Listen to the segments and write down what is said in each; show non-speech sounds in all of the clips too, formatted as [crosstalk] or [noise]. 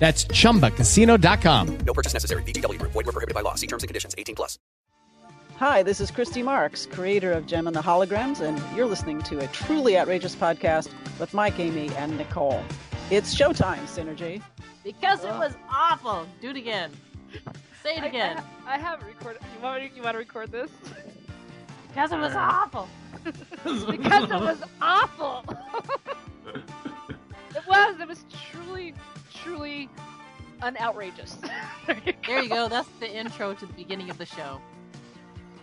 That's chumbacasino.com. No purchase necessary. VGW Group. Void were prohibited by law. See terms and conditions. 18 plus. Hi, this is Christy Marx, creator of Jem and the Holograms, and you're listening to a truly outrageous podcast with Mike, Amy, and Nicole. It's showtime, Synergy. Because it was awful. Do it again. Say it I- again. I, I haven't recorded. You want, me, you want to record this? Because it was [laughs] awful. because it was awful. [laughs] it was. It was truly, truly un outrageous. [laughs] There you go. That's the intro to the beginning of the show.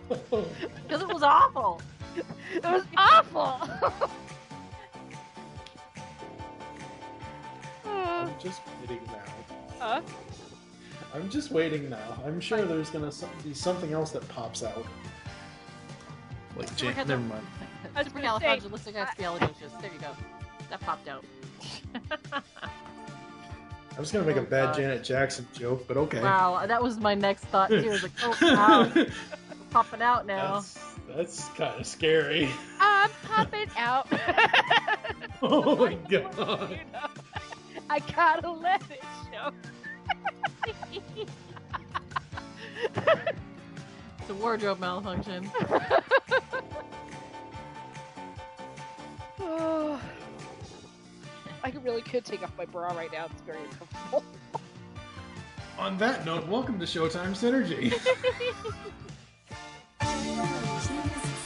Because it was awful. It was awful. I'm just waiting now. huh? I'm just waiting now. I'm sure there's gonna be something else that pops out. Like, Jan- Supercalifragilistic- never mind. I was gonna Supercalifragilisticexpialidocious. There you go. That popped out. [laughs] I was gonna make a Oh, bad God. Janet Jackson joke, but okay. Wow, that was my next thought too. I was like, oh wow, it's popping out now. That's, that's kind of scary. I'm popping out. Oh my You god. know, I gotta let it show. It's a wardrobe malfunction. Oh. I really could take off my bra right now. It's very uncomfortable. [laughs] On that note, welcome to Showtime Synergy. [laughs]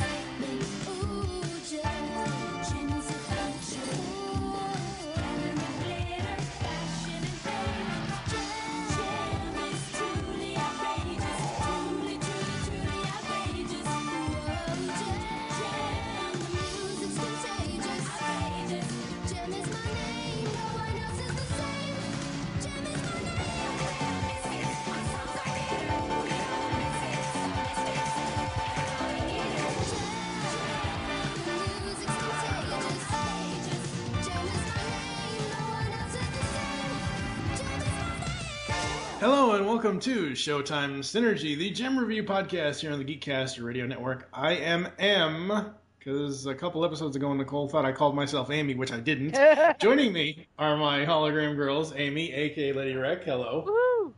Hello and welcome to Showtime Synergy, the Jem review podcast here on the Geekcast Radio Network. I am M, because a couple episodes ago Nicole thought I called myself Amy, which I didn't. [laughs] Joining me are my hologram girls, Amy, aka Lady Rec, hello, Woo!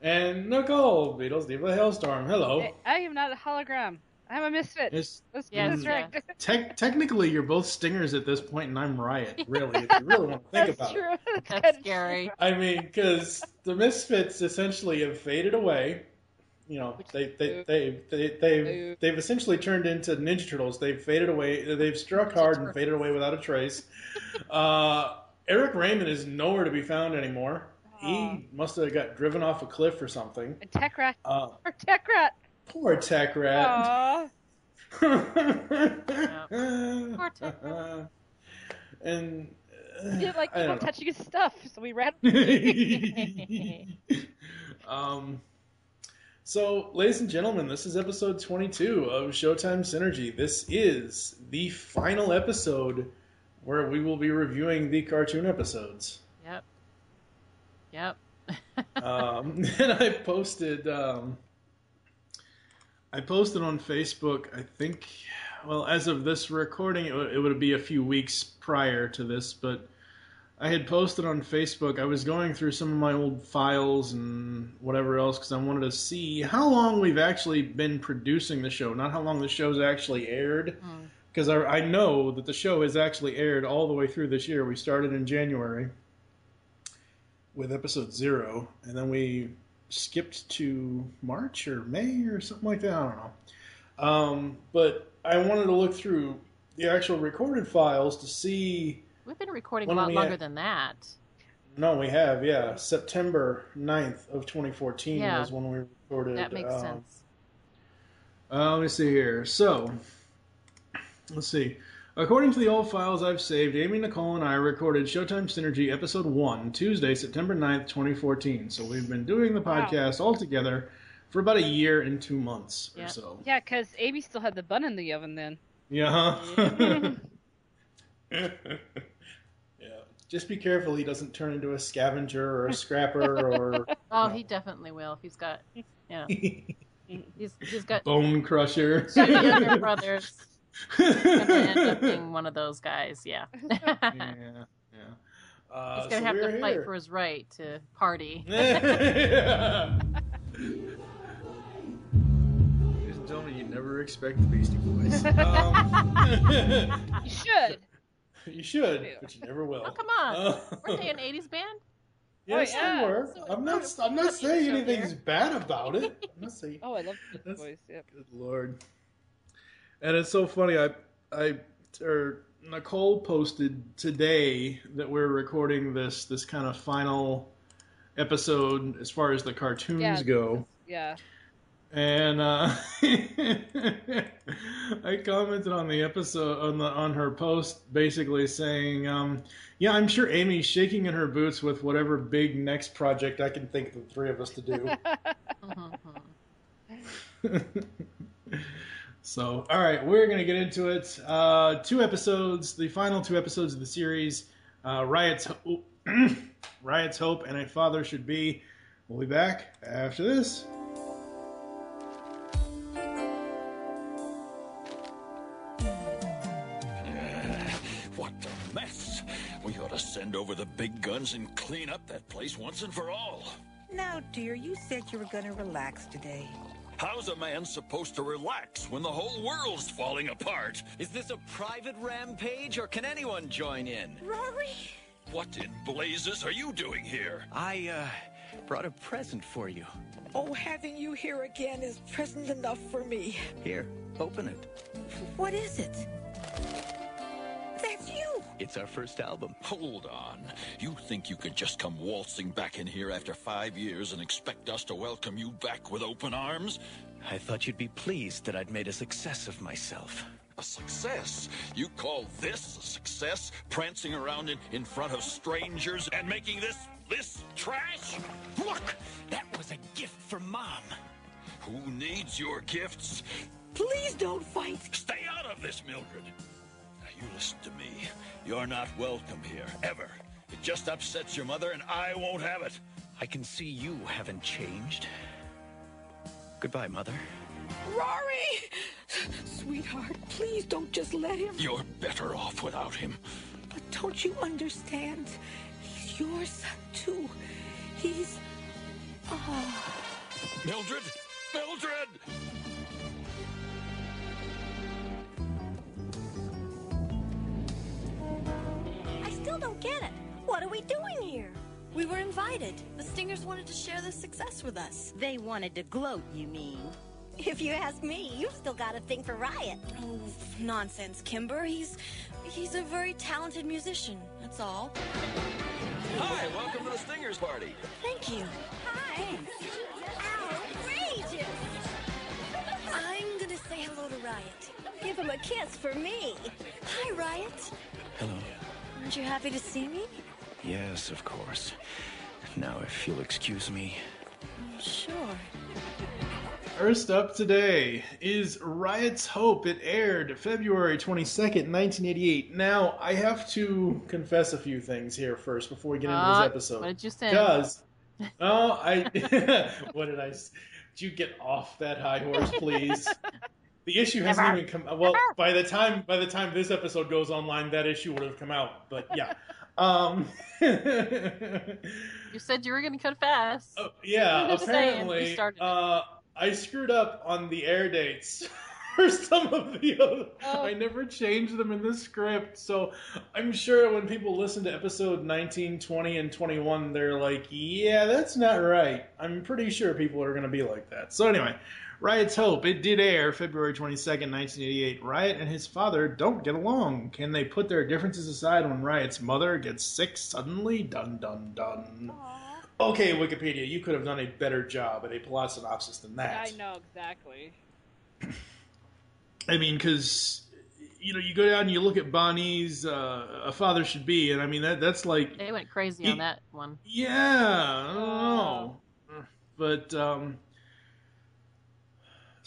and Nicole, Beatles Diva Hailstorm, hello. I am not a hologram. I'm a misfit. It's, Let's Yes, this right. tec- technically, you're both stingers at this point, and I'm Riot, really, if you really want to think That's about it. true. [laughs] That's, That's kinda scary. I mean, because the Misfits essentially have faded away. You know, they they they they they've they've essentially turned into Ninja Turtles. They've faded away. They've struck hard and faded away without a trace. [laughs] Uh, Eric Raymond is nowhere to be found anymore. He must have got driven off a cliff or something. And Tech Rat. Uh, Or Tech Rat. Poor Tech Rat. [laughs] Poor Tech rat. and He didn't like people touching his stuff, so we ran. [laughs] [laughs] um, so, ladies and gentlemen, this is episode 22 of Showtime Synergy. This is the final episode where we will be reviewing the cartoon episodes. Yep. Yep. um, and I posted, um, I posted on Facebook. I think, well, as of this recording, it, would- it would be a few weeks prior to this, but I had posted on Facebook. I was going through some of my old files and whatever else because I wanted to see how long we've actually been producing the show, not how long the show's actually aired. Mm. Because I, I know that the show has actually aired all the way through this year. We started in January. with episode zero, and then we skipped to March or May or something like that. I don't know. Um, but I wanted to look through the actual recorded files to see. We've been recording a lot longer had- than that. No, we have, yeah. September 9th of 2014 Yeah. was when we recorded. That makes um, sense. Uh, let me see here. So, let's see. According to the old files I've saved, Amy, Nicole, and I recorded Showtime Synergy Episode 1, Tuesday, September 9th, 2014. So we've been doing the Wow. podcast all together for about a year and two months Yeah. or so. Yeah, because Amy still had the bun in the oven then. Yeah. huh? [laughs] yeah. Just be careful he doesn't turn into a scavenger or a scrapper or [laughs] Oh, he definitely will. He's got, yeah, [laughs] he's he's got bone crusher. two younger brothers. Gonna end up being [laughs] one of those guys. Yeah, yeah, [laughs] yeah. Uh, he's gonna so have we're to fight here. for his right to party. [laughs] Yeah. Ladies and gentlemen, you never expect the Beastie Boys. Um, You should. you should, but you never will. Oh come on, Uh, weren't they an '80s band? yes, yeah. they were. So I'm we're- not. I'm not saying anything's bad about it. I'm not saying. Oh, I love the That's- voice. Yep. Good lord. And it's so funny. I, I, or Nicole posted today that we're recording this this kind of final episode as far as the cartoons Yeah. go. Yeah. And uh, [laughs] I commented on the episode on the on her post, basically saying, um, "Yeah, I'm sure Amy's shaking in her boots with whatever big next project I can think of the three of us to do." [laughs] [laughs] so, all right, we're gonna get into it. Uh, two episodes, the final two episodes of the series, uh, Riot's Ho- [clears throat] Riot's Hope and A Father Should Be. We'll be back after this. What a mess! We ought to send over the big guns and clean up that place once and for all. Now, dear, you said you were going to relax today. How's a man supposed to relax when the whole world's falling apart? Is this a private rampage or can anyone join in? Rory? What in blazes are you doing here? I, uh, brought a present for you. Oh, having you here again is present enough for me. Here, open it. What is it? That's you! It's our first album. Hold on. You think you could just come waltzing back in here after five years and expect us to welcome you back with open arms? I thought you'd be pleased that I'd made a success of myself. A success? You call this a success? Prancing around in, in front of strangers and making this this trash? Look! That was a gift from Mom. Who needs your gifts? Please don't fight! Stay out of this, Mildred. You listen to me. You're not welcome here, ever. It just upsets your mother, and I won't have it. I can see you haven't changed. Goodbye, Mother. Rory! Sweetheart, please don't just let him. You're better off without him. But don't you understand? He's your son, too. He's. Ah. Mildred! Mildred! Don't get it. What are we doing here? We were invited. The Stingers wanted to share their success with us. They wanted to gloat, you mean? If you ask me, you've still got a thing for Riot. Oh, nonsense, Kimber. He's he's a very talented musician. That's all. Hi, welcome to the Stingers party. Thank you. Hi. Outrageous! I'm gonna say hello to Riot. Give him a kiss for me. Hi, Riot. Hello. Aren't you happy to see me? Yes, of course. Now, if you'll excuse me. Sure. First up today is Riot's Hope. It aired February 22nd, 1988. Now, I have to confess a few things here first before we get into Uh, this episode. what did you say? Because, [laughs] no, I. [laughs] what did I. s- Did you get off that high horse, please? [laughs] The issue hasn't Never. even come. Well, by the time by the time this episode goes online, that issue would have come out. But yeah, [laughs] um, [laughs] You said you were going to confess. yeah. [laughs] I'm apparently, you started it. uh, I screwed up on the air dates for some of the other. Oh. I never changed them in the script, so I'm sure when people listen to episode 19, 20, and 21, they're like, "Yeah, that's not right." I'm pretty sure people are going to be like that. So anyway, Riot's Hope. It did air February 22nd, 1988. Riot and his father don't get along. Can they put their differences aside when Riot's mother gets sick suddenly? Dun dun dun. Okay, Wikipedia, you could have done a better job at a plot synopsis than that. I know exactly. I mean, because you know, you go down and you look at Bonnie's uh, "A Father Should Be," and I mean that that's like, They went crazy He- on that one. yeah, I don't know, but um,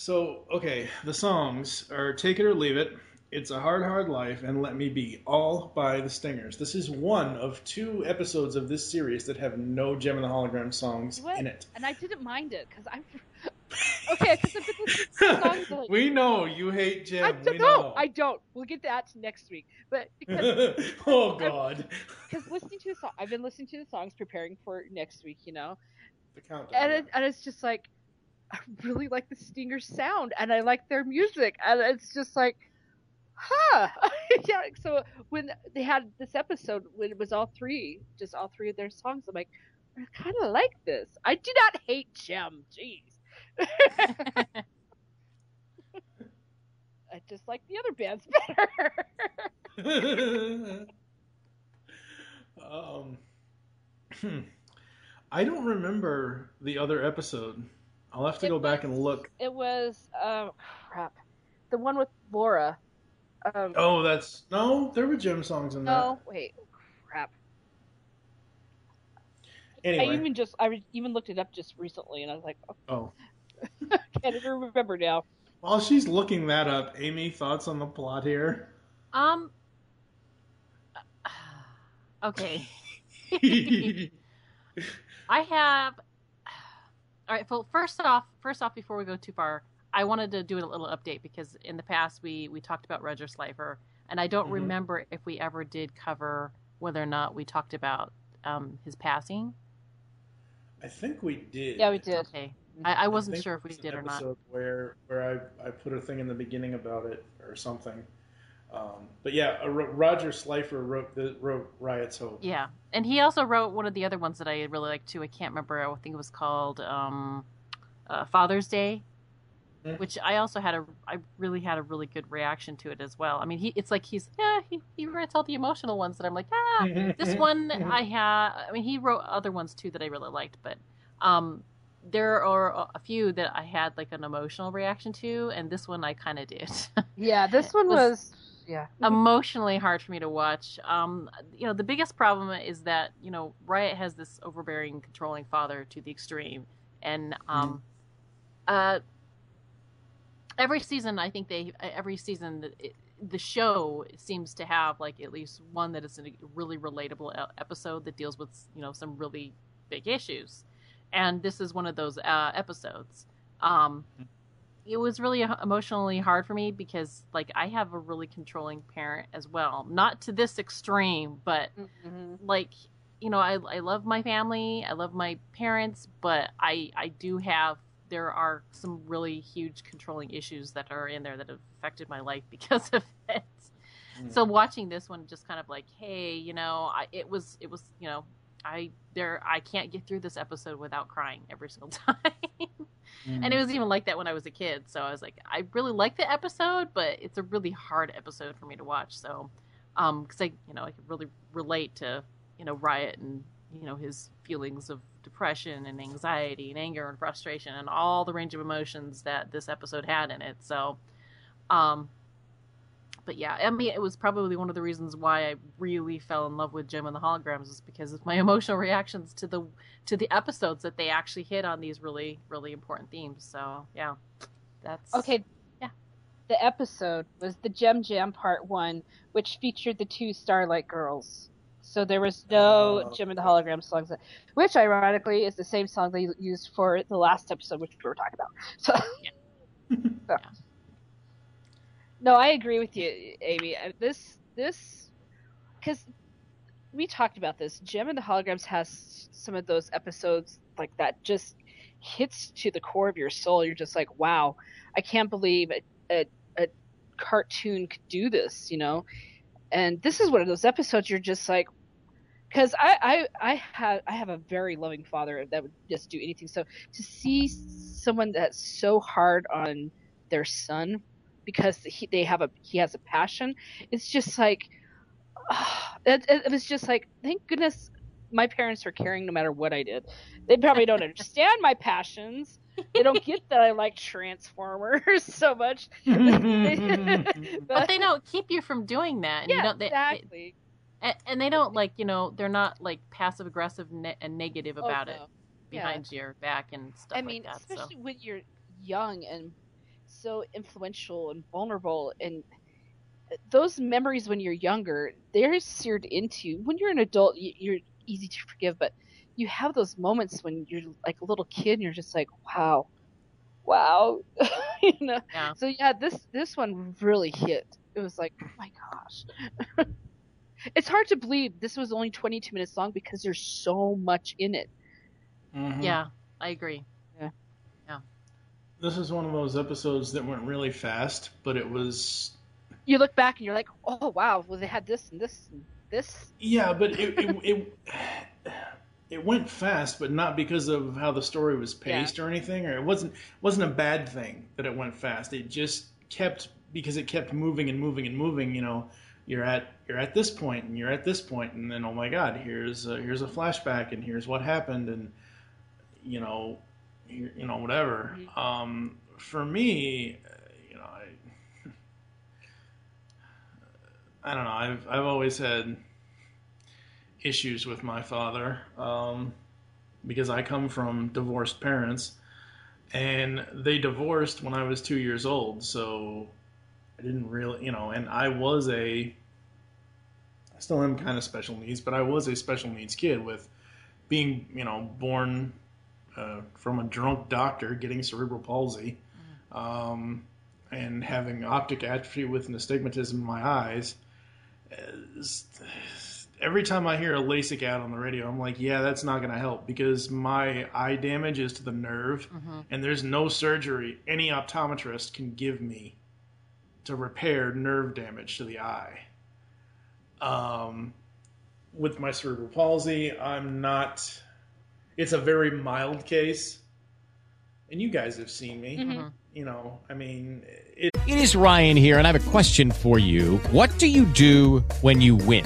so okay, the songs are "Take It or Leave It," "It's a Hard Hard Life," and "Let Me Be," all by the Stingers. This is one of two episodes of this series that have no Jem and the Hologram songs What? in it. And I didn't mind it because I'm [laughs] okay. Because I've been listening to the [laughs] songs. Like, We know you hate Jem. I don't know. know. I don't. We'll get that next week. But [laughs] because oh God. because listening to the song, I've been listening to the songs, preparing for next week. You know, The countdown. and it, and it's just like I really like the Stingers sound, and I like their music, and it's just like, huh, [laughs] yeah. So when they had this episode, when it was all three, just all three of their songs, I'm like, I kind of like this. I do not hate Jem. Jeez. [laughs] I just like the other bands better. [laughs] um, hmm. I don't remember the other episode. I'll have to It go back and look. It was um crap, the one with Laura. Um, Oh, that's no. There were Jem songs in there. no, wait, crap. Anyway. I even just I even looked it up just recently, and I was like, oh, Oh. [laughs] can't even remember now. While she's looking that up, Amy, thoughts on the plot here? Um. Okay. [laughs] [laughs] I have. All right. Well, first off, first off, before we go too far, I wanted to do a little update because in the past we we talked about Roger Slifer, and I don't Mhm. remember if we ever did cover whether or not we talked about um, his passing. I think we did. Yeah, we did. Okay. I, I wasn't think sure if we was did an or not. episode Where where I, I put a thing in the beginning about it or something. Um, but yeah, uh, Roger Slifer wrote the wrote Riot's Hope. Yeah, and he also wrote one of the other ones that I really liked too. I can't remember. I think it was called um, uh, Father's Day, Mm. which I also had a. I really had a really good reaction to it as well. I mean, he it's like he's yeah he, he writes all the emotional ones that I'm like ah [laughs] this one I have. I mean, he wrote other ones too that I really liked, but um, there are a few that I had like an emotional reaction to, and this one I kind of did. [laughs] Yeah, this one was- was yeah. emotionally hard for me to watch. Um, you know, the biggest problem is that you know Riot has this overbearing, controlling father to the extreme, and um, uh, every season I think they every season it, the show seems to have like at least one that is a really relatable episode that deals with you know some really big issues, and this is one of those uh, episodes. Um, it was really emotionally hard for me because like I have a really controlling parent as well. Not to this extreme, but mm-hmm. like you know, I I love my family, I love my parents, but I I do have there are some really huge controlling issues that are in there that have affected my life [laughs] because of it. So mm. watching this one just kind of like, hey, you know, I, it was it was, you know, I there I can't get through this episode without crying every single [laughs] time. And it was even like that when I was a kid. So I was like, I really like the episode, but it's a really hard episode for me to watch. So, um, because I, you know, I could really relate to, you know, Riot and you know his feelings of depression and anxiety and anger and frustration and all the range of emotions that this episode had in it. So, um, but yeah, I mean, it was probably one of the reasons why I really fell in love with Jem and the Holograms is because of my [laughs] emotional reactions to the to the episodes that they actually hit on these really really important themes. So yeah, that's Okay. Yeah. The episode was the Jem Jam Part One, which featured the two Starlight Girls. So there was no Oh. Jem and the Hologram songs, which ironically is the same song they used for the last episode, which we were talking about. So, [laughs] so. No, I agree with you, Amy. Uh, This this because we talked about this. Jem and the Holograms has some of those episodes like that just hits to the core of your soul. You're just like, wow, I can't believe a, a cartoon could do this, you know. And this is one of those episodes you're just like, because I, I I have I have a very loving father that would just do anything. So to see someone that's so hard on their son because he, they have a he has a passion, it's just like [sighs] it, it, it was just like thank goodness my parents are caring no matter what I did. They probably don't understand my passions. They don't get that I like Transformers [laughs] so much. [laughs] [laughs] but, but, they don't keep you from doing that. And yeah, you don't, they, exactly. They, and they don't like you know they're not like passive aggressive ne- and negative Oh, about no. it behind your back and stuff I mean, like that. So. especially when you're young and so influential and vulnerable, and those memories when you're younger, they're seared into you. When you're an adult, you're easy to forgive, but you have those moments when you're like a little kid and you're just like, wow, wow, [laughs] you know. Yeah. So yeah, this this one really hit. It was like, oh my gosh. [laughs] it's hard to believe this was only 22 minutes long because there's so much in it. Mhm. Yeah, I agree. Yeah. Yeah. This is one of those episodes that went really fast, but it was You look back and you're like, oh wow, well they had this and this and this. yeah, but it it, [laughs] it it went fast, but not because of how the story was paced or anything, or it wasn't wasn't a bad thing that it went fast. It just kept because it kept moving and moving and moving. You know, you're at you're at this point and you're at this point, and then oh my God, here's a, here's a flashback and here's what happened, and you know, you you know whatever. Um, for me, you know, I I don't know. I've I've always had issues with my father um, because I come from divorced parents, and they divorced when I was two years old. So I didn't really, you know, and I was a, I still am kind of special needs, but I was a special needs kid with being, you know, born uh, from a drunk doctor, getting cerebral palsy, um, and having optic atrophy with an astigmatism in my eyes. Every time I hear a LASIK ad on the radio, I'm like, yeah, that's not going to help because my eye damage is to the nerve, and there's no surgery any optometrist can give me to repair nerve damage to the eye. Um, with my cerebral palsy, I'm not. It's a very mild case, and you guys have seen me. Mhm. You know, I mean, it. It is Ryan here, and I have a question for you. What do you do when you win?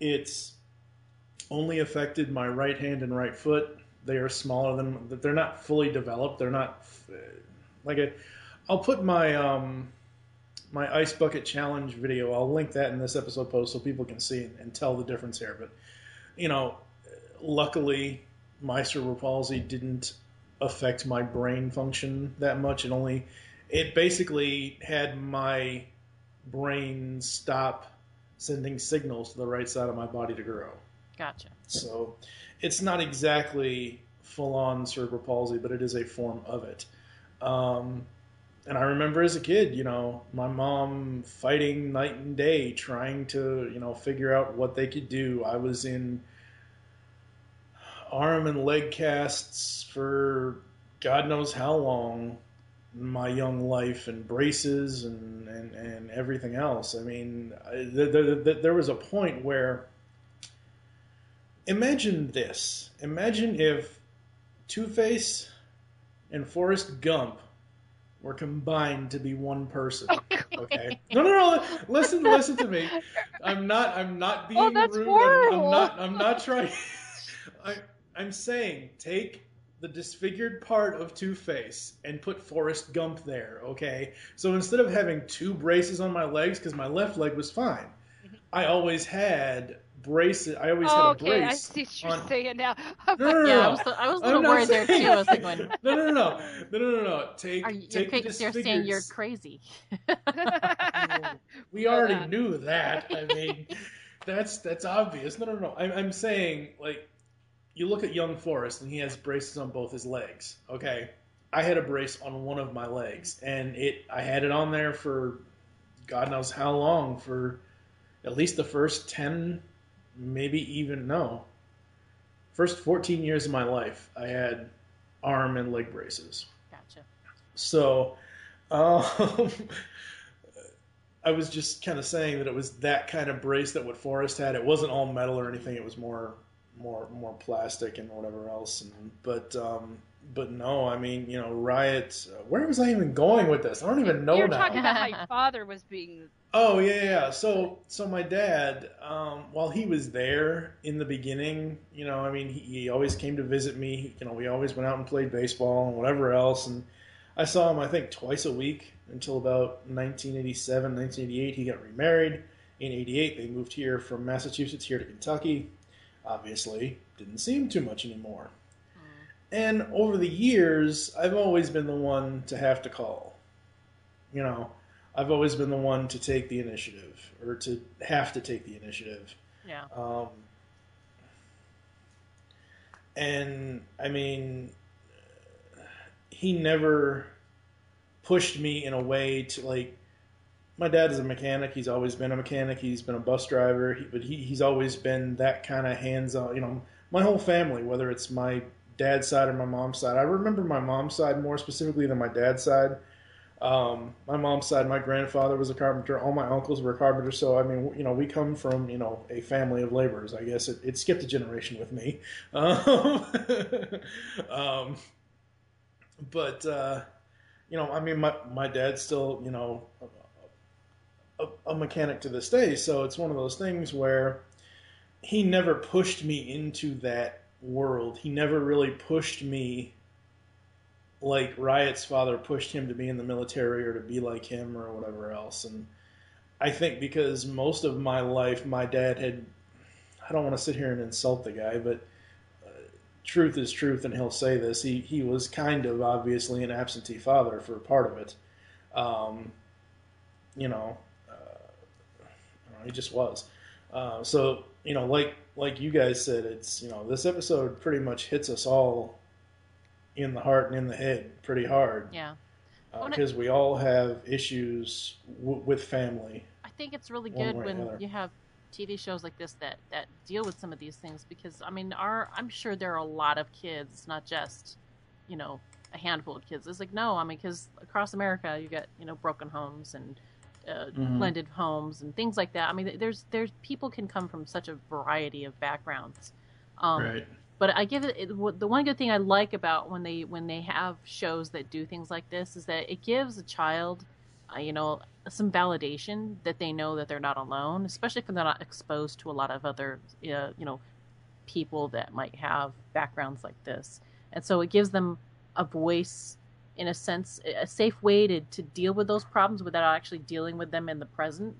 it's only affected my right hand and right foot. They are smaller than they're not fully developed. They're not like. I'll put my um my ice bucket challenge video. I'll link that in this episode post so people can see and tell the difference here. But you know, luckily my cerebral palsy didn't affect my brain function that much. It only it basically had my brain stop sending signals to the right side of my body to grow. Gotcha. So it's not exactly full on cerebral palsy, but it is a form of it. Um, and I remember as a kid, you know, my mom fighting night and day, trying to, you know, figure out what they could do. I was in arm and leg casts for God knows how long my young life and braces and, and, and everything else. I mean, th- th- th- there was a point where imagine this. Imagine if Two Face and Forrest Gump were combined to be one person. [laughs] Okay. No, no, no. Listen, listen to me. I'm not. I'm not oh, being Oh, rude. I'm, I'm not. I'm not trying. [laughs] I, I'm saying take the disfigured part of Two Face and put Forrest Gump there, okay? So instead of having two braces on my legs, because my left leg was fine, I always had braces. I always oh, had a okay. brace. Okay, I see what you're on... saying now. [laughs] I'm no, like, no, no, yeah, no. I was, I was a little worried saying... there too. I was like, [laughs] no, no, no, no, no, no, no. Take, are you, take you're, disfigured... you're saying you're crazy. [laughs] we already knew that. I mean, that's that's obvious. No, no, no. I'm, I'm saying like you look at young Forrest and he has braces on both his legs. Okay, I had a brace on one of my legs, and it I had it on there for God knows how long for at least the first ten, maybe even no, first fourteen years of my life. I had arm and leg braces. Gotcha. So, um, [laughs] I was just kind of saying that it was that kind of brace that what Forrest had. It wasn't all metal or anything. It was more, more, more plastic and whatever else. And but, um, but no, I mean, you know, Riot. Uh, where was I even going with this? I don't even know You're now. talking about how [laughs] your father was being. Oh yeah, yeah. So so my dad, um, while he was there in the beginning, you know, I mean, he, he always came to visit me. You know, we always went out and played baseball and whatever else. And I saw him, I think, twice a week until about 1987, 1988. He got remarried. In '88, they moved here from Massachusetts here to Kentucky. Obviously, didn't seem too much anymore. And over the years, I've always been the one to have to call. You know, I've always been the one to take the initiative or to have to take the initiative. Yeah. Um, and I mean, he never pushed me in a way to like. My dad is a mechanic. He's always been a mechanic. He's been a bus driver. He, but he, he's always been that kind of hands-on. You know, my whole family, whether it's my dad's side or my mom's side. I remember my mom's side more specifically than my dad's side. Um, my mom's side, my grandfather was a carpenter. All my uncles were carpenters. So I mean, you know, we come from you know a family of laborers. I guess it, it skipped a generation with me. [laughs] Um, um, but uh, you know, I mean, my my dad's still you know a, a mechanic to this day. So it's one of those things where he never pushed me into that world. He never really pushed me like Riot's father pushed him to be in the military or to be like him or whatever else. And I think because most of my life, my dad had, I don't want to sit here and insult the guy, but uh, truth is truth, and he'll say this. He, he was kind of obviously an absentee father for part of it. Um, you know, know, he just was. Uh, so, you know, like, like you guys said, it's, you know, this episode pretty much hits us all in the heart and in the head pretty hard. Yeah. Because we all have issues w- with family. I think it's really good when you have TV shows like this that that deal with some of these things because I mean, our I'm sure there are a lot of kids, not just you know a handful of kids. It's like no, I mean, because across America you get you know broken homes and uh, Mhm. blended homes and things like that. I mean, there's there's people can come from such a variety of backgrounds. Um, Right. But I give it, it the one good thing I like about when they when they have shows that do things like this is that it gives a child, uh, you know, some validation that they know that they're not alone, especially if they're not exposed to a lot of other, uh, you know, people that might have backgrounds like this, and so it gives them a voice, in a sense, a safe way to to deal with those problems without actually dealing with them in the present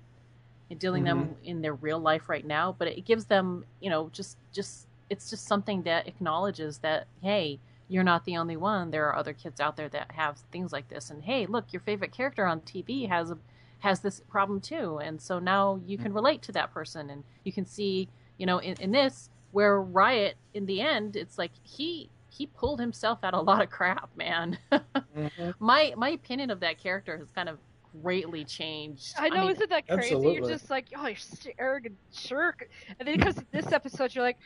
and dealing them mm-hmm. in their real life right now. But it gives them you know just just it's just something that acknowledges that hey you're not the only one. There are other kids out there that have things like this. And hey look your favorite character on tv has a has this problem too. And so now you can mm-hmm. relate to that person and you can see you know in, in this where riot in the end it's like he he pulled himself out of a lot of crap man [laughs] mm-hmm. my my opinion of that character has kind of greatly changed I know, mean- isn't that crazy? You're just like, oh, you're such an arrogant jerk. And then it comes to this episode, you're like,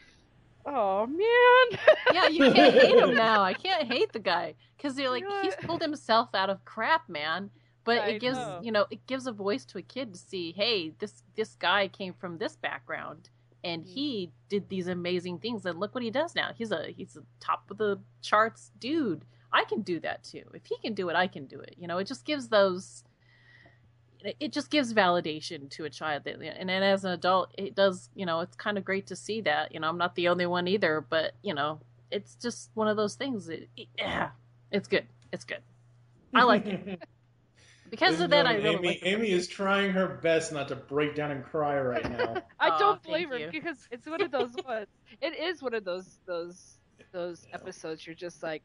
oh man. yeah, you can't hate him [laughs] now. I can't hate the guy because you're like he's pulled himself out of crap, man. But I it gives know. you know it gives a voice to a kid to see, hey, this this guy came from this background and he mm-hmm. did these amazing things, and look what he does now. He's a he's a top of the charts dude. I can do that too. If he can do it, I can do it. You know, it just gives those it, just gives validation to a child. That, and then as an adult, it does. You know, it's kind of great to see that. You know, I'm not the only one either, but you know, it's just one of those things. It, it- yeah, it's good. It's good. I like it. [laughs] Because of that, I really Amy, like Amy is trying her best not to break down and cry right now. [laughs] I Aw, don't thank blame her you. because it's one of those [laughs] ones. It is one of those those those episodes. You're just like,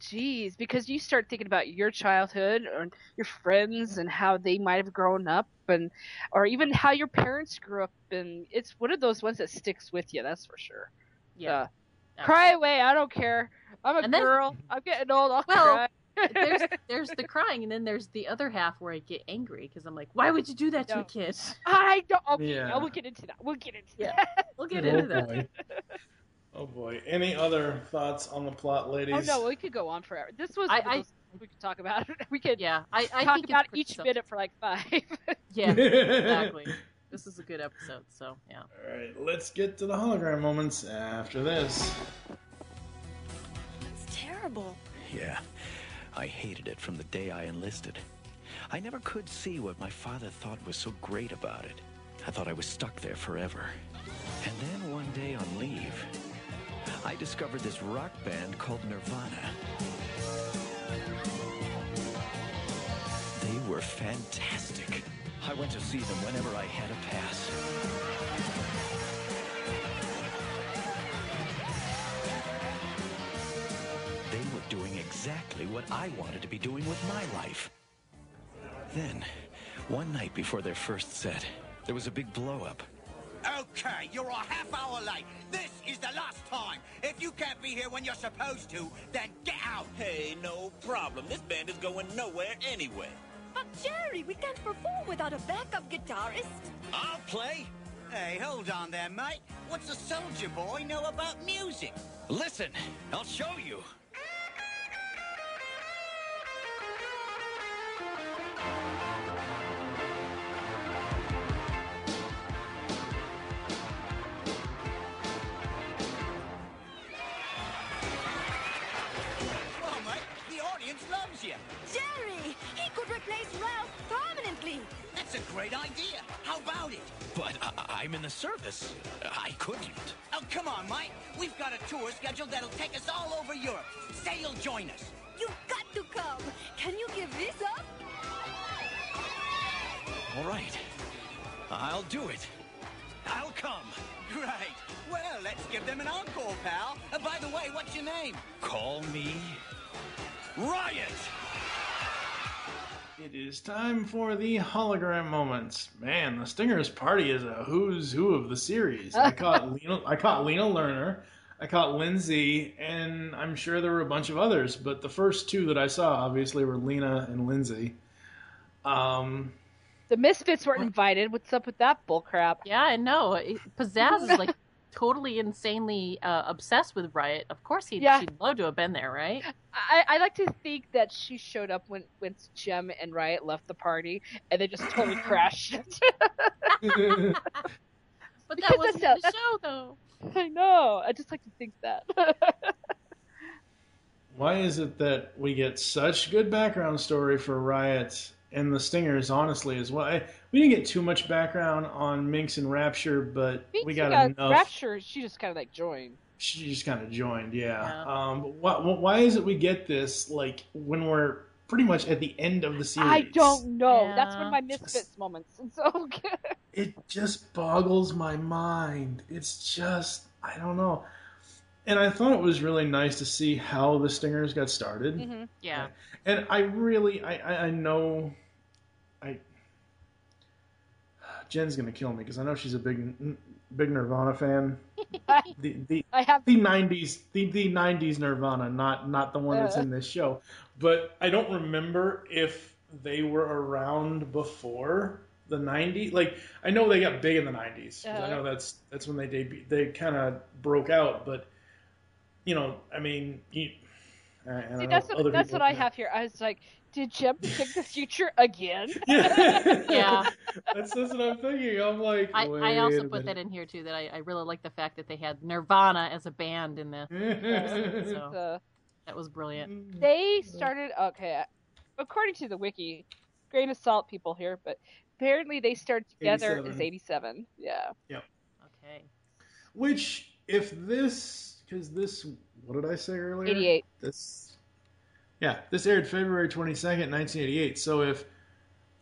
geez, because you start thinking about your childhood or your friends and how they might have grown up, and or even how your parents grew up. And it's one of those ones that sticks with you. That's for sure. Yeah. Uh, cry away. I don't care. I'm a And then- girl. I'm getting old. I'll Well, cry. There's [laughs] there's the crying, and then there's the other half where I get angry because I'm like, why would you do that to a kid? I don't. Okay, Yeah. yeah. we'll get into that. We'll get into Yeah. that. We'll get Oh into that. [laughs] Oh boy. Any other thoughts on the plot, oh, ladies? Oh no, we could go on forever. This was I- I- we could talk about. It. [laughs] We could Yeah, I, I talk think about it's each self- minute for like five. Yeah, exactly. This is a good episode, so yeah. All right, let's get to the hologram moments after this. It's terrible. Yeah, I hated it from the day I enlisted. I never could see what my father thought was so great about it. I thought I was stuck there forever. And then one day on leave, I discovered this rock band called Nirvana. They were fantastic. I went to see them whenever I had a pass. Doing exactly what I wanted to be doing with my life. Then, one night before their first set, there was a big blow-up. Okay, you're a half hour late. This is the last time. If you can't be here when you're supposed to, then get out. Hey, no problem. This band is going nowhere anyway. But Jerry, we can't perform without a backup guitarist. I'll play. Hey, hold on there, mate. What's a soldier boy know about music? Listen, I'll show you. Jerry, he could replace Ralph permanently. That's a great idea. How about it? But I- I'm in the service. I couldn't. Oh, come on, Mike. We've got a tour scheduled that'll take us all over Europe. Say you'll join us. You've got to come. Can you give this up? All right. I'll do it. I'll come. Great. Well, let's give them an encore, pal. Uh, by the way, what's your name? Call me Riot. It is time for the hologram moments. Man, the Stingers party is a who's who of the series. I caught [laughs] Lena, I caught Lena Lerner, I caught Lindsay, and I'm sure there were a bunch of others, but the first two that I saw obviously were Lena and Lindsay. Um, the Misfits weren't invited. What's up with that bullcrap? Yeah, I know. Pizzazz is like [laughs] totally insanely uh, obsessed with Riot. Of course, he'd, Yeah. she'd love to have been there, right? I, I like to think that she showed up when when Jem and Riot left the party, and they just totally [laughs] crashed. [laughs] it. But Because that wasn't that's- the show, though. I know. I just like to think that. why is it that we get such good background story for Riot and the Stingers, honestly, as well? I, we didn't get too much background on Minx and Rapture, but we got yeah, enough. Rapture, she just kind of like joined. she just kind of joined, yeah. Um, but why, why is it we get this like when we're pretty much at the end of the series? I don't know. That's one of my Misfits moments. It's so good. It just boggles my mind. It's just I don't know. And I thought it was really nice to see how the Stingers got started. Mm-hmm. Yeah. And I really, I, I, know, I. Jen's gonna kill me because I know she's a big, big Nirvana fan. [laughs] the the I have the '90s, the the '90s Nirvana, not not the one that's Uh. in this show. But I don't remember if they were around before the '90s. Like I know they got big in the 90s I Uh-huh. know that's that's when they debuted. They kind of broke out, but you know, I mean, you, I, I don't See, that's what, other that's what I have here. I was like, did Jem [laughs] pick the future again? [laughs] Yeah. That's, that's what I'm thinking. I'm like, I, I also a put that in here too. That I, I really like the fact that they had Nirvana as a band in the [laughs] so Uh, that was brilliant. they started okay. According to the wiki, grain of salt, people here, but apparently they started together 87. as 87. Yeah. Yep. Okay. Which, if this, because this, what did I say earlier? 88. This, yeah, this aired February 22nd, 1988. So if,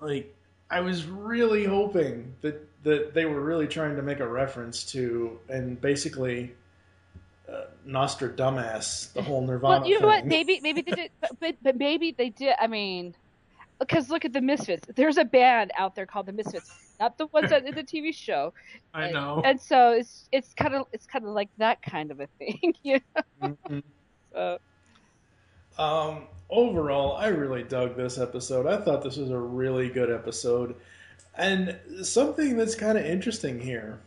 like, I was really hoping that, that they were really trying to make a reference to, and basically, uh, Nostradamus, the whole Nirvana Well, you know what? Maybe maybe they did, [laughs] but but maybe they did. I mean, because look at the Misfits. There's a band out there called the Misfits, not the ones that in the TV show. I And- know. And so it's it's kind of it's kind of like that kind of a thing, [laughs] you know. Mhm. So Um, overall, I really dug this episode. I thought this was a really good episode. And something that's kind of interesting here,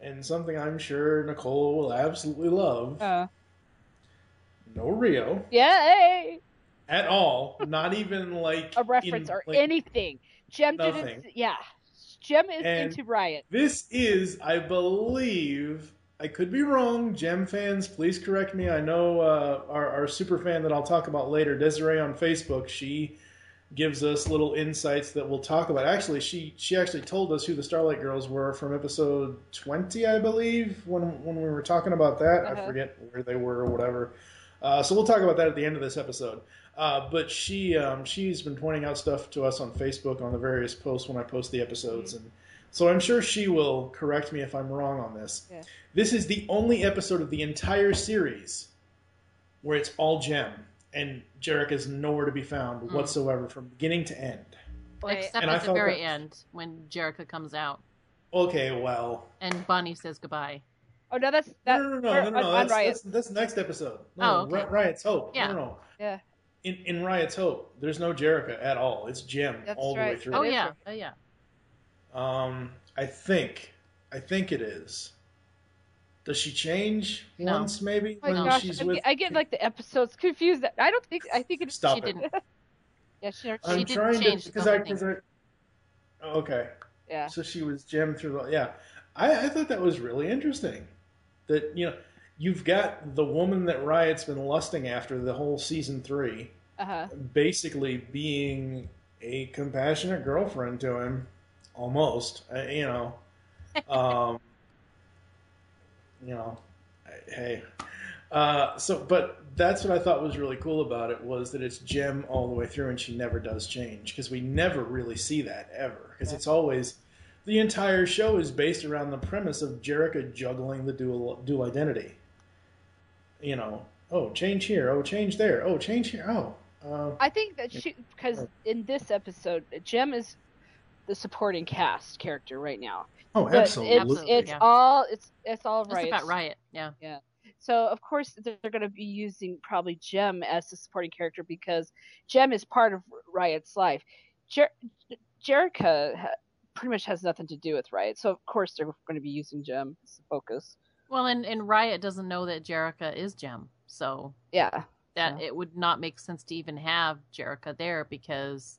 and something I'm sure Nicole will absolutely love uh, no Rio yay, at all. Not even like a reference in- or like, anything. Jem nothing. didn't. Yeah, Jem is And- into Riot. This is, I believe, I could be wrong. Jem fans, please correct me. I know uh, our, our super fan that I'll talk about later, Desiree on Facebook, she gives us little insights that we'll talk about. Actually, she she actually told us who the Starlight Girls were from episode 20, I believe, when when we were talking about that. I Uh-huh. forget where they were or whatever. Uh, so we'll talk about that at the end of this episode. Uh, but she um, she's been pointing out stuff to us on Facebook on the various posts when I post the episodes, and so I'm sure she will correct me if I'm wrong on this. Yeah. This is the only episode of the entire series where it's all Jem, and Jerica is nowhere to be found Mm. whatsoever from beginning to end. Except And I at the very that- end when Jerica comes out Okay, well, and Bonnie says goodbye. Oh no, that's that. no, no, no, we're no, no, on- no. on That's, Riot. that's, that's next episode. No, Oh, okay. Riot's Hope. Yeah. No, no, no. Yeah, In, in Riot's Hope, there's no Jerica at all. It's Jem That's all the way through. Oh yeah, oh yeah. Um, I think, I think it is. Does she change No. once, maybe Oh when gosh, she's I, with? get- I get like the episodes confused. I don't think. I think it's. Stop she it. didn't. [laughs] Yeah, she. I'm didn't trying change to because I, cause. I. oh, Okay, Yeah. so she was Jem through the yeah. I, I thought that was really interesting. That you know, you've got the woman that Riot's been lusting after the whole season three, Uh huh. basically being a compassionate girlfriend to him, almost. uh, You know, [laughs] um, you know, hey. Uh, so, but that's what I thought was really cool about it was that it's Jem all the way through, and she never does change because we never really see that ever because it's always the entire show is based around the premise of Jerica juggling the dual dual identity. You know, oh change here, oh change there, oh change here, oh. Uh, I think that she because in this episode, Jem is the supporting cast character right now. oh, But absolutely. it's it's yeah. all it's it's all Just about Riot. Yeah. Yeah. So of course they're going to be using probably Jem as the supporting character because Jem is part of Riot's life. Jer- Jerica ha- pretty much has nothing to do with Riot, so of course they're going to be using Jem as the focus. Well, and, and Riot doesn't know that Jerica is Jem, so Yeah. That Yeah. it would not make sense to even have Jerica there because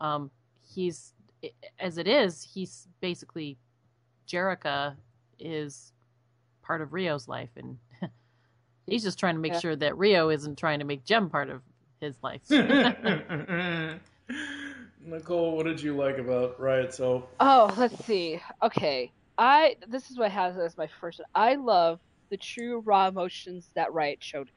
um, he's as it is, he's basically Jerica is part of Rio's life, and [laughs] he's just trying to make Yeah. sure that Rio isn't trying to make Jem part of his life. [laughs] [laughs] Nicole, what did you like about Riot's Hope? Oh, let's see. Okay, I this is what has as my first. I love the true raw emotions that Riot showed.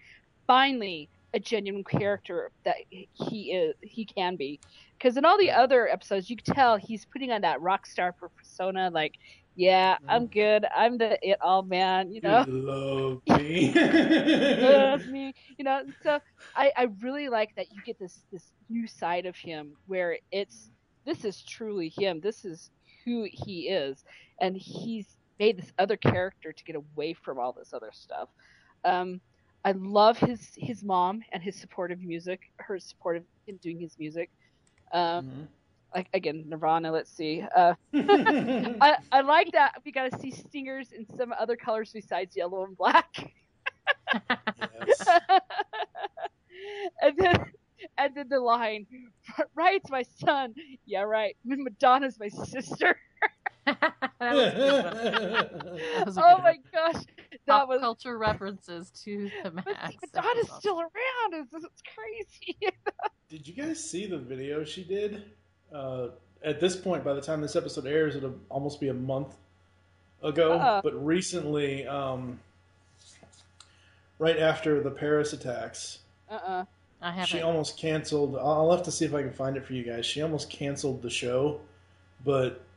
Finally, a genuine character that he is. He can be, because in all the other episodes, you can tell he's putting on that rock star persona. Like, yeah, I'm good. I'm the it all man. You know. [laughs] You love me. love me. You know, so I, I really like that you get this this new side of him where it's this is truly him. This is who he is, and he's made this other character to get away from all this other stuff. Um, I love his his mom and his supportive music, her supportive in doing his music. Um, like again, Nirvana. Let's see. Uh, [laughs] I I like that we got to see stingers in some other colors besides yellow and black. [laughs] and then and then the line, "Riot's my son." Yeah, right. Madonna's my sister. [laughs] That was a good one. That was a oh good my gosh, That Pop was culture references to the max. but Donna's still around. It's, it's crazy. [laughs] Did you guys see the video she did? Uh, at this point, by the time this episode airs, it'll almost be a month ago. Uh-uh. But recently, um, right after the Paris attacks, uh-uh. I haven't. she almost canceled. I'll have to see if I can find it for you guys. She almost canceled the show, but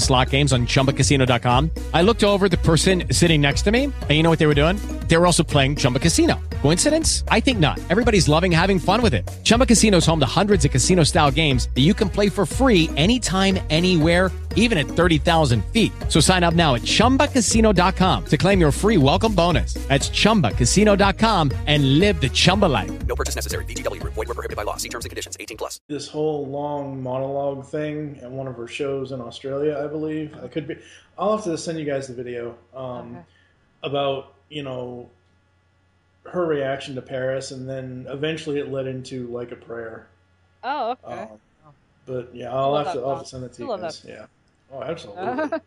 slot games on ChumbaCasino.com. I looked over the person sitting next to me, and you know what they were doing? They were also playing Chumba Casino. Coincidence? I think not. Everybody's loving having fun with it. Chumba Casino is home to hundreds of casino-style games that you can play for free anytime, anywhere, even at 30,000 feet. So sign up now at ChumbaCasino.com to claim your free welcome bonus. That's ChumbaCasino.com and live the Chumba life. No purchase necessary. VGW Group. Void were prohibited by law. See terms and conditions. 18 plus. this whole long monologue thing at one of her shows in Australia, I believe. I could be. I'll have to send you guys the video um, about you know her reaction to Paris, and then eventually it led into like a prayer. Oh, okay. Um, but yeah, I'll have to. I'll have to send it to you guys. that. Yeah. Oh, absolutely.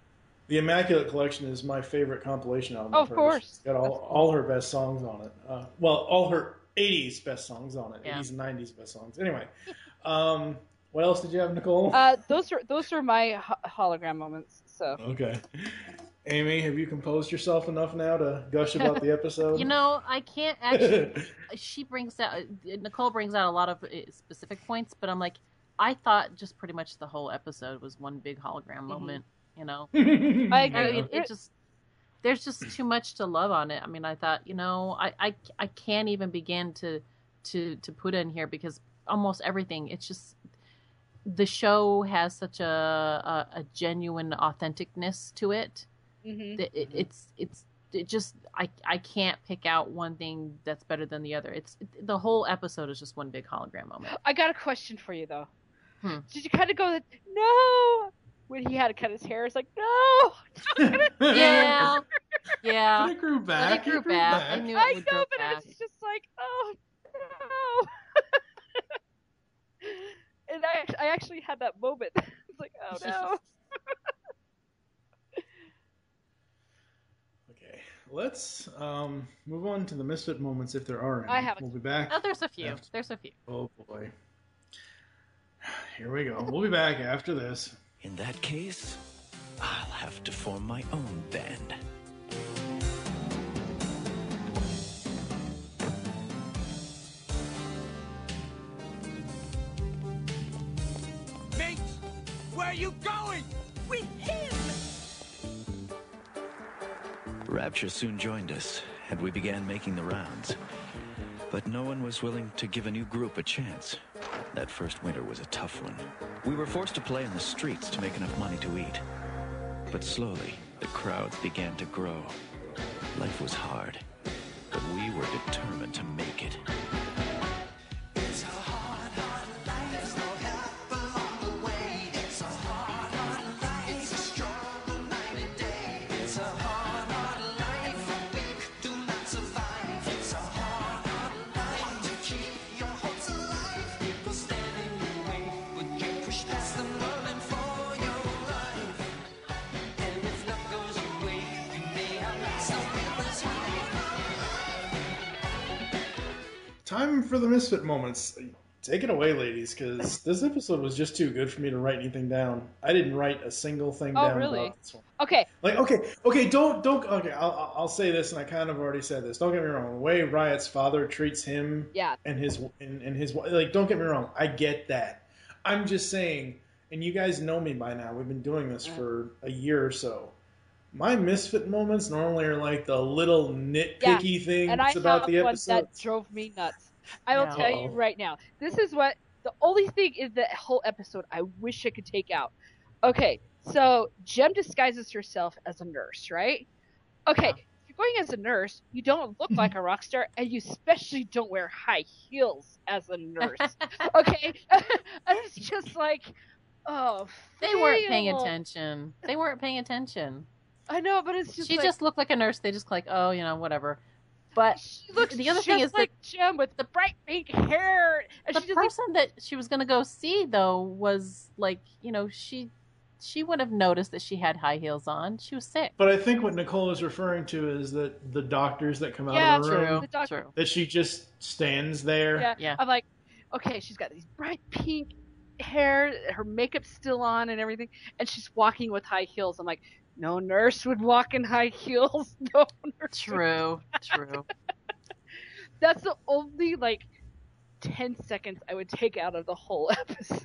[laughs] the Immaculate Collection is my favorite compilation album. Oh, of hers. course. It's got all, all her best songs on it. Uh, well, all her 80s best songs on it. Yeah. 80s and 90s best songs. Anyway, um, what else did you have, Nicole? uh, those are those are my ho- hologram moments. So Okay. Amy, have you composed yourself enough now to gush about the [laughs] episode? You know, I can't [laughs] actually. she brings out Nicole brings out a lot of uh, specific points, but I'm like, I thought just pretty much the whole episode was one big hologram moment. You know, [laughs] I agree. mean, it just there's just too much to love on it. I mean, I thought, you know, I I, I can't even begin to to to put in here because almost everything. It's just the show has such a a, a genuine authenticness to it Mhm. that it, it's it's it just I I can't pick out one thing that's better than the other. It's the whole episode is just one big hologram moment. I got a question for you though. Hmm. Did you kind of go like, no when he had to cut his hair? It's like no. [laughs] Yeah, yeah. But it grew But back. it grew, back. I knew it I would know, grow but back. it's just like oh no. [laughs] and I I actually had that moment. [laughs] it's like oh no. Okay, let's um, move on to the misfit moments if there are any. I have a- We'll be back. Oh, there's a few. after- There's a few. Oh boy. Here we go. We'll be back after this. In that case, I'll have to form my own band. Mate, where are you going? With him! Rapture soon joined us, and we began making the rounds. But no one was willing to give a new group a chance. That first winter was a tough one. We were forced to play in the streets to make enough money to eat. But slowly, the crowds began to grow. Life was hard, but we were determined to make it. For the misfit moments. Take it away, ladies, because this episode was just too good for me to write anything down. I didn't write a single thing Oh down really? about this one. Okay. Like, okay, okay, don't, don't, okay, I'll, I'll- say this, and I kind of already said this. Don't get me wrong. The way Riot's father treats him Yeah. and his, and, and his, like, don't get me wrong. I get that. I'm just saying, and you guys know me by now. We've been doing this for a year or so. My misfit moments normally are like the little nitpicky things and I about the one episode. that drove me nuts. [laughs] I will Yeah. tell you right now. This is what the only thing in the whole episode I wish I could take out. Okay, so Jem disguises herself as a nurse, right? Okay, if you're going as a nurse, you don't look [laughs] like a rock star, and you especially don't wear high heels as a nurse. [laughs] okay, and it's just like, oh, They weren't paying attention. They weren't paying attention. I know, but it's just she like, just looked like a nurse. They just like, oh, you know, whatever. But she looks the other thing is like Jem with the bright pink hair, and the she just like, person that she was going to go see though was like, you know, she she would have noticed that she had high heels on. She was sick. But I think what Nicole is referring to is that the doctors that come out Yeah, of the room, true, the doc- true. that she just stands there. yeah, I'm like, okay, she's got these bright pink hair, her makeup's still on and everything, and she's walking with high heels. I'm like, no nurse would walk in high heels. [laughs] No nurse. True, true. [laughs] That's the only like ten seconds I would take out of the whole [laughs] episode.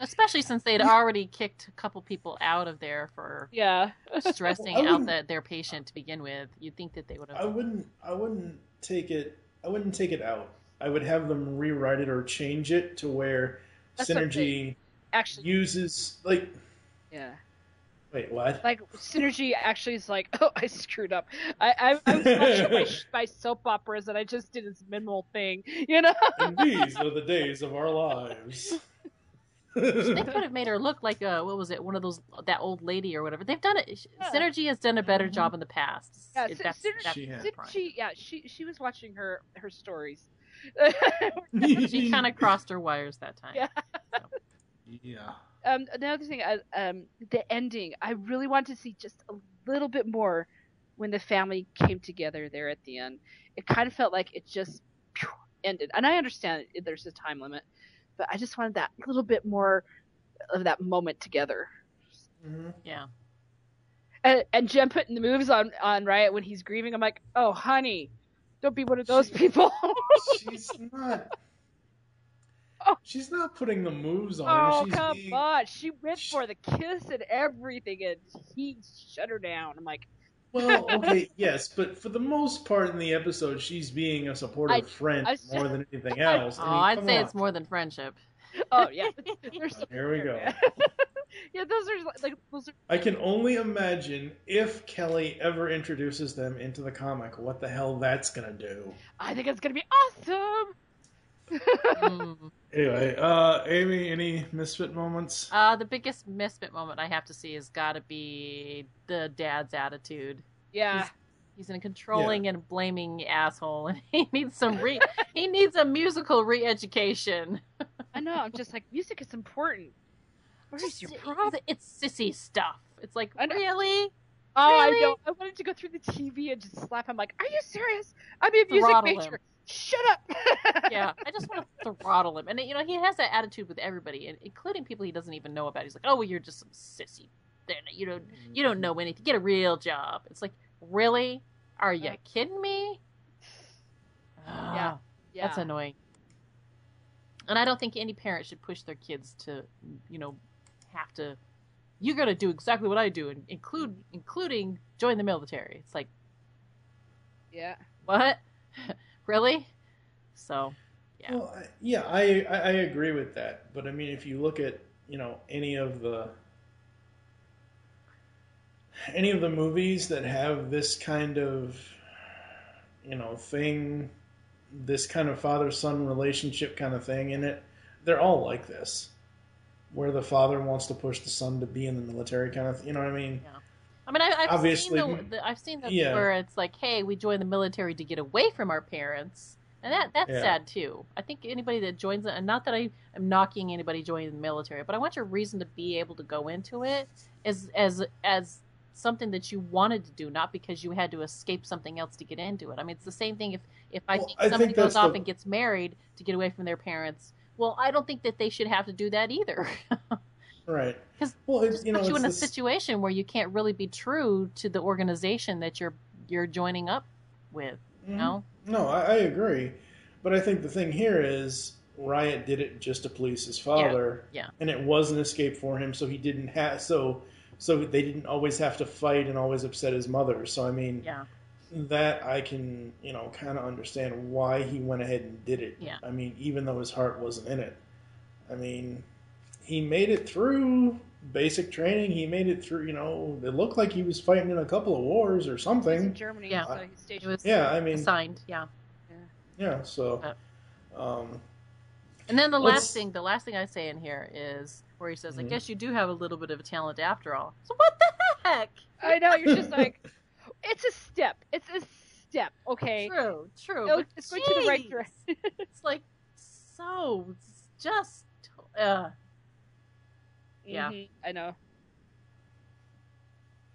Especially since they'd already kicked a couple people out of there for Yeah. stressing out that their patient to begin with. You'd think that they would have. I have. wouldn't. I wouldn't take it. I wouldn't take it out. I would have them rewrite it or change it to where That's synergy Actually, uses like. yeah. Wait, what? Like synergy actually is like, [laughs] oh, I screwed up. I I, I was watching my, [laughs] my soap operas and I just did this minimal thing, you know. and these are the days of our lives. they [laughs] could have made her look like a what was it? One of those that old lady or whatever. They've done it. Synergy has done a better mm-hmm. job in the past. Yeah, It- Sy- that's, Synergy, that's She has. the. Synergy, yeah, she she was watching her her stories. she kind of crossed her wires that time. Yeah. Yeah. Um, another thing, uh, um, the ending. I really want to see just a little bit more when the family came together there at the end. It kind of felt like it just phew, ended, and I understand it, there's a time limit, but I just wanted that little bit more of that moment together. Yeah. And, and Jem putting the moves on on Riot when he's grieving. I'm like, oh, honey, don't be one of those people. She's not. [laughs] She's not putting the moves on oh, her. She's come being, on. She went for the kiss and everything, and he shut her down. I'm like, Well, okay, [laughs] yes, but for the most part in the episode, she's being a supportive I- friend I- more than [laughs] anything else. Oh, I mean, I'd come say on. it's more than friendship. oh yeah, There's some- Here we go. yeah, those are like those are. I can only imagine if Kelly ever introduces them into the comic, what the hell that's gonna do. I think it's gonna be awesome. [laughs] Anyway, uh, Amy, any misfit moments? Uh, the biggest misfit moment I have to see has got to be the dad's attitude. Yeah. He's a controlling and blaming asshole, and [laughs] he needs some re he needs a musical re-education. I know. I'm just like, music is important. What is your problem? It's sissy stuff. It's like I know. really. Oh, I Really? know. I wanted to go through the TV and just slap him. Like, are you serious? I'm a music Throttle major. him. Shut up. [laughs] yeah, I just want to throttle him. And you know, he has that attitude with everybody, and including people he doesn't even know about. He's like, "Oh, well, you're just some sissy. Then you don't you don't know anything. Get a real job." It's like, really? Are you kidding me? Yeah, Ah, that's annoying. And I don't think any parent should push their kids to, you know, have to. You got to do exactly what I do, and include including join the military. It's like, Yeah. what? [laughs] really? So, yeah. Well, I- yeah, I, I I agree with that, but I mean, if you look at you know any of the any of the movies that have this kind of you know thing, this kind of father son relationship kind of thing in it, they're all like this, where the father wants to push the son to be in the military, kind of. You know what I mean? I mean, I, I've Obviously, seen the, the I've seen the yeah. where it's like, hey, we join the military to get away from our parents, and that that's Yeah. sad too. I think anybody that joins it, and not that I am knocking anybody joining the military, but I want your reason to be able to go into it as as as something that you wanted to do, not because you had to escape something else to get into it. I mean, it's the same thing if if I Well, think I think somebody goes off the- and gets married to get away from their parents. Well, I don't think that they should have to do that either. [laughs] Right. Because well, it's, you know, put you in a this- situation where you can't really be true to the organization that you're you're joining up with. You Mhm. know? No, I, I agree, but I think the thing here is Riot did it just to please his father, Yeah. yeah. and it was an escape for him, so he didn't have so so they didn't always have to fight and always upset his mother. So I mean, Yeah. that I can you know kind of understand why he went ahead and did it. Yeah. I mean, even though his heart wasn't in it, I mean, he made it through basic training. He made it through. You know, it looked like he was fighting in a couple of wars or something. Germany, Yeah. so he's stationed. It was Yeah, I mean- assigned. Yeah. Yeah, so. Um, And then the last thing, the last thing I say in here is where he says, "I Mhm. guess you do have a little bit of a talent after all." So what the heck? I know you're just like, [laughs] it's a step. It's a step. Okay. True, true. No, but it's going to the right direction. It's like so, it's just, uh, yeah. Mhm, I know.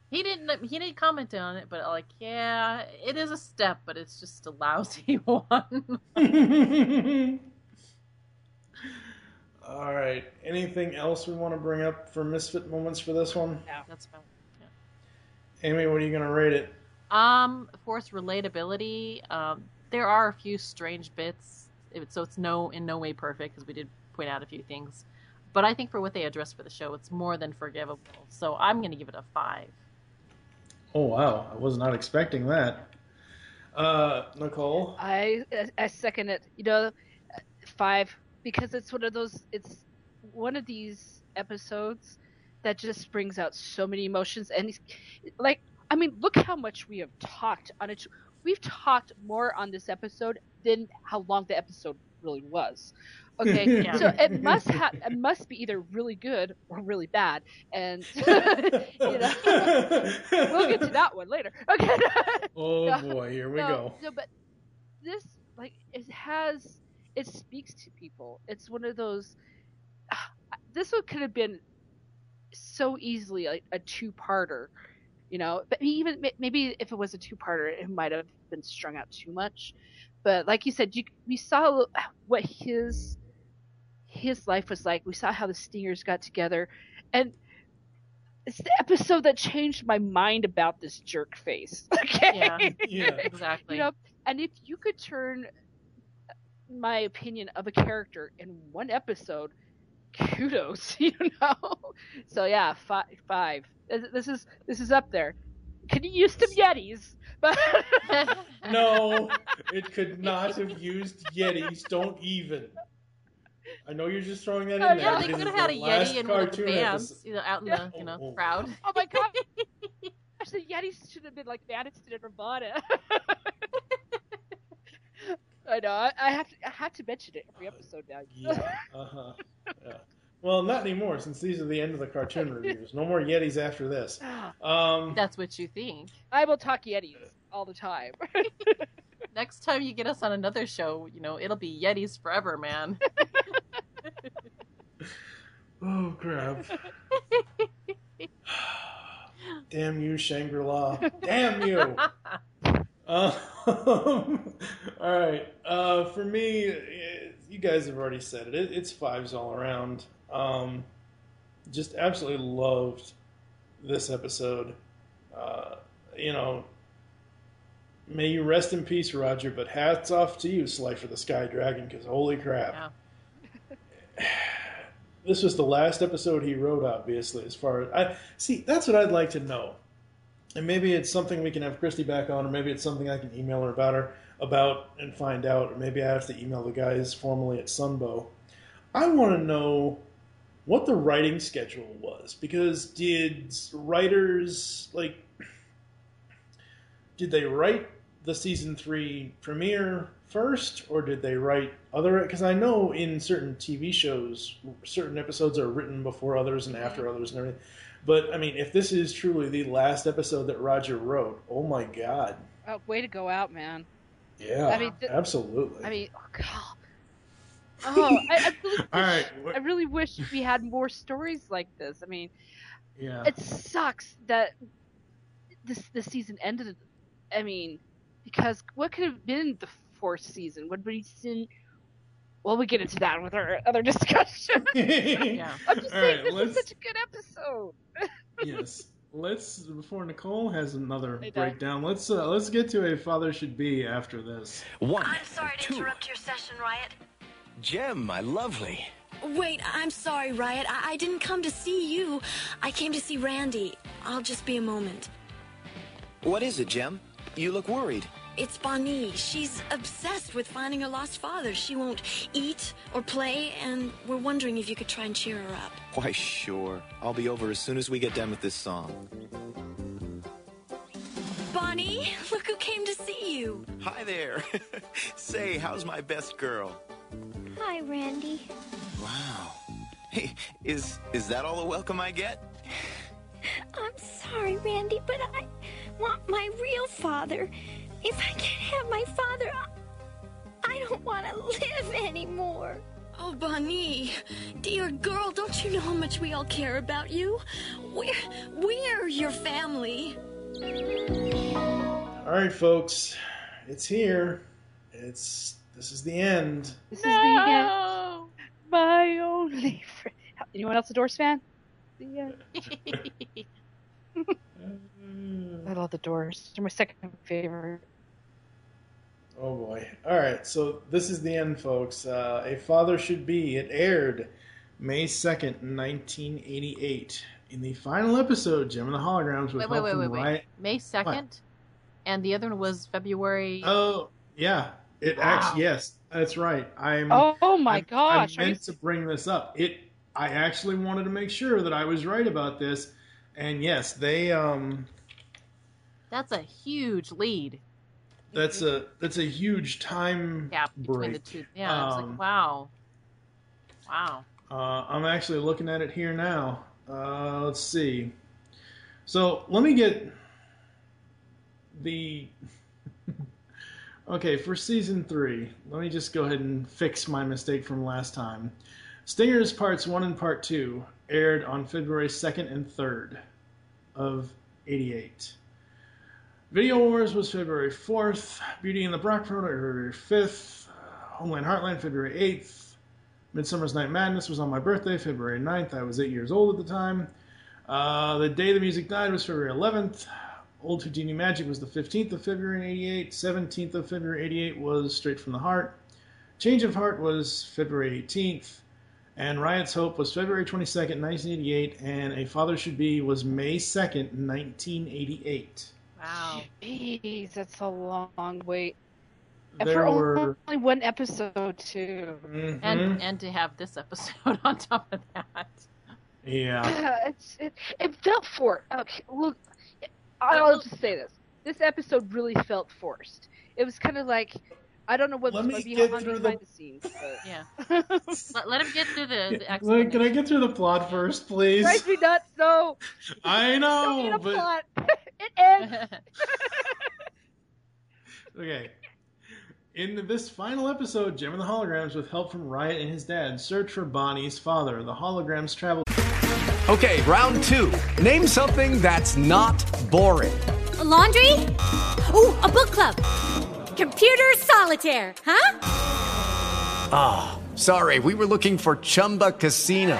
He didn't. He didn't comment on it, but like, yeah, it is a step, but it's just a lousy [laughs] one. [laughs] all right. Anything else we want to bring up for misfit moments for this one? Yeah, that's about. Amy, what are you going to rate it? Um, force relatability. Um, there are a few strange bits, it- so it's no in no way perfect because we did point out a few things. But I think for what they addressed for the show, it's more than forgivable. So I'm going to give it a five. Oh wow, I was not expecting that. Uh, Nicole. I I second it. You know, five because it's one of those. It's one of these episodes that just brings out so many emotions and it's- like I mean, look how much we have talked on it. We've talked more on this episode than how long the episode really was. Okay, [laughs] Yeah. so it must have it must be either really good or really bad, and [laughs] you know, [laughs] we'll get to that one later. Okay. Oh No, boy, here we no, go. No, but this like it has it speaks to people. It's one of those. [sighs] This one could have been so easily like a two-parter, you know. But even maybe if it was a two-parter, it might have been strung out too much. But like you said, you we saw [sighs] what his his life was like. We saw how the Stingers got together, and it's the episode that changed my mind about this jerk face. [laughs] Okay. Yeah, Yeah. [laughs] exactly. You know, and if you could turn my opinion of a character in one episode, kudos, [laughs] you know. So yeah, five. five. This this is this is up there. Could you use some Yetis? But No, it could not have used Yetis. Don't even. I know you're just throwing that in Oh, there. yeah, they because could have had a Yeti in one of the cartoon bands, episode. you know, out in Yeah. the you know Oh, oh. crowd. [laughs] oh my god, [laughs] gosh, the Yetis should have been like Madison and Nirvana. [laughs] I know. I, I have to. I have to mention it every episode now. Yeah. Uh huh. Yeah. Well, not anymore since these are the end of the cartoon reviews. No more Yetis after this. [sighs] Um, That's what you think. I will talk Yetis all the time. Next time you get us on another show, you know, it'll be Yetis forever, man. Oh crap! [laughs] Damn you, Shangri La! Damn you! Um, [laughs] all right. Uh, for me, eh, you guys have already said it. it it's fives all around. Um, just absolutely loved this episode. Uh, you know, may you rest in peace, Roger. But hats off to you, Slifer the Sky Dragon, because holy crap. [sighs] [laughs] This was the last episode he wrote, obviously. As far as I see, that's what I'd like to know and maybe it's something we can have Christy back on, or maybe it's something I can email her about her about and find out, or maybe I have to email the guys formally at Sunbow. I want to know what the writing schedule was because did writers like did they write the season three premiere first, or did they write other? Because I know in certain TV shows, certain episodes are written before others and after others and everything. But I mean, if this is truly the last episode that Roger wrote, oh my god, oh, way to go out, man. yeah, I mean, th- absolutely. I mean, oh god. [laughs] Oh, I, I really, All right, I really wish we had more stories like this. I mean, yeah, it sucks that this this season ended. I mean, because what could have been the fourth season? What would we seen? Well, we get into that with our other [laughs] discussion. [laughs] yeah. I'm just All saying right, this let's- is such a good episode. [laughs] yes. Let's before Nicole has another Hey, Doug. breakdown. Let's uh, let's get to a father should be after this. One. I'm sorry to two. interrupt your session, Riot. Jem, my lovely. Wait, I'm sorry, Riot. I, I didn't come to see you. I came to see Randy. I'll just be a moment. What is it, Jem? You look worried. It's Bonnie. She's obsessed with finding her lost father. She won't eat or play, and we're wondering if you could try and cheer her up. Why, sure. I'll be over as soon as we get done with this song. Bonnie, look who came to see you. Hi there. [laughs] Say, how's my best girl? Hi, Randy. Wow. Hey, is is that all the welcome I get? [sighs] I'm sorry, Randy, but I want my real father. If I can't have my father, I, I don't want to live anymore. Oh, Bonnie, dear girl, don't you know how much we all care about you? We're we're your family. All right, folks, it's here. It's this is the end. This is the end. My only friend. Anyone else a Doors fan? The end. [laughs] I love the Doors. They're my second favorite. Oh boy. All right, so this is the end, folks. Uh, a Father Should Be. It aired May 2nd, 1988. In the final episode, Jem and the Holograms with Wait, wait, wait, wait, wait. Riot. May second, and the other one was February. Oh, yeah. It Wow. actually, yes, that's right. I'm. Oh, my I'm- gosh, I are you meant to bring this up. It. I actually wanted to make sure that I was right about this, and yes, they. Um, That's a huge lead that's a that's a huge time gap between break. the two. Yeah, I was Um, like, wow, wow. Uh, I'm actually looking at it here now. Uh, let's see. So let me get the. [laughs] okay, for season three, let me just go ahead and fix my mistake from last time. Stingers Parts 1 and Part 2 aired on February 2nd and 3rd of 88. Video Wars was February 4th. Beauty and the Brock February 5th. Homeland Heartland February 8th. Midsummer's Night Madness was on my birthday, February 9th. I was eight years old at the time. Uh, the day the music died was February 11th. Old Houdini Magic was the 15th of February in 88. 17th of February 88 was Straight from the Heart. Change of Heart was February 18th. And Riot's Hope was February 22nd, 1988. And A Father Should Be was May 2nd, 1988. Wow. Jeez, that's a long wait. And There for were- only one episode, too. Mm-hmm. And and to have this episode [laughs] on top of that. Yeah. [laughs] it's, it, it felt for okay. Look, I'll just say this: this episode really felt forced. It was kind of like I don't know what Let was me behind, get through the- the scenes, but [laughs] Yeah. let, let him get through the, the Wait, can I get through the plot first, please? drives me nuts. So I don't need know, a but plot. It ends. [laughs] Okay. In this final episode, Jem and the Holograms, with help from Riot and his dad, search for Bonnie's father. The holograms travel. Okay, round two. Name something that's not boring. A laundry? Ooh, a book club. Computer solitaire, huh? Ah, sorry, we were looking for Chumba Casino.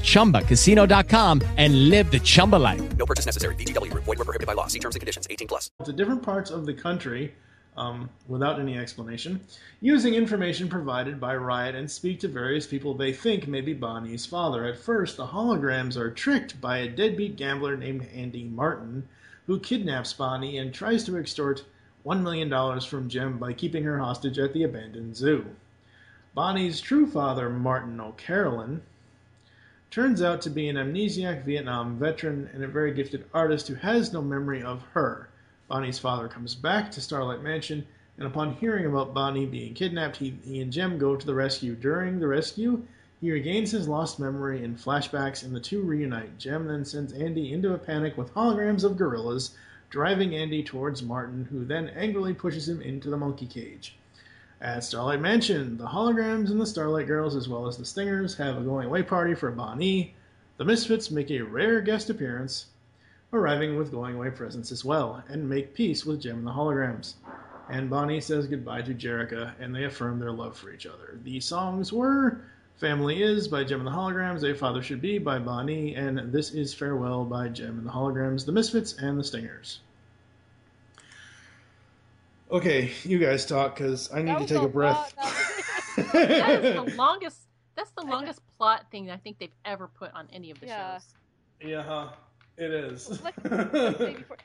chumbacasino.com and live the Chumba life. No purchase necessary. VGW Group. Void were prohibited by law. See terms and conditions. 18 plus. to different parts of the country um, without any explanation, using information provided by Riot and speak to various people they think may be Bonnie's father. At first, the holograms are tricked by a deadbeat gambler named Andy Martin, who kidnaps Bonnie and tries to extort $1 million from Jem by keeping her hostage at the abandoned zoo. Bonnie's true father, Martin O'Carolan, turns out to be an amnesiac Vietnam veteran and a very gifted artist who has no memory of her. Bonnie's father comes back to Starlight Mansion, and upon hearing about Bonnie being kidnapped, he, he and Jem go to the rescue. During the rescue, he regains his lost memory in flashbacks, and the two reunite. Jem then sends Andy into a panic with holograms of gorillas, driving Andy towards Martin, who then angrily pushes him into the monkey cage. At Starlight Mansion, the holograms and the Starlight Girls, as well as the Stingers, have a going away party for Bonnie. The Misfits make a rare guest appearance. arriving with going away presents as well, and make peace with Jem and the holograms. And Bonnie says goodbye to Jerica, and they affirm their love for each other. The songs were Family Is by Jem and the Holograms, A Father Should Be by Bonnie, and This Is Farewell by Jem and the Holograms, The Misfits, and The Stingers. Okay, you guys talk because I need to take a a breath. that is [laughs] the longest. That's the longest plot thing I think they've ever put on any of the Yeah. shows. Yeah, huh, it is. Like, like [laughs] say before-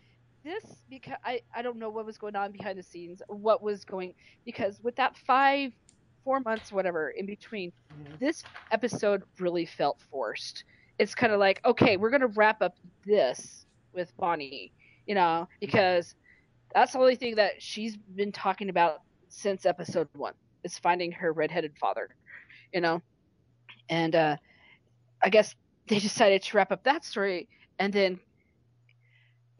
this because I I don't know what was going on behind the scenes, what was going because with that five, four months, whatever in between, mm-hmm. this episode really felt forced. It's kind of like okay, we're gonna wrap up this with Bonnie, you know, because that's the only thing that she's been talking about since episode one is finding her redheaded father, you know, and uh, I guess they decided to wrap up that story and then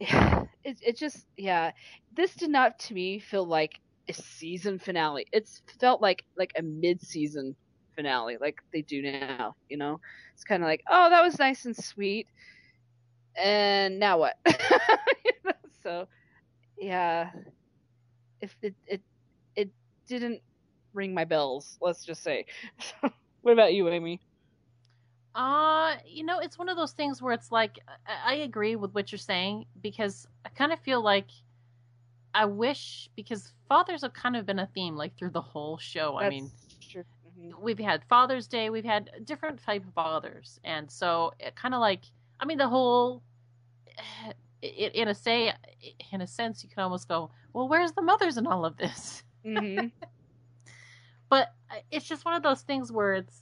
[sighs] it, it just yeah. This did not to me feel like a season finale. It's felt like like a mid-season finale like they do now you know? It's kind of like oh that was nice and sweet and now what? [laughs] So yeah if it it it didn't ring my bells let's just say [laughs] what about you amy Uh, you know, it's one of those things where it's like I, I agree with what you're saying because I kind of feel like I wish because fathers have kind of been a theme like through the whole show. I mean, That's. Mhm. we've had Father's Day, we've had different type of fathers, and so it kind of like I mean the whole. It, in a say, in a sense, you can almost go, well, where's the mothers in all of this? Mm-hmm. [laughs] but it's just one of those things where it's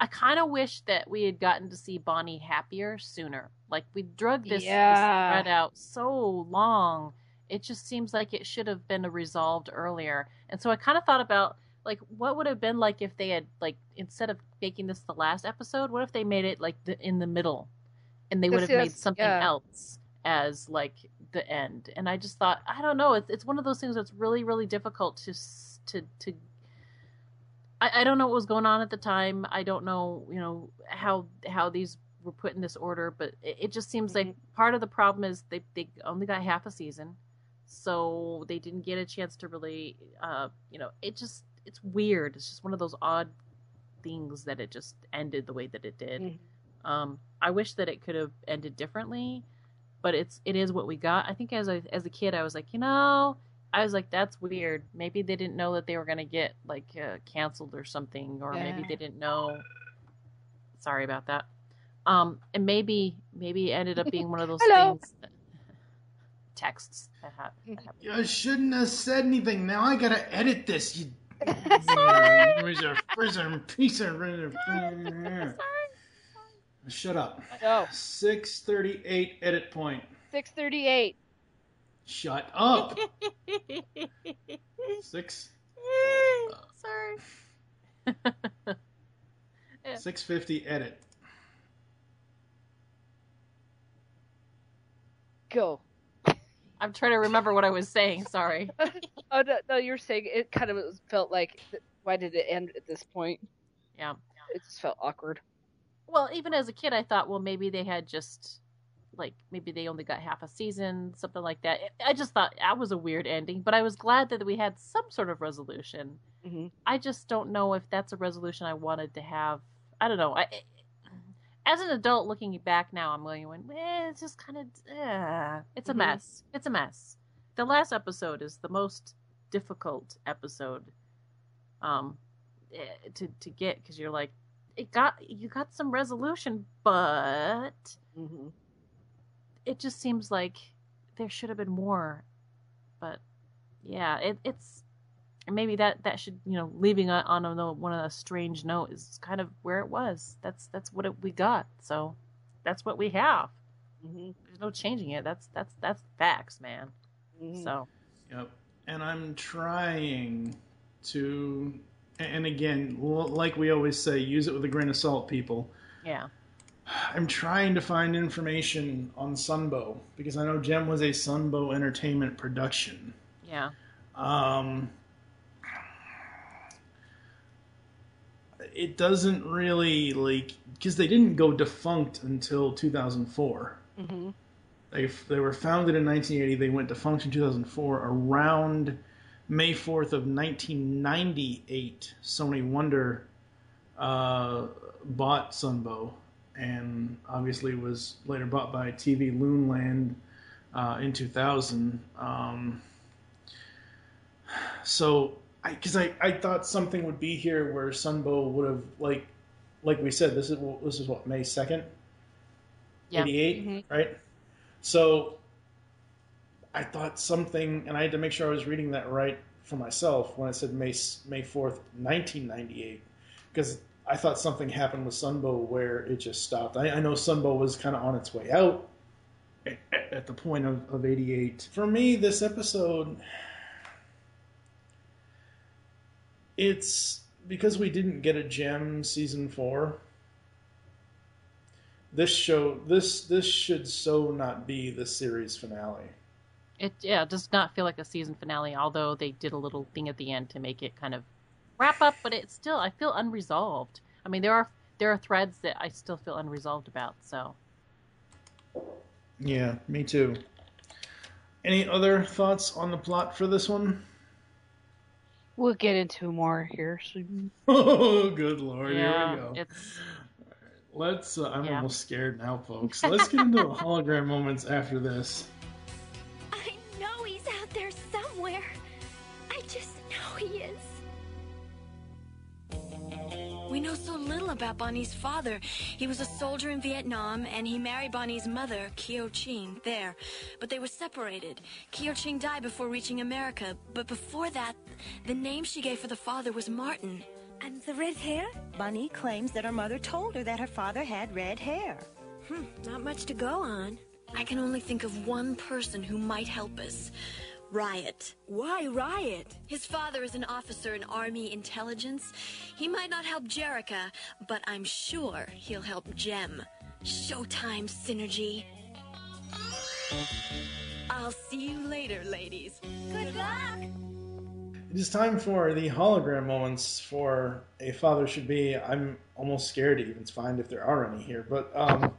i kind of wish that we had gotten to see bonnie happier sooner like we drug this, this thread out so long it just seems like it should have been resolved earlier and so i kind of thought about like what would have been like if they had like instead of making this the last episode what if they made it like the in the middle and they would have made something yeah. else as like the end. And i just thought i don't know it's, it's one of those things that's really really difficult to to to I, I don't know what was going on at the time. I don't know you know how how these were put in this order but it, it just seems like part of the problem is they they only got half a season so they didn't get a chance to really uh you know it just it's weird. It's just one of those odd things that it just ended the way that it did. Mhm. Um i wish that it could have ended differently but it's it is what we got. I think as a as a kid i was like you know i was like that's weird. Maybe they didn't know that they were going to get like uh, canceled or something or maybe they didn't know. Sorry about that. Um and maybe maybe it ended up being one of [laughs] those things that, [laughs] texts that have, that You shouldn't have said anything. Now I gotta edit this. You. Where's a prison piece of Shut up. No. Six thirty-eight edit point. 638 Shut up. [laughs] Six. [laughs] sorry [laughs] Six fifty edit. go i'm trying to remember what i was saying sorry oh no, no you're saying it kind of felt like why did it end at this point yeah it just felt awkward Well, even as a kid, I thought, well, maybe they had just like maybe they only got half a season, something like that. I just thought that was a weird ending, but I was glad that we had some sort of resolution. Mhm. I just don't know if that's a resolution I wanted to have. I don't know. I, as an adult looking back now, I'm going, eh, it's just kind of, uh, it's a Mhm. mess. It's a mess. The last episode is the most difficult episode, um, eh, to to get because you're like, it got you got some resolution, but mm-hmm. it just seems like there should have been more. But yeah, it, it's maybe that that should you know leaving a, on a one of a strange note is kind of where it was. That's that's what it, we got. So that's what we have. Mm-hmm. There's no changing it. That's that's that's facts, man. Mm-hmm. So Yep. And I'm trying to, and again, like we always say, use it with a grain of salt, people. yeah. I'm trying to find information on Sunbow because I know Jem was a Sunbow Entertainment production. Yeah. Um, it doesn't really like because they didn't go defunct until 2004. Mm-hmm. They they were founded in 1980. They went defunct in 2004. Around May 4th of 1998, Sony Wonder uh, bought Sunbow, and obviously was later bought by TV Loonland uh, in 2000. Um, so, because I, I, I thought something would be here where Sunbow would have like like we said this is this is what May 2nd, Yeah. 88, Mm-hmm. right? So I thought something, and I had to make sure I was reading that right for myself when I said May May fourth, nineteen ninety eight, because I thought something happened with Sunbow where it just stopped. I, I know Sunbow was kind of on its way out at, at the point of, of eighty eight. For me, this episode, it's because we didn't get a Jem season four this show this this should so not be the series finale. It yeah, it does not feel like a season finale, although they did a little thing at the end to make it kind of wrap up, but it's still I feel unresolved. I mean there are there are threads that I still feel unresolved about, so Yeah, me too. Any other thoughts on the plot for this one? We'll get into more here soon. [laughs] Oh, good lord! yeah, Here we go. it's Let's. Uh, I'm Yeah. almost scared now, folks. Let's get into [laughs] the hologram moments after this. We know so little about Bonnie's father. He was a soldier in Vietnam, and he married Bonnie's mother, Kyo Ching, there. But they were separated. Kyo Ching died before reaching America, but before that, the name she gave for the father was Martin. And the red hair? Bonnie claims that her mother told her that her father had red hair. Hmm, not much to go on. I can only think of one person who might help us. Riot. Why Riot? His father is an officer in Army intelligence. He might not help Jerica, but I'm sure he'll help Jem. Showtime synergy. I'll see you later, ladies. Good luck. It is time for the hologram moments for a father should be. I'm almost scared to even find if there are any here, but um,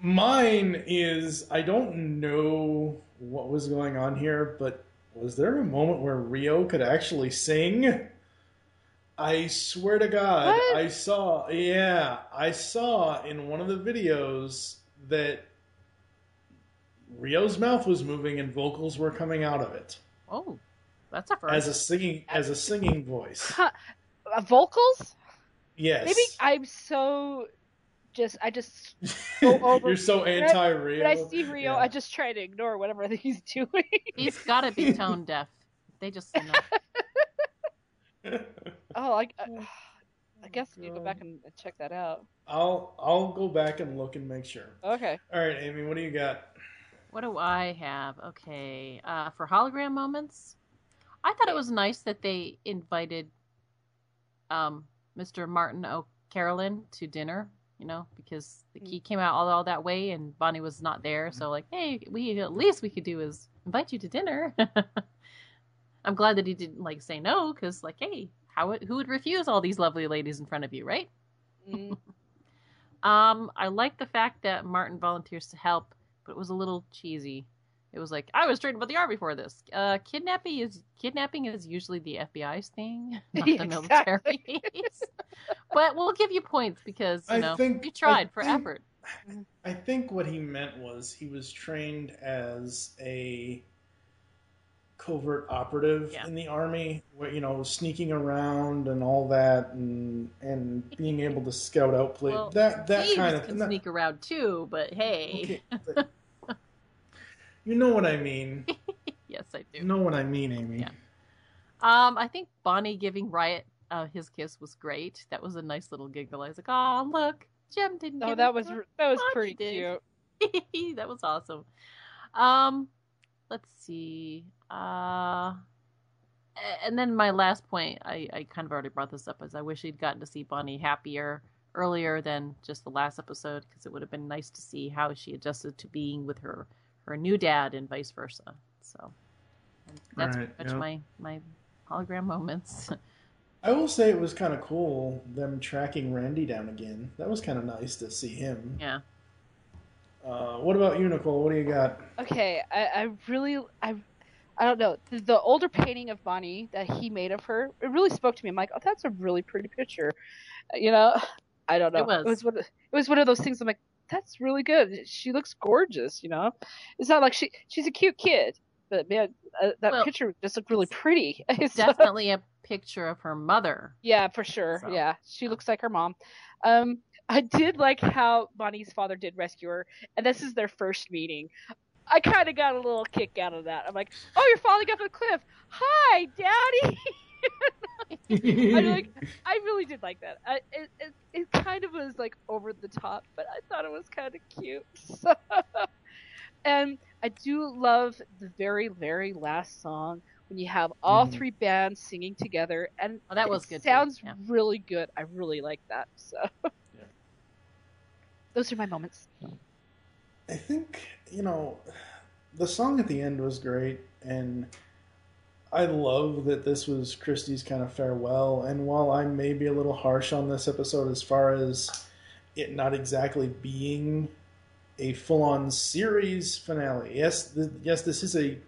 mine is I don't know what was going on here, but was there a moment where Rio could actually sing? I swear to God, What? I saw. Yeah, I saw in one of the videos that Rio's mouth was moving and vocals were coming out of it oh, that's a first. as a singing as a singing voice. [laughs] Uh, vocals? Yes. Maybe I'm so just I just [laughs] go over. You're so anti-Rio. When I see Rio, Yeah. I just try to ignore whatever [laughs] he's doing. He's got to be [laughs] tone deaf. They just oh, I, I, I guess I need to go back and and check that out. I'll I'll go back and look and make sure. Okay. All right, Amy, what do you got? What do I have? Okay, uh, for hologram moments, I thought it was nice that they invited um, Mr. Martin O'Carolyn to dinner. You know, because he came out all, all that way and Bonnie was not there. So like, hey, we at least we could do is invite you to dinner. [laughs] I'm glad that he didn't like say no because like, hey, how would, who would refuse all these lovely ladies in front of you, right? Mm. [laughs] Um, I like the fact that Martin volunteers to help, but it was a little cheesy. It was like I was trained by the army for this. Uh, kidnapping is kidnapping is usually the FBI's thing, [laughs] not the Exactly. military's. [laughs] but we'll give you points because you I know think- you tried I for think- effort. I think what he meant was he was trained as a covert operative in the army, where you know sneaking around and all that, and and being able to scout out play Well, that that kind of can that- sneak around too, but hey, [laughs] You know what I mean? [laughs] yes, I do. You know what I mean, Amy? Yeah. Um, I think Bonnie giving Riot uh, his kiss was great. That was a nice little giggle. I was like, "Oh, look, Jem didn't." Oh, give that was to that was Bonnie pretty did." cute. [laughs] that was awesome. Um, let's see. Uh, and then my last point, I, I kind of already brought this up, is I wish he'd gotten to see Bonnie happier earlier than just the last episode, because it would have been nice to see how she adjusted to being with her her new dad and vice versa. So that's Right, pretty much yeah. my my hologram moments. [laughs] I will say it was kind of cool them tracking Randy down again. That was kind of nice to see him. yeah. Uh, what about you, Nicole? What do you got? Okay, I, I really, I, I don't know. The, the older painting of Bonnie that he made of her, it really spoke to me. I'm like, oh, that's a really pretty picture. You know, I don't know. It was. It was one. Of, it was one of those things. I'm like, that's really good. She looks gorgeous. You know, it's not like she she's a cute kid, but man, uh, that Well, picture just looked really pretty. [laughs] It's definitely a picture of her mother. Yeah, for sure. So. Yeah, she looks like her mom. Um, I did like how Bonnie's father did rescue her, and this is their first meeting. I kind of got a little kick out of that. I'm like, oh, you're falling off a cliff. Hi, Daddy. [laughs] I [laughs] like, I really did like that. I, it, it it kind of was like over the top, but I thought it was kind of cute. So, [laughs] and I do love the very very last song when you have all Mhm. three bands singing together, and Oh, that was it good Sounds yeah. really good. I really like that. So, yeah. [laughs] those are my moments. I think you know the song at the end was great, and I love that this was Christy's kind of farewell. And while I may be a little harsh on this episode as far as it not exactly being a full-on series finale, yes, th- yes, this is a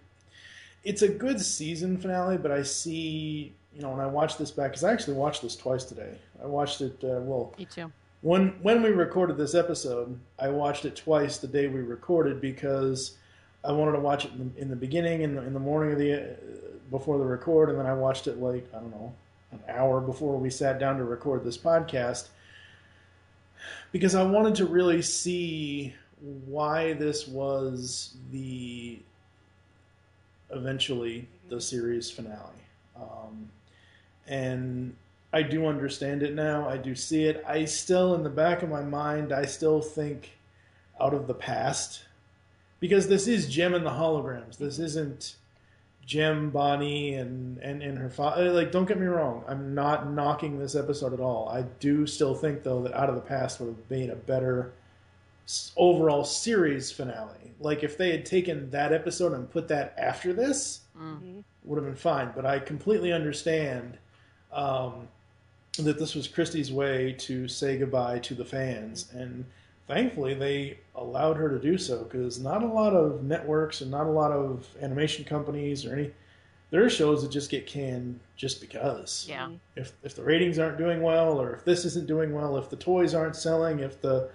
it's a good season finale, but I see you know when I watch this back because I actually watched this twice today. I watched it uh, well Me too. when when we recorded this episode, I watched it twice the day we recorded because I wanted to watch it in the, in the beginning in the, in the morning of the uh, before the record, and then I watched it like I don't know an hour before we sat down to record this podcast because I wanted to really see why this was the eventually the series finale. Um, and I do understand it now. I do see it. I still, in the back of my mind, I still think out of the past because this is Jem and the holograms. This isn't Jem, Bonnie, and and and her father. Like, don't get me wrong. I'm not knocking this episode at all. I do still think though that out of the past would have made a better overall series finale. Like if they had taken that episode and put that after this, would have been fine. But I completely understand um, that this was Christy's way to say goodbye to the fans, and thankfully they allowed her to do so because not a lot of networks and not a lot of animation companies or any there are shows that just get canned just because. Yeah. If if the ratings aren't doing well, or if this isn't doing well, if the toys aren't selling, if the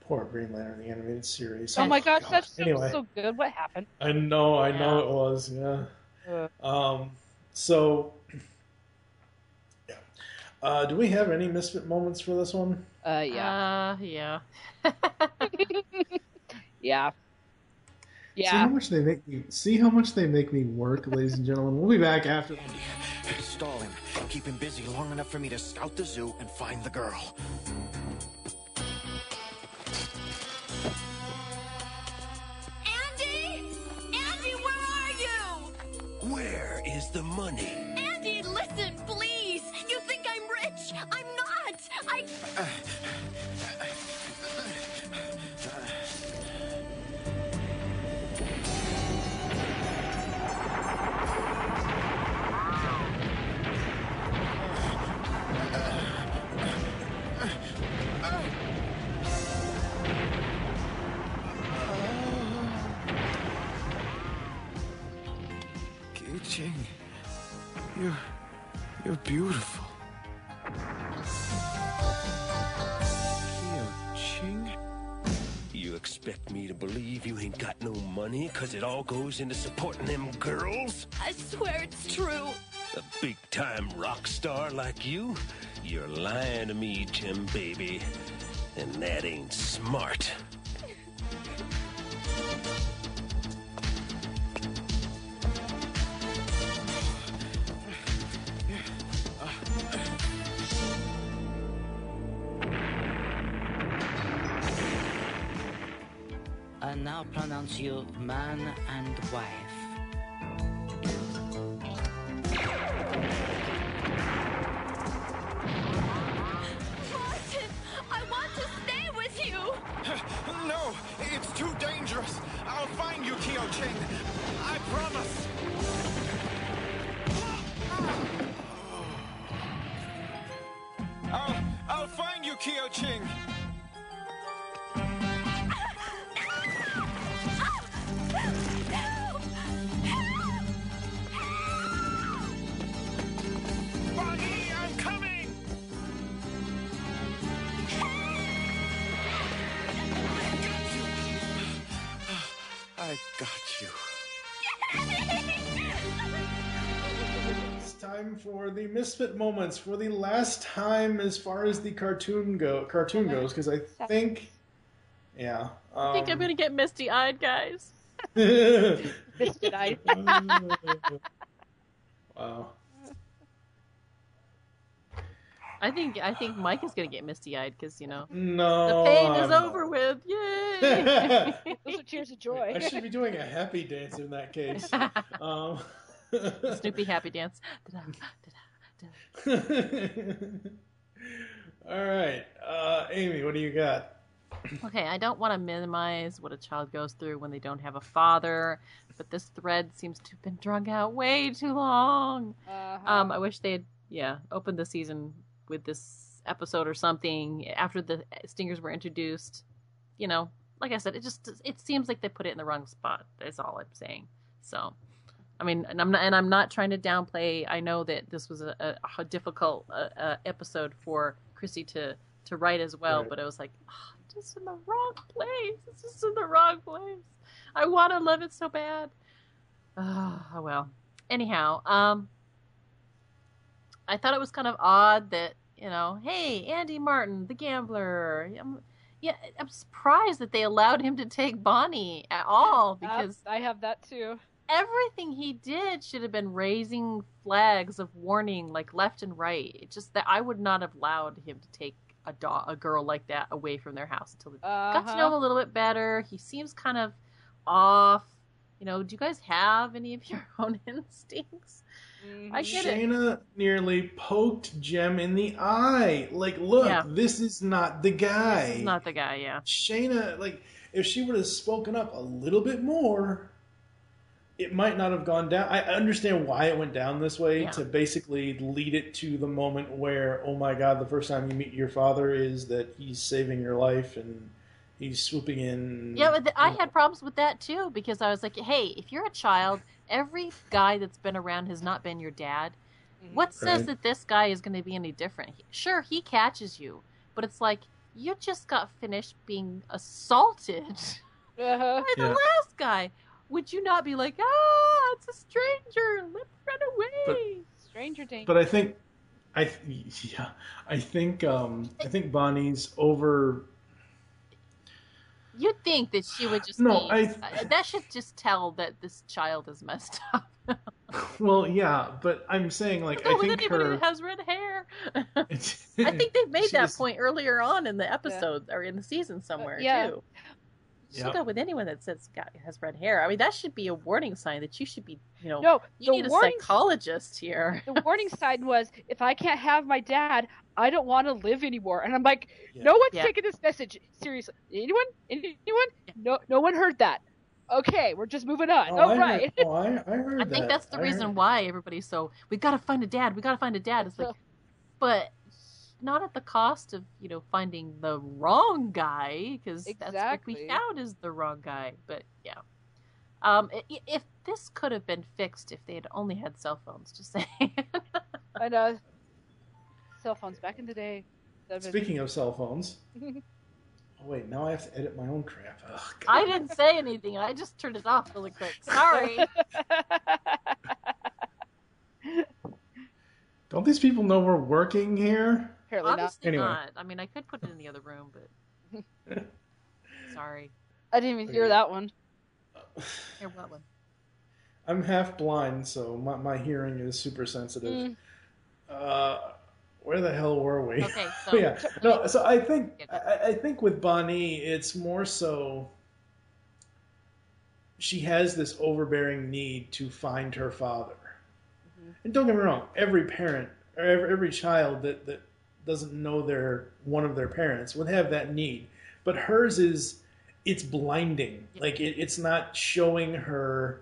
poor Green Lantern the animated series. Oh my gosh, that show's Anyway. so good. What happened? I know, I know it was, yeah. Uh, Um, so, [clears throat] yeah. Uh, do we have any misfit moments for this one? Uh, yeah. Uh, yeah. [laughs] yeah. See how much they make me. See how much they make me work, ladies and gentlemen. We'll be back after. Stall him. Keep him busy long enough for me to scout the zoo and find the girl. Andy! Andy, where are you? Where is the money? Andy, listen, please. You think I'm rich? I'm not. I. Ching, because it all goes into supporting them girls? I swear it's true. A big time rock star like you? You're lying to me, Jem baby. And that ain't smart. You man and wife. Misfit moments for the last time as far as the cartoon go cartoon goes because I think, yeah, I think I'm um, gonna get misty eyed, guys. [laughs] Misfit eyed. [laughs] wow. I think I think Mike is gonna get misty eyed because you know No, the pain is I'm- over with. Yay! [laughs] Those are tears of joy. I should be doing a happy dance in that case. Um, Snoopy happy dance. [laughs] All right, uh, Amy, what do you got? [clears throat] Okay, I don't want to minimize what a child goes through when they don't have a father, but this thread seems to have been drug out way too long. Uh-huh. Um, I wish they had, yeah, opened the season with this episode or something after the stingers were introduced. You know, like I said, it just it seems like they put it in the wrong spot. That's all I'm saying. So, I mean, and I'm not, and I'm not trying to downplay. I know that this was a, a, a difficult uh, uh, episode for Chrissy to to write as well, Right. but it was like, oh, just in the wrong place. It's just in the wrong place. I want to love it so bad. Oh, well. Anyhow, um, I thought it was kind of odd that you know, hey, Andy Martin, the gambler. I'm, yeah, I'm surprised that they allowed him to take Bonnie at all because I have that too. Everything he did should have been raising flags of warning, like left and right. It just that I would not have allowed him to take a dog, a girl like that away from their house until they got to Uh-huh. know him a little bit better. He seems kind of off. You know, do you guys have any of [laughs] your own instincts? I get it. Shana nearly poked Jem in the eye. Like, look, Yeah. this is not the guy. This is not the guy, yeah. Shana, like, if she would have spoken up a little bit more, it might not have gone down. I understand why it went down this way Yeah. to basically lead it to the moment where, oh my god, the first time you meet your father is that he's saving your life and he's swooping in. Yeah, but th- I had problems with that too because I was like, hey, if you're a child, every guy that's been around has not been your dad. What says Right. that this guy is going to be any different? Sure, he catches you, but it's like you just got finished being assaulted Uh-huh. by the Yeah. last guy. Would you not be like, ah, it's a stranger, let's run away? Stranger danger. But I think, I yeah, I think um, I think Bonnie's over. You'd think that she would just No, be, I- uh, that should just tell that this child is messed up. [laughs] Well, yeah, but I'm saying like [laughs] Go I think anybody her. that has red hair. I [laughs] I think they've made that She's- point earlier on in the episode or in the season somewhere yeah. too. You should Yep. go with anyone that says got, has red hair. I mean, that should be a warning sign that you should be, you know, No, you the need a warning- psychologist here. the warning [laughs] sign was if I can't have my dad, I don't want to live anymore. And I'm like, Yeah. no one's Yeah. taking this message seriously. Anyone? Anyone? No, no one heard that. Okay, we're just moving on. Oh, All I right. heard, oh, I, I heard I think that. that's the I reason heard- why everybody's so we got to find a dad. We got to find a dad. It's like, but not at the cost of you know finding the wrong guy because that's what we Exactly. found is the wrong guy. But yeah, um, i- i- if this could have been fixed if they had only had cell phones, just saying. [laughs] I know. Cell phones back in the day. That'd been- Speaking of cell phones, [laughs] oh wait, now I have to edit my own crap. Ugh, God. I didn't say anything. I just turned it off really quick. Sorry. [laughs] Don't these people know we're working here? Apparently not. Obviously Anyway. not. I mean, I could put it in the other room, but [laughs] sorry. I didn't even hear that one. [sighs] Here, what one? I'm half blind, so my, my hearing is super sensitive. Mm. Uh, where the hell were we? Okay, [laughs] so yeah, no. So I think I, I think with Bonnie, it's more so she has this overbearing need to find her father. And don't get me wrong, every parent or every, every child that that doesn't know their one of their parents would have that need, but hers is it's blinding. Like it, it's not showing her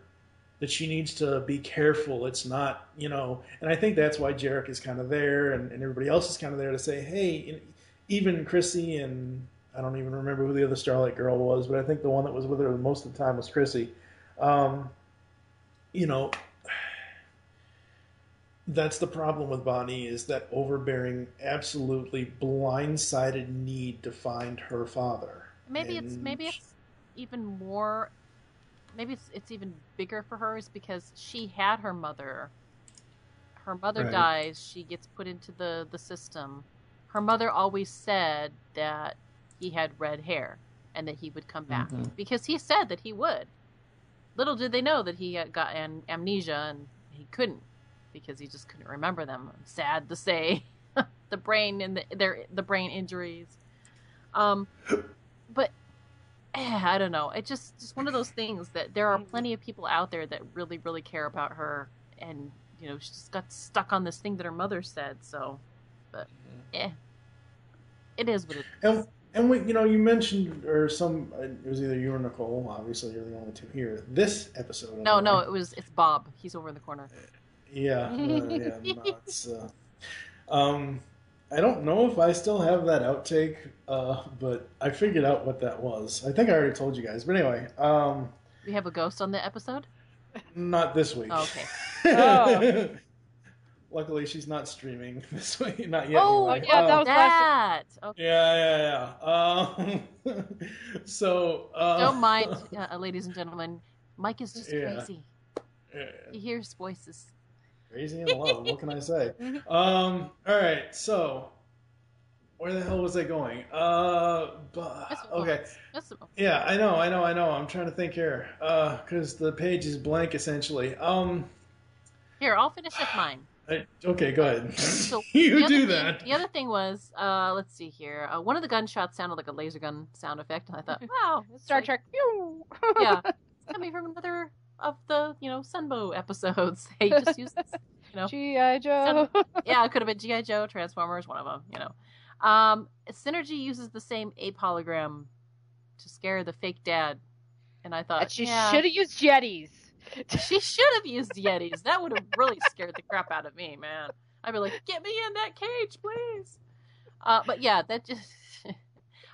that she needs to be careful. It's not, you know, and I think that's why Jerica is kind of there and, and everybody else is kind of there to say, hey, even Krissie and I don't even remember who the other Starlight girl was, but I think the one that was with her most of the time was Krissie. Um, you know, that's the problem with Bonnie is that overbearing, absolutely blindsided need to find her father. Maybe it's maybe it's even more. Maybe it's it's even bigger for her is because she had her mother, her her mother Right. dies, she gets put into the the system. Her mother always said that he had red hair and that he would come back Mhm. because he said that he would. Little did they know that he had got an amnesia and he couldn't because he just couldn't remember them. Sad to say, [laughs] the brain and the their the brain injuries. Um, but eh, I don't know. It just just one of those things that there are plenty of people out there that really really care about her, and you know she just got stuck on this thing that her mother said. So, but eh, it is what it is. And and we, you know, you mentioned or some uh, it was either you or Nicole. Obviously, you're the only two here. This episode. No, no, it was it's Bob. He's over in the corner. Yeah, [laughs] uh, yeah, no, it's, uh, um, I don't know if I still have that outtake, uh, but I figured out what that was. I think I already told you guys, but anyway, um, We have a ghost on the episode. not this week. Oh, okay. Oh. [laughs] Luckily, she's not streaming [laughs] this week. Not yet. Oh, anyway. yeah, that Um, was last. that. Okay. Yeah, yeah, yeah. Um, so uh, Don't mind, uh, ladies and gentlemen. Mike is just Yeah. crazy. Yeah. He hears voices. Crazy in love. What can I say? [laughs] Um. All right. So, where the hell was I going? Uh. But, okay. That's Yeah, I know, I know, I know. I'm trying to think here. Uh, because the page is blank essentially. Um. Here, I'll finish with mine. I, okay, go ahead. So [laughs] you the other do thing- that. The other thing was, uh, let's see here. Uh, one of the gunshots sounded like a laser gun sound effect, and I thought, [laughs] wow, Star like- Trek. Yeah, it's coming from another of the you know Sunbow episodes. [laughs] They just use this, you know. G.I. Joe. [laughs] yeah, it could have been GI Joe, Transformers, one of them. You know, um, Synergy uses the same ape hologram to scare the fake dad, and I thought And she yeah, should have used Yetis. [laughs] she should have used Yetis. That would have really scared the crap out of me, man. I'd be like, "Get me in that cage, please." Uh, but yeah, that just.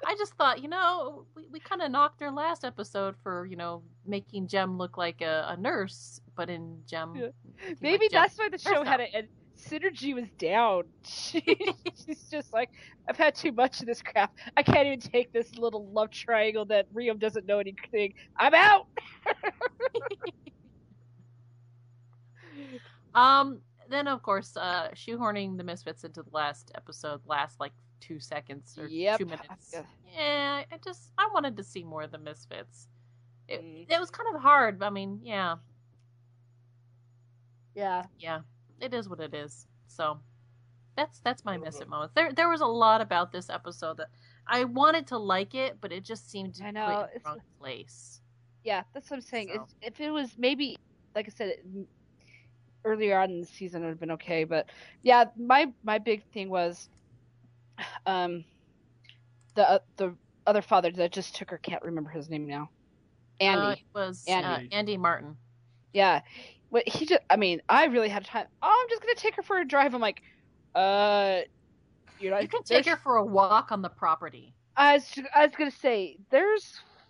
I just thought, you know, we, we kind of knocked her last episode for, you know, making Jem look like a, a nurse, but in Jem, Yeah. Maybe Jem- that's why the show had. And Synergy was down. [laughs] She, she's just like, I've had too much of this crap. I can't even take this little love triangle that Riam doesn't know anything. I'm out. [laughs] Um, then of course, uh, shoehorning the Misfits into the last episode last like two seconds or Yep. two minutes. Yeah, I just I wanted to see more of the Misfits. It, Mm. it was kind of hard. I mean, yeah, Yeah. yeah, it is what it is. So that's that's my miss it moments. There there was a lot about this episode that I wanted to like it, but it just seemed to I know, in the wrong place. Yeah, that's what I'm saying. So- if it was maybe, like I said, earlier on in the season, it would have been okay. But yeah, my my big thing was, um, the uh, the other father that just took her can't remember his name now. Andy. Uh, it was Andy. Uh, Andy Martin. Yeah. but he just I mean, I really had a time. Oh, I'm just gonna take her for a drive. I'm like, uh you know You can take her for a walk on the property. I was I was gonna say, there's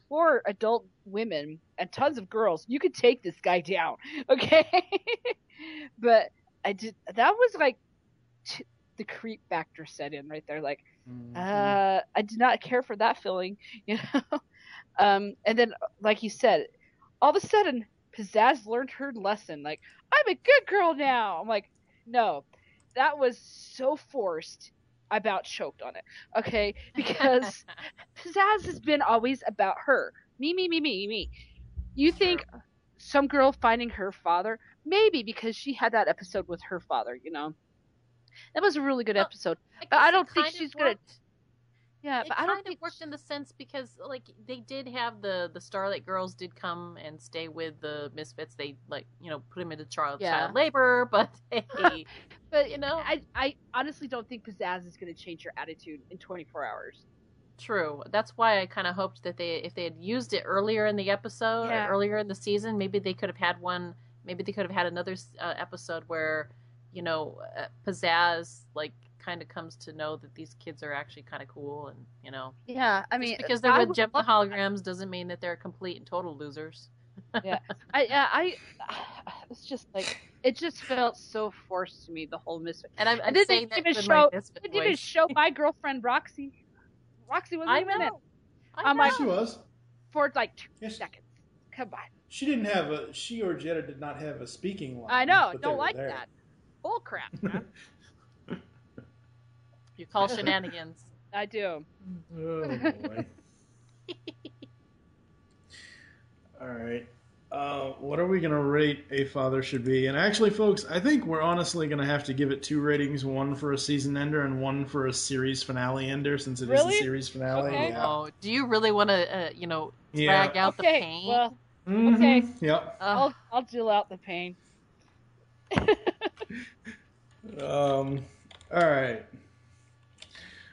four adult women and tons of girls. You could take this guy down, [laughs] okay? but I did that was like t- the creep factor set in right there. Like, uh, I did not care for that feeling, [laughs] you know. um, and then, like you said, all of a sudden, Pizzazz learned her lesson. Like, I'm a good girl now. I'm like, no, that was so forced. I about choked on it. Okay, [laughs] because Pizzazz has been always about her. Me, me, me, me, me. You think some girl finding her father? Maybe because she had that episode with her father, you know. That was a really good episode. but I don't think she's gonna. Yeah, but I don't think worked in the sense because like they did have the the Starlight Girls did come and stay with the Misfits. They like you know put them into child Yeah. child labor, [laughs] but hey, [laughs] But you know, I, I honestly don't think Pizzazz is going to change her attitude in 24 hours. true. That's why I kind of hoped that they if they had used it earlier in the episode, Yeah. or earlier in the season, maybe they could have had one. Maybe they could have had another uh, episode where you know uh, Pizzazz like kind of comes to know that these kids are actually kind of cool and you know Yeah, I mean, because they're I with would Jem the love- holograms doesn't mean that they're complete and total losers. [laughs] yeah, I, yeah, I, [sighs] it's just like it just felt so forced to me the whole misfit. And I'm, I I'm didn't saying that even with show. my didn't voice. show my girlfriend Roxy. Roxy wasn't I even in. know. I I'm like She was. for like two seconds. Come on. She didn't have a. She or Jetta did not have a speaking line. I know. Don't like there. that. Bull crap, man. [laughs] You call shenanigans. I do. Oh boy. [laughs] All right. Uh, what are we going to rate A Father Should Be? And actually, folks, I think we're honestly going to have to give it two ratings one for a season ender and one for a series finale ender, since it is Really? the series finale. Okay. Yeah. Oh, do you really want to, uh, you know, Yeah. drag out okay, the pain? well, Mhm. okay. Yep. I'll I'll deal out the pain. [laughs] Um, all right.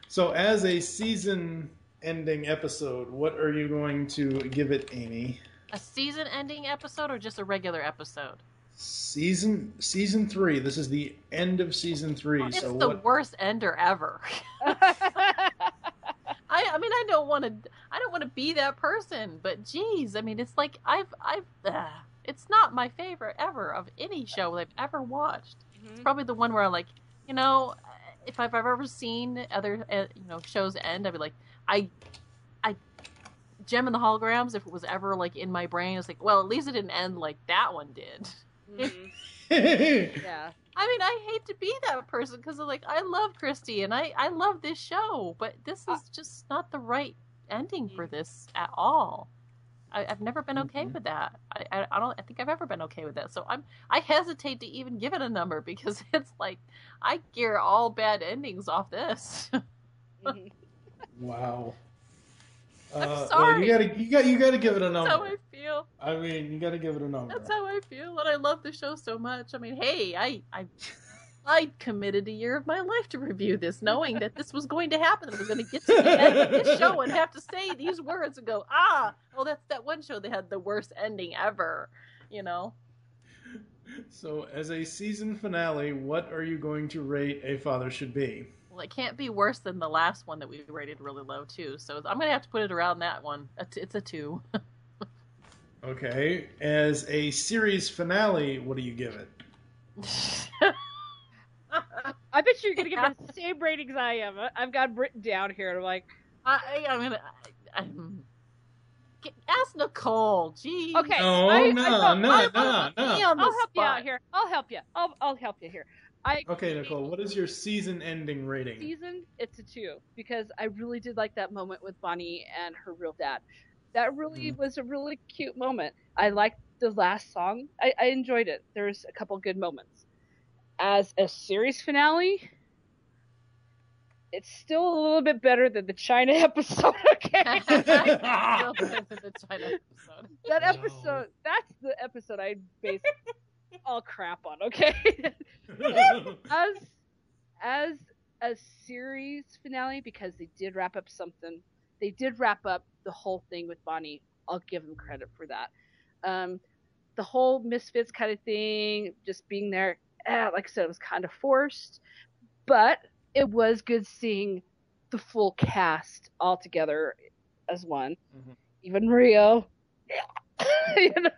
So, as a season ending episode, what are you going to give it, Amy? a season-ending episode or just a regular episode? Season season three. This is the end of season three. It's so the what? worst ender ever. [laughs] I, I mean, I don't want to, I don't want to be that person, but geez, I mean, it's like I've, I've, uh, it's not my favorite ever of any show I've ever watched. It's mm-hmm. probably the one where I'm like, you know, if I've ever seen other, uh, you know, shows end, I'd be like, I, I, Jem and the Holograms. If it was ever like in my brain, it's like, well, at least it didn't end like that one did. Mm-hmm. [laughs] [laughs] yeah. I mean, I hate to be that person because I'm like I love Christy and I I love this show, but this is just not the right ending for mm. this at all. I, I've never been okay with that. I, I I don't I think I've ever been okay with that. So I'm I hesitate to even give it a number [laughs] because it's like I gear all bad endings off this. Wow. [laughs] I'm Uh, Well, sorry. you gotta you got you gotta give it a number. That's how number. I feel. I mean, you gotta give it a number. That's how I feel, and I love the show so much. I mean, hey, I I I committed a year of my life to review this, knowing that this was going to happen. I was going to get to the end of this show and have to say these words and go, ah, well, that's that one show that had the worst ending ever. You know, So, as a season finale, what are you going to rate A Father Should Be? well, it can't be worse than the last one that we rated really low too. So I'm going to have to put it around that one. It's a two. Okay. As a series finale, what do you give it? [laughs] I bet you're gonna give it the same ratings I am. I- I've got it written down here. and I'm like, I, I'm gonna. I, I'm, Get- ask Nicole. Gee. okay. No, I, no, I, know- no, I'll- no, I'll, no. I'll help you out here. I'll help you. I'll I'll help you here. I Okay, Nicole, what is your season ending rating? season it's a two because I really did like that moment with Bonnie and her real dad. That really Mm-hmm. was a really cute moment. I liked the last song. I, I enjoyed it. There's a couple good moments. As a series finale, it's still a little bit better than the China [laughs] episode. Okay, [laughs] Still better than the China episode. that episode. That's the episode I base all crap on. Okay, [laughs] as as a series finale because they did wrap up something. They did wrap up the whole thing with Bonnie. I'll give them credit for that. Um, the whole misfits kind of thing, just being there, eh, like I said, it was kind of forced, but it was good seeing the full cast all together as one. Even Rio. [laughs] you know?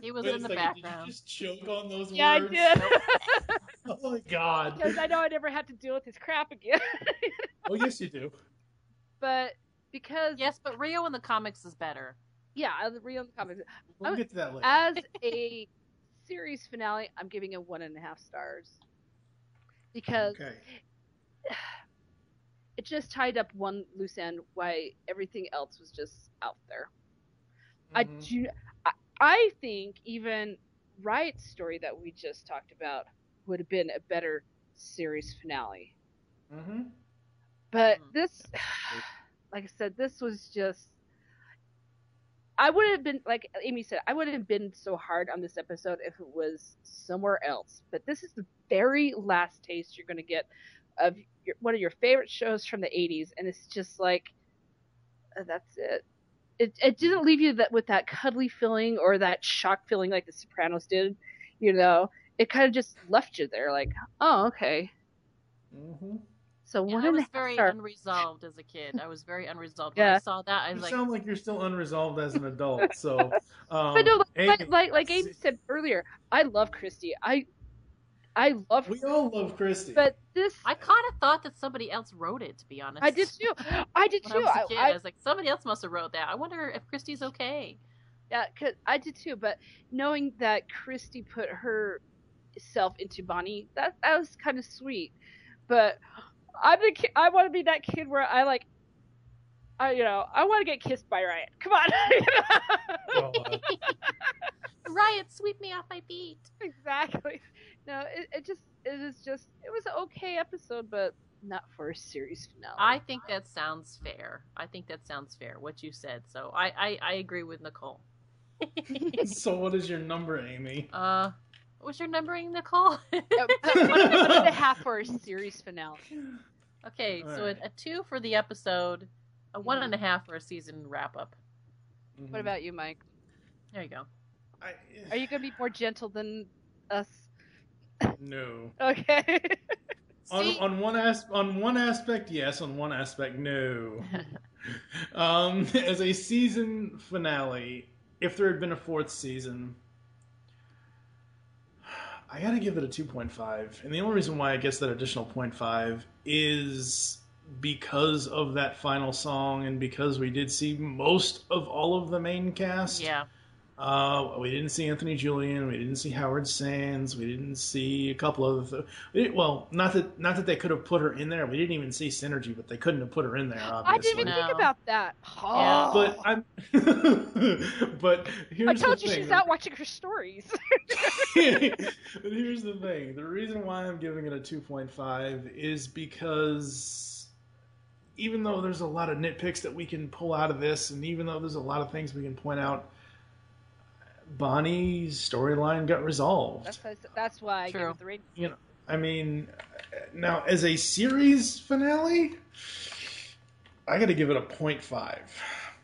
He was Wait in the second, did you background. just choke on those Yeah, words? I did. [laughs] [laughs] oh my god. because I know I never had to deal with his crap again. Oh yes, you do. but because Yes, but Rio in the comics is better. yeah, I was real in the comics. We'll I'm- get to that later. As a series finale, I'm giving it one and a half stars because Okay. [sighs] it just tied up one loose end. Why everything else was just out there. I Mhm. do. I, I think even Riot's story that we just talked about would have been a better series finale. Mm-hmm. But this, [sighs] like I said, this was just. I would have been like Amy said. I wouldn't have been so hard on this episode if it was somewhere else. But this is the very last taste you're going to get of your, one of your favorite shows from the '80s, and it's just like uh, that's it. It it didn't leave you that with that cuddly feeling or that shock feeling like The Sopranos did. You know, it kind of just left you there, like, oh, okay. Mm-hmm. So Yeah, one I was very star- unresolved as a kid. I was very unresolved. When I saw that, I You like, sound like you're still unresolved as an adult. So, um, [laughs] but no, like, Amy, like, like like Amy said earlier, I love Christy. I I love we all love Christy. but this I kind of thought that somebody else wrote it. To be honest, I did too. I did When too. I was a I, kid, I- I was like, somebody else must have wrote that. I wonder if Christy's okay. yeah, 'cause I did too. But knowing that Christy put herself into Bonnie. That that was kind of sweet. But I'm the ki- I want to be that kid where I like, I you know I want to get kissed by Riot. Come on. [laughs] Riot, sweep me off my feet. exactly. No, it, it just it was just it was an okay episode, but not for a series finale. I think that sounds fair. I think that sounds fair. What you said. So I I, I agree with Nicole. [laughs] so what is your number, Amy? Uh, what's your numbering, Nicole? one, one and a half for a series finale. Okay, so a, a two for the episode, a one and a half for a season wrap up. What about you, Mike? There you go. Are you gonna be more gentle than us? No. [laughs] Okay. On, on one as- on one aspect, yes. On one aspect, no. [laughs] um, [laughs] as a season finale, if there had been a fourth season, I gotta give it a two point five, and the only reason why I guess that additional 0.5 is because of that final song, and because we did see most of all of the main cast. Yeah. Uh, we didn't see Anthony Julian. We didn't see Howard Sands. We didn't see a couple of. The, we well, not that not that they could have put her in there. We didn't even see Synergy, but they couldn't have put her in there. Obviously. I didn't even think about that. Yeah. But I'm. [laughs] but here's I told the you thing. she's out watching her stories. [laughs] [laughs] but here's the thing. The reason why I'm giving it a 2.5 is because even though there's a lot of nitpicks that we can pull out of this, and even though there's a lot of things we can point out, Bonnie's storyline got resolved. that's why, that's why I gave it the rating. You know, I mean, now as a series finale, I got to give it a 0.5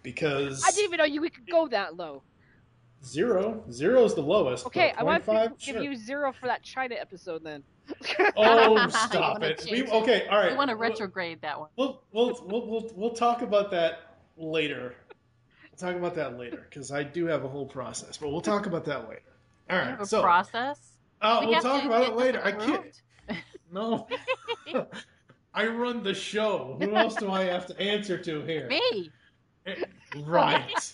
because I didn't even know you we could go that low. zero zero is the lowest. Okay, I want to 0.5, give sure. you zero for that China episode then. [laughs] Oh, stop [laughs] it. We, okay, all right. We want to We'll- retrograde that one. We'll, we'll, we'll, we'll, we'll talk about that later. We'll talk about that later because I do have a whole process, but we'll talk about that later. All right. A so process. uh, We we'll talk about it later. I can't. [laughs] No, [laughs] I run the show. Who else do I have to answer to here? [laughs] Me. Right.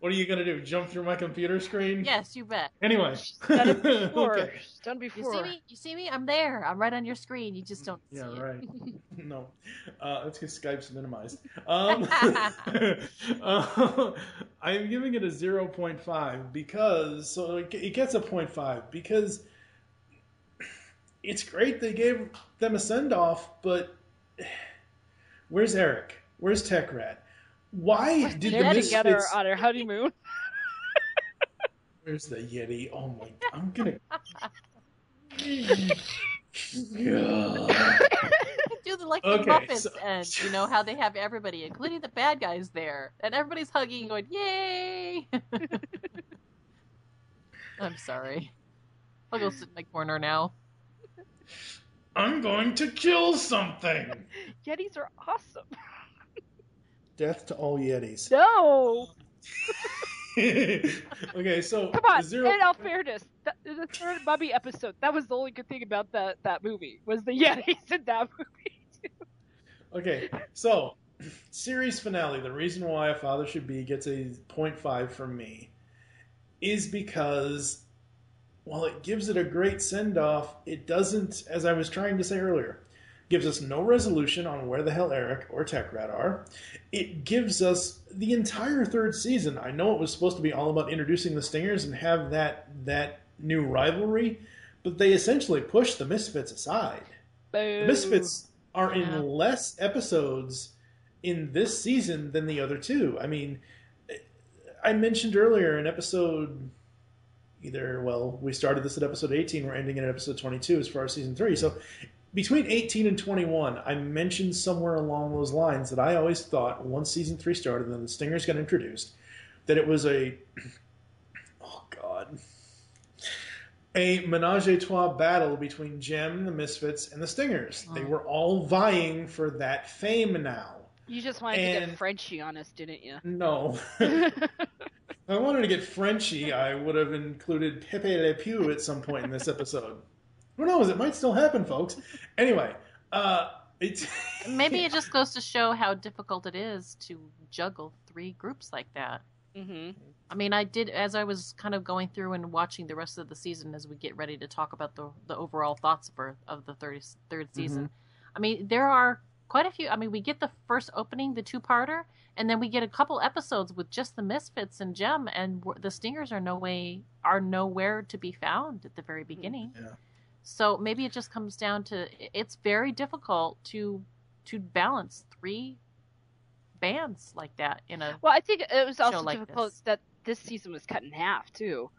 What are you gonna do? Jump through my computer screen? Yes, you bet. Anyway. Done it before. okay. She's done You see me? You see me? I'm there. I'm right on your screen. You just don't Yeah, see it. Yeah, right. [laughs] no, uh, that's because Skype's minimized. Um, uh, [laughs] I'm giving it a 0.5 because so it it gets a 0.5 because it's great they gave them a send off, but where's Eric? Where's Techrat? Why did the They're together Misfits? on her honeymoon. Where's the Yeti? Oh my! [laughs] I'm gonna. [laughs] Do the like Okay, the Muppets so- and you know how they have everybody, including the bad guys, there, and everybody's hugging, and going "Yay!" [laughs] I'm sorry. I'll go sit in my corner now. I'm going to kill something. Yetis are awesome. Death to all Yetis. No. [laughs] okay, so [laughs] Come on. zero. In all fairness, that, the third Mummy episode, that was the only good thing about that that movie was the [laughs] Yetis in that movie. Okay, so [clears throat] series finale. The reason why a father should be gets a 0.5 from me is because while it gives it a great send off, it doesn't, as I was trying to say earlier, gives us no resolution on where the hell Eric or Techrat are. It gives us the entire third season. I know it was supposed to be all about introducing the Stingers and have that that new rivalry, but they essentially push the Misfits aside. The Misfits are in less episodes in this season than the other two. I mean, I mentioned earlier in episode either well, we started this at episode 18, we're ending it at episode 22 as far as season 3. So between 18 and 21, I mentioned somewhere along those lines that I always thought once season 3 started and then the Stingers got introduced that it was a [clears throat] oh god a menage a trois battle between Jem, the Misfits, and the Stingers. They mm. were all vying for that fame now. You just wanted to get Frenchy on us, didn't you? No. [laughs] if I wanted to get Frenchy, I would have included Pepe Le Pew at some point in this episode. Who knows? It might still happen, folks. Anyway, uh, it's [laughs] Maybe it just goes to show how difficult it is to juggle three groups like that. Mm-hmm. I mean, I did as I was kind of going through and watching the rest of the season as we get ready to talk about the the overall thoughts of, her, of the 30, third season. I mean, there are quite a few. I mean, we get the first opening, the two parter, and then we get a couple episodes with just the Misfits and Jem, and the Stingers are no way are nowhere to be found at the very beginning. Yeah. So maybe it just comes down to it's very difficult to to balance three bands like that in a Well, I think it was also like difficult this. that this season was cut in half too.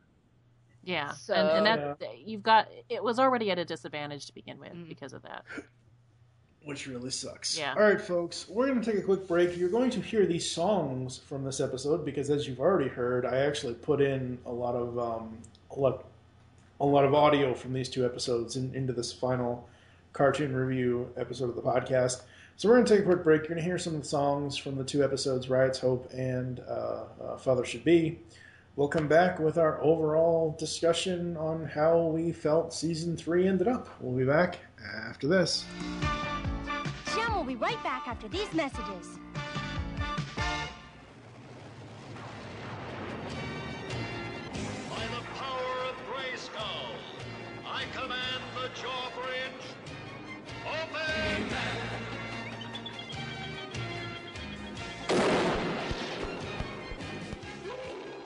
Yeah, So- and, and that you've got it was already at a disadvantage to begin with because of that. Which really sucks. Yeah. All right, folks, we're going to take a quick break. You're going to hear these songs from this episode because, as you've already heard, I actually put in a lot of um, a lot, a lot of audio from these two episodes in, into this final cartoon review episode of the podcast. So we're going to take a quick break. You're going to hear some of the songs from the two episodes, Riot's Hope and uh, uh, Father Should Be. We'll come back with our overall discussion on how we felt season three ended up. We'll be back after this. Jem will be right back after these messages. Jaw. Open!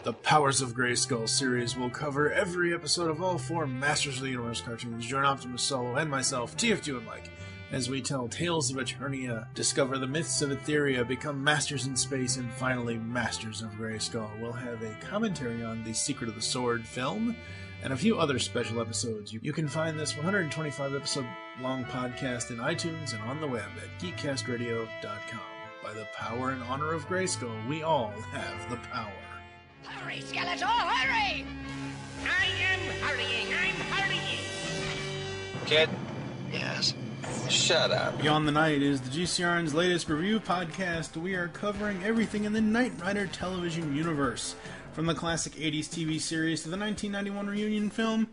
The Powers of Grayskull series will cover every episode of all four Masters of the Universe cartoons. Join Optimus Solo and myself, TF2 and Mike, as we tell tales of Eternia, discover the myths of Etheria, become masters in space, and finally masters of Grayskull. We'll have a commentary on the Secret of the Sword film and a few other special episodes. You, you can find this 125 episode long podcast in iTunes and on the web at geekcastradio.com. By the power and honor of Grayskull, we all have the power. Hurry, Skeletor, hurry! I am hurrying, I'm hurrying! Kid? Yes. Shut up. Beyond the Night is the GCRN's latest review podcast. We are covering everything in the Knight Rider television universe, from the classic 80s TV series to the 1991 reunion film,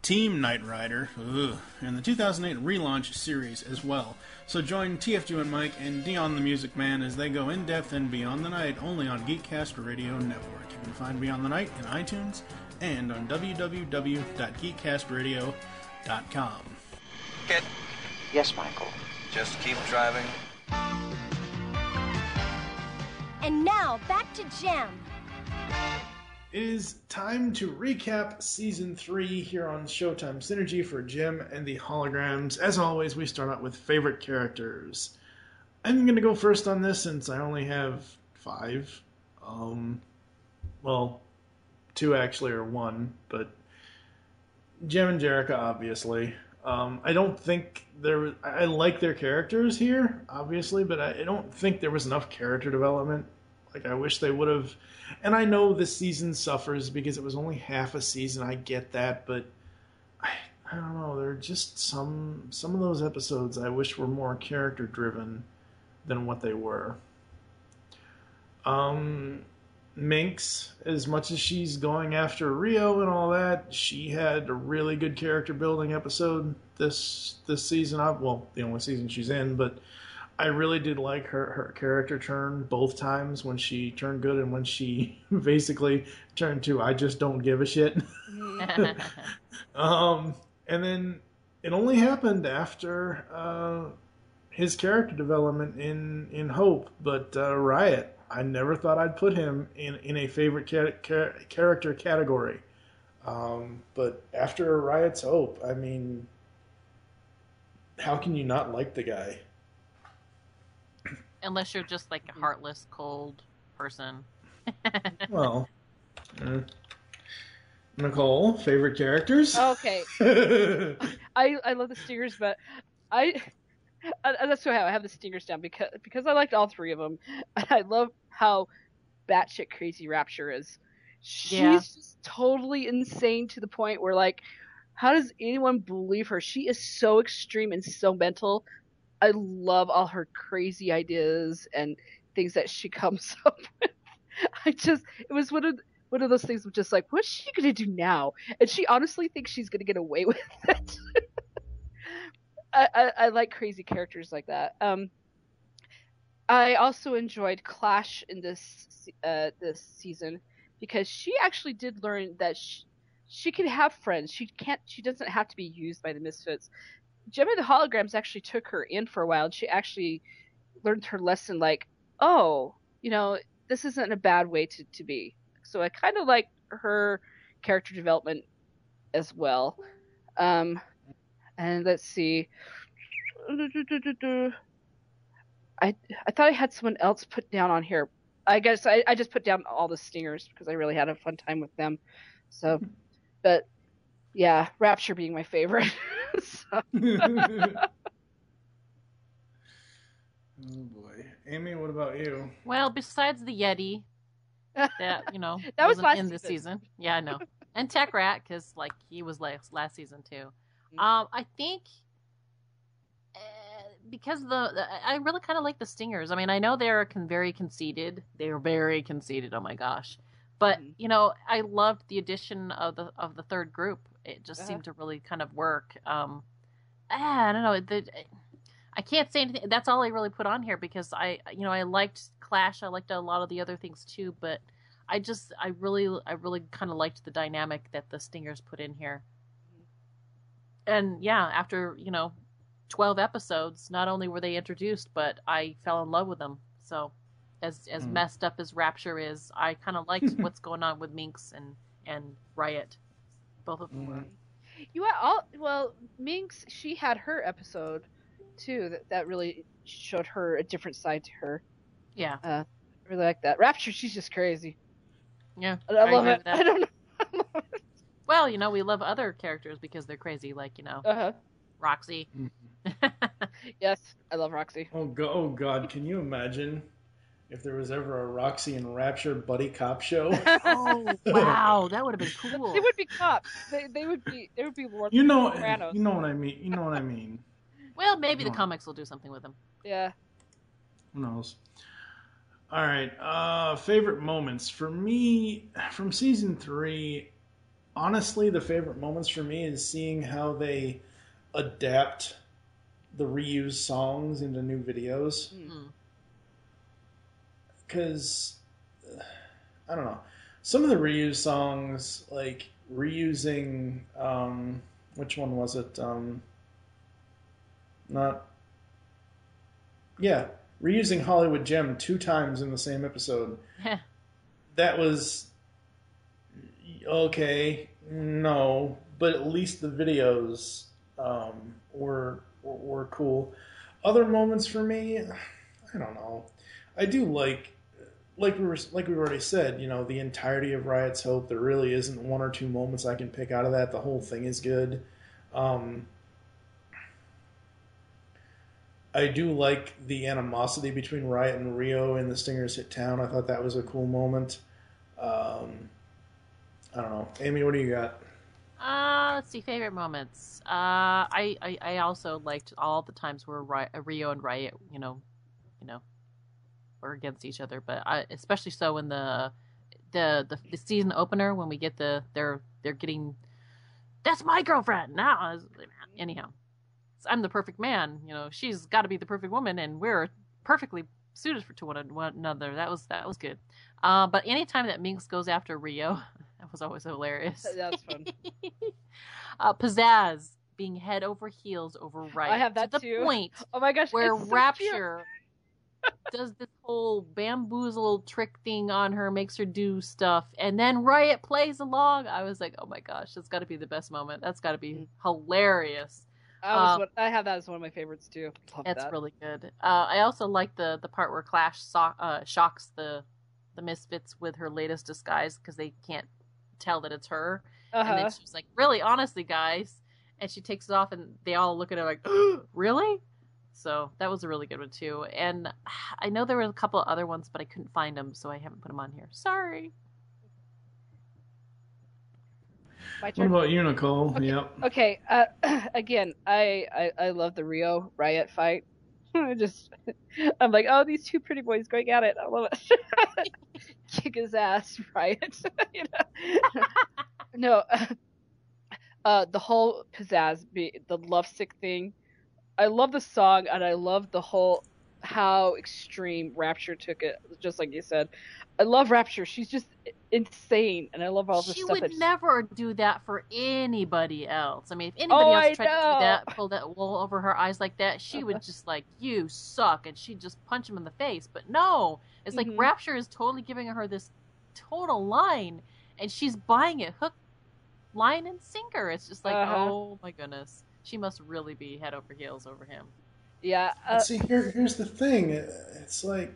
Team Knight Rider, ugh, and the 2008 relaunch series as well. So join TF2 and Mike and Dion the Music Man as they go in depth and Beyond the Night only on Geekcast Radio Network. You can find Beyond the Night in iTunes and on www.geekcastradio.com. Kid? Yes, Michael. Just keep driving. And now, back to Jem. It is time to recap season three here on Showtime Synergy for Jem and the holograms. As always, we start out with favorite characters. I'm going to go first on this since I only have five. Um, well, two actually, or one, but Jem and Jerica, obviously. Um, I don't think there. I like their characters here, obviously, but I I don't think there was enough character development. Like I wish they would have. And I know this season suffers because it was only half a season. I get that, but I, I don't know. There are just some some of those episodes I wish were more character driven than what they were. Um, Minx, as much as she's going after Rio and all that, she had a really good character building episode this this season. I, well, the only season she's in, but I really did like her her character turn both times when she turned good and when she [laughs] basically turned to I just don't give a shit. [laughs] um, and then it only happened after uh, his character development in in Hope, but uh, Riot. I never thought I'd put him in in a favorite character category. Um, but after Riot's Hope, I mean, how can you not like the guy? Unless you're just like a heartless, cold person. [laughs] Well, uh, Nicole, favorite characters? Okay. [laughs] I I love the stingers, but I, I that's why I have the stingers down because because I liked all three of them. [laughs] I love how batshit crazy Rapture is. She's Yeah. just totally insane to the point where like, how does anyone believe her? She is so extreme and so mental. I love all her crazy ideas and things that she [laughs] comes up with. I just it was one of one of those things of just like, what's she gonna do now? And she honestly thinks she's gonna get away [laughs] with it. I, I, I like crazy characters like that. Um, I also enjoyed Clash in this uh, this season because she actually did learn that she, she can have friends. She can't. She doesn't have to be used by the Misfits. Jem and the Holograms actually took her in for a while, and she actually learned her lesson. Like, oh, you know, this isn't a bad way to to be. So I kind of like her character development as well. Um, and let's see. I I thought I had someone else put down on here. I guess I, I just put down all the stingers because I really had a fun time with them. So, but yeah, Rapture being my favorite. [laughs] Oh boy, Amy, what about you? Well, besides the Yeti, that you know [laughs] That was last in this season. season. Yeah, I know. And Techrat, because like he was last last season too. Mm-hmm. Um, I think uh, because the, the I really kind of like the Stingers. I mean, I know they're con- very conceited. They're very conceited. Oh my gosh. But Mm-hmm. you know, I loved the addition of the of the third group. It just Uh-huh. seemed to really kind of work. Um, ah, I don't know. The, I can't say anything. That's all I really put on here because I, you know, I liked Clash. I liked a lot of the other things too, but I just, I really, I really kind of liked the dynamic that the Stingers put in here. And yeah, after you know, twelve episodes, not only were they introduced, but I fell in love with them. So, as as. Mm. messed up as Rapture is, I kind of liked [laughs] what's going on with Minx and and Riot. Both of them were. You are all well, Minx. She had her episode too. That that really showed her a different side to her. Yeah. Uh, I really like that. Rapture. She's just crazy. Yeah, I, I love it. that. I don't know. [laughs] Well, you know, we love other characters because they're crazy, like you know, Uh huh. Roxy. [laughs] Yes, I love Roxy. Oh, go- oh God, can you imagine if there was ever a Roxy and Rapture buddy cop show? [laughs] oh wow, that would have been [laughs] cool. They would be cops. They, they would be. They would be more. you know, Sopranos. you know what I mean. You know what I mean. Well, maybe the comics will do something with them. Yeah. Who knows? All right. Uh, favorite moments for me from season three. Honestly, the favorite moments for me is seeing how they adapt the reused songs into new videos. Mm. Because I don't know, some of the reused songs, like reusing, um, which one was it? Um, not yeah, reusing Hollywood Jem two times in the same episode. that was okay. No, but at least the videos um, were, were were cool. Other moments for me, I don't know. I do like like we were like we already said. You know, the entirety of Riot's Hope. There really isn't one or two moments I can pick out of that. The whole thing is good. Um, I do like the animosity between Riot and Rio in the Stingers hit town. I thought that was a cool moment. Um, I don't know, Amy. What do you got? Uh, let's see, favorite moments. Uh, I, I, I also liked all the times where Ri- Rio and Riot, you know, you know, were against each other, but I, especially so in the, the the the season opener when we get the they're they're getting that's my girlfriend now. Anyhow, I'm the perfect man. You know, she's got to be the perfect woman, and we're perfectly suited for to one, one another. That was that was good. Uh, but anytime that Minx goes after Rio, [laughs] that was always hilarious. That was fun. [laughs] uh, pizzazz being head over heels over Riot. I have that to the too. point [laughs] Oh my gosh, where it's so cute. Rapture does this whole bamboozle trick thing on her, makes her do stuff, and then Riot plays along. I was like, oh my gosh, that's got to be the best moment. That's got to be hilarious. I, was Um, one, I have that as one of my favorites too. Love That's that. really good. Uh, I also like the the part where Clash so- uh, shocks the the Misfits with her latest disguise because they can't tell that it's her. And then Uh-huh. she's like, "Really, honestly, guys," and she takes it off, and they all look at her like, [gasps] "Really?" So that was a really good one too. And [sighs] I know there were a couple of other ones, but I couldn't find them, so I haven't put them on here. Sorry. What about you, Nicole? Yep. Okay, uh, [clears throat] again, I, I I love the Rio Riot fight. [laughs] I just, I'm like, oh, these two pretty boys going at it. I love it. [laughs] Kick his ass, [laughs] Riot. you know? no, uh, the whole pizzazz, be the lovesick thing. I love the song, and I love the whole how extreme Rapture took it. Just like you said, I love Rapture. She's just insane, and I love all the stuff. she would that never do that for anybody else. I mean, if anybody Oh, else tried to do that, pull that wool over her eyes like that, she would [laughs] just like, "You suck," and she'd just punch him in the face. But no, it's like Mhm. Rapture is totally giving her this total line, and she's buying it hook, line, and sinker. It's just like, Uh-huh. oh my goodness, she must really be head over heels over him. Yeah. But see, here, here's the thing. It's like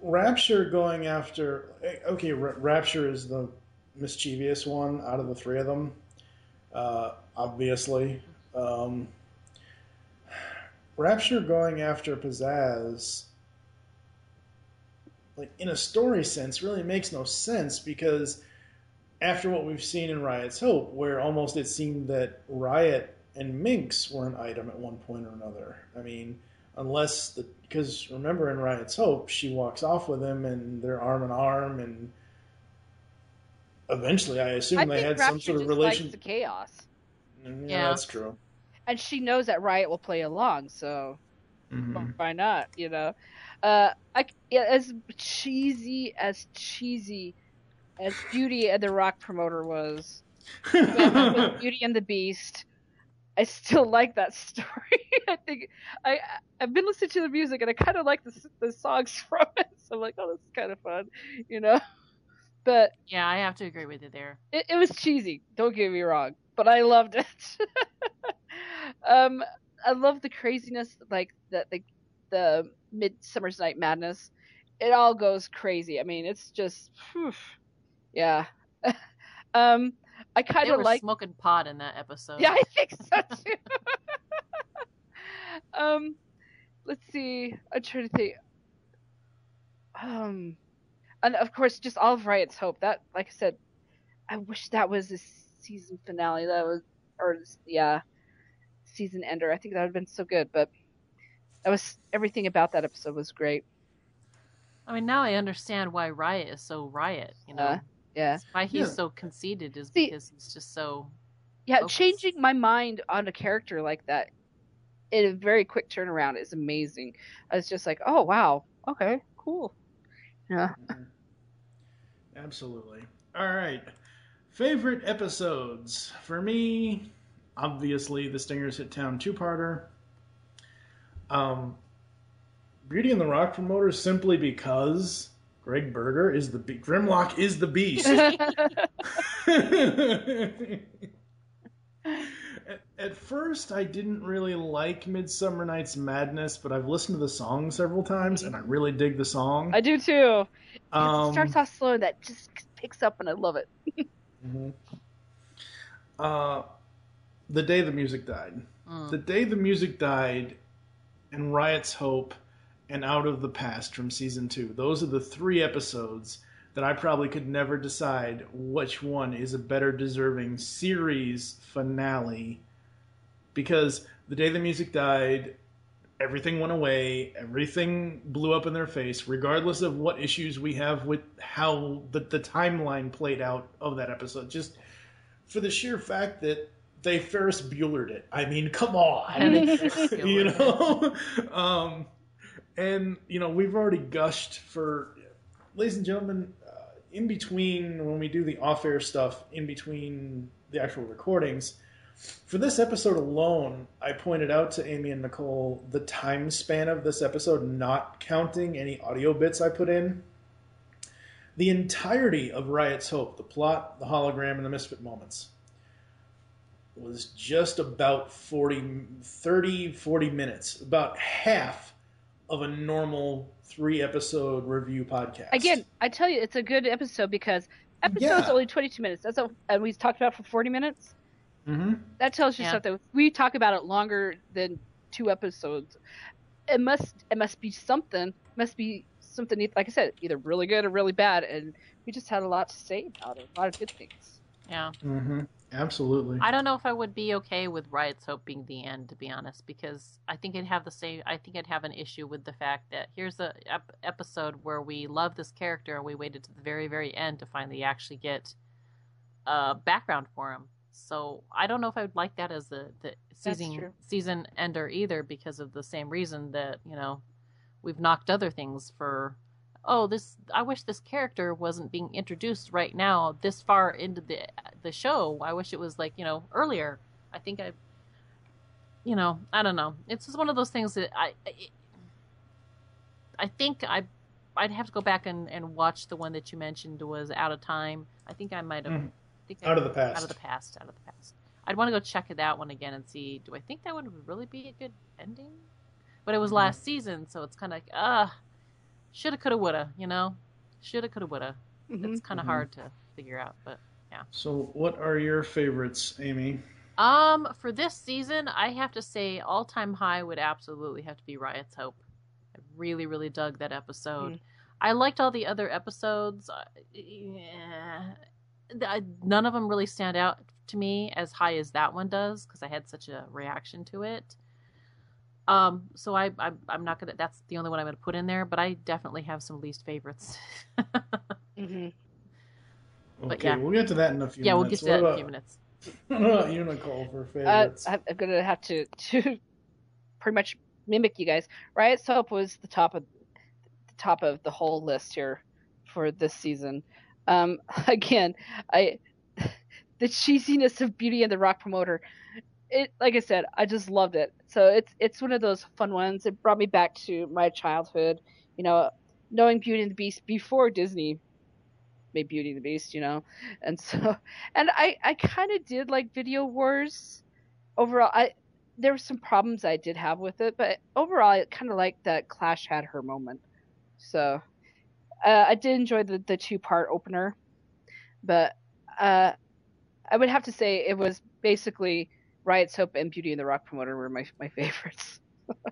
Rapture going after. Okay, Rapture is the mischievous one out of the three of them, uh, obviously. Um, Rapture going after Pizzazz, like in a story sense, really makes no sense because after what we've seen in Riot's Hope, where almost it seemed that Riot and Minx were an item at one point or another. I mean, unless the because remember in Riot's Hope, she walks off with him and they're arm in arm, and eventually, I assume I they had Rapture some sort of just relation. the chaos, yeah, Yeah. that's true. and she knows that Riot will play along, so Mhm. why not? You know, uh, I yeah, as cheesy as cheesy as Beauty and the Rock promoter was, [laughs] Beauty and the Beast. I still like that story. [laughs] I think I I've been listening to the music and I kind of like the the songs [laughs] from it. So I'm like, oh, this is kind of fun, you know. But Yeah, I have to agree with you there. it, it was cheesy. Don't get me wrong, but I loved it. um, I love the craziness, like the the, the Midsummer's Night Madness. It all goes crazy. I mean, it's just, phew, yeah. [laughs] um, I kind of like. smoking pot in that episode. Yeah, I [laughs] think so too. [laughs] um, let's see. I'm trying to think. Um, and of course, just all of Riot's Hope. That, like I said, I wish that was a season finale. That was, or yeah, season ender. I think that would have been so good. But that was everything about that episode was great. I mean, now I understand why Riot is so Riot. You know, Uh, yeah. why he's Yeah. so conceited is See- because he's just so. Yeah, focused. changing my mind on a character like that in a very quick turnaround is amazing. I was just like, oh wow, okay, cool. Yeah. Absolutely. All right. Favorite episodes for me, obviously, the Stingers Hit Town two-parter. Um, Beauty and the Rock promoter simply because Gregg Berger is the be- Grimlock is the beast. [laughs] at, at first, I didn't really like Midsummer Night's Madness, but I've listened to the song several times, and I really dig the song. I do too. Um, it starts off slow and that just picks up and I love it. [laughs] Mhm. Uh, the day the music died. Mm. The day the music died, and Riot's Hope, and Out of the Past from season two. Those are the three episodes that I probably could never decide which one is a better deserving series finale. Because the day the music died, everything went away, everything blew up in their face, regardless of what issues we have with how the, the timeline played out of that episode. Just for the sheer fact that they Ferris Buellered it. I mean, come on. [laughs] you know? [laughs] um, and, you know, we've already gushed for, ladies and gentlemen, uh, in between when we do the off air stuff, in between the actual recordings, for this episode alone, I pointed out to Amy and Nicole the time span of this episode, not counting any audio bits I put in. The entirety of Riot's Hope, the plot, the hologram, and the misfit moments, was just about 40, 30, 40 minutes, about half of a normal three episode review podcast. Again, I tell you, it's a good episode because episode's Yeah. only 22 minutes. That's a, and we talked about it for 40 minutes. Mm-hmm. That tells you Yeah. something. We talk about it longer than two episodes. It must it must be something. Must be something like I said, either really good or really bad. And we just had a lot to say about it. A lot of good things. Yeah. Mm-hmm. Absolutely. I don't know if I would be okay with Riot's Hope being the end, to be honest, because I think it'd have the same. I think I'd have an issue with the fact that here's a ep- episode where we love this character and we waited to the very, very end to finally actually get uh, background for him. So I don't know if I would like that as the the season season ender either, because of the same reason that you know we've knocked other things for. Oh, this! I wish this character wasn't being introduced right now, this far into the the show. I wish it was like you know earlier. I think I, you know, I don't know. It's just one of those things that I, I- I think I, I'd have to go back and, and watch the one that you mentioned was out of time. I think I might have. Think Out I- of the past. Out of the past. Out of the past. I'd want to go check that one again and see. Do I think that would really be a good ending? But it was Mhm. last season, so it's kind of like, ah, shoulda, coulda, woulda. You know, shoulda, coulda, woulda. It's kind of Mhm. hard to figure out, but yeah. So, what are your favorites, Amy? Um, for this season, I have to say, all time high would absolutely have to be Riot's Hope. I really, really dug that episode. I liked all the other episodes. Uh, yeah, none of them really stand out to me as high as that one does because I had such a reaction to it. Um, so I, I I'm not gonna. That's the only one I'm gonna put in there. But I definitely have some least favorites. [laughs] mm-hmm. But Okay, yeah. we'll get to that in a few yeah, we'll minutes. get to that in a few minutes. [laughs] What about you, Nicole, for Uh, favorites? I- I'm gonna have to [laughs] to pretty much mimic you guys. Riot's Hope was the top of the top of the whole list here for this season. Um, again, I the cheesiness of Beauty and the Rock promoter. It like I said, I just loved it. So it's it's one of those fun ones. It brought me back to my childhood. You know, knowing Beauty and the Beast before Disney made Beauty and the Beast. You know, and so [laughs] and I I kind of did like Video Wars overall. I there were some problems I did have with it, but overall I kind of liked that Clash had her moment. So uh, I did enjoy the the two part opener, but uh, I would have to say it was basically Riot's Hope and Beauty and the Rock Promoter were my my favorites. [laughs]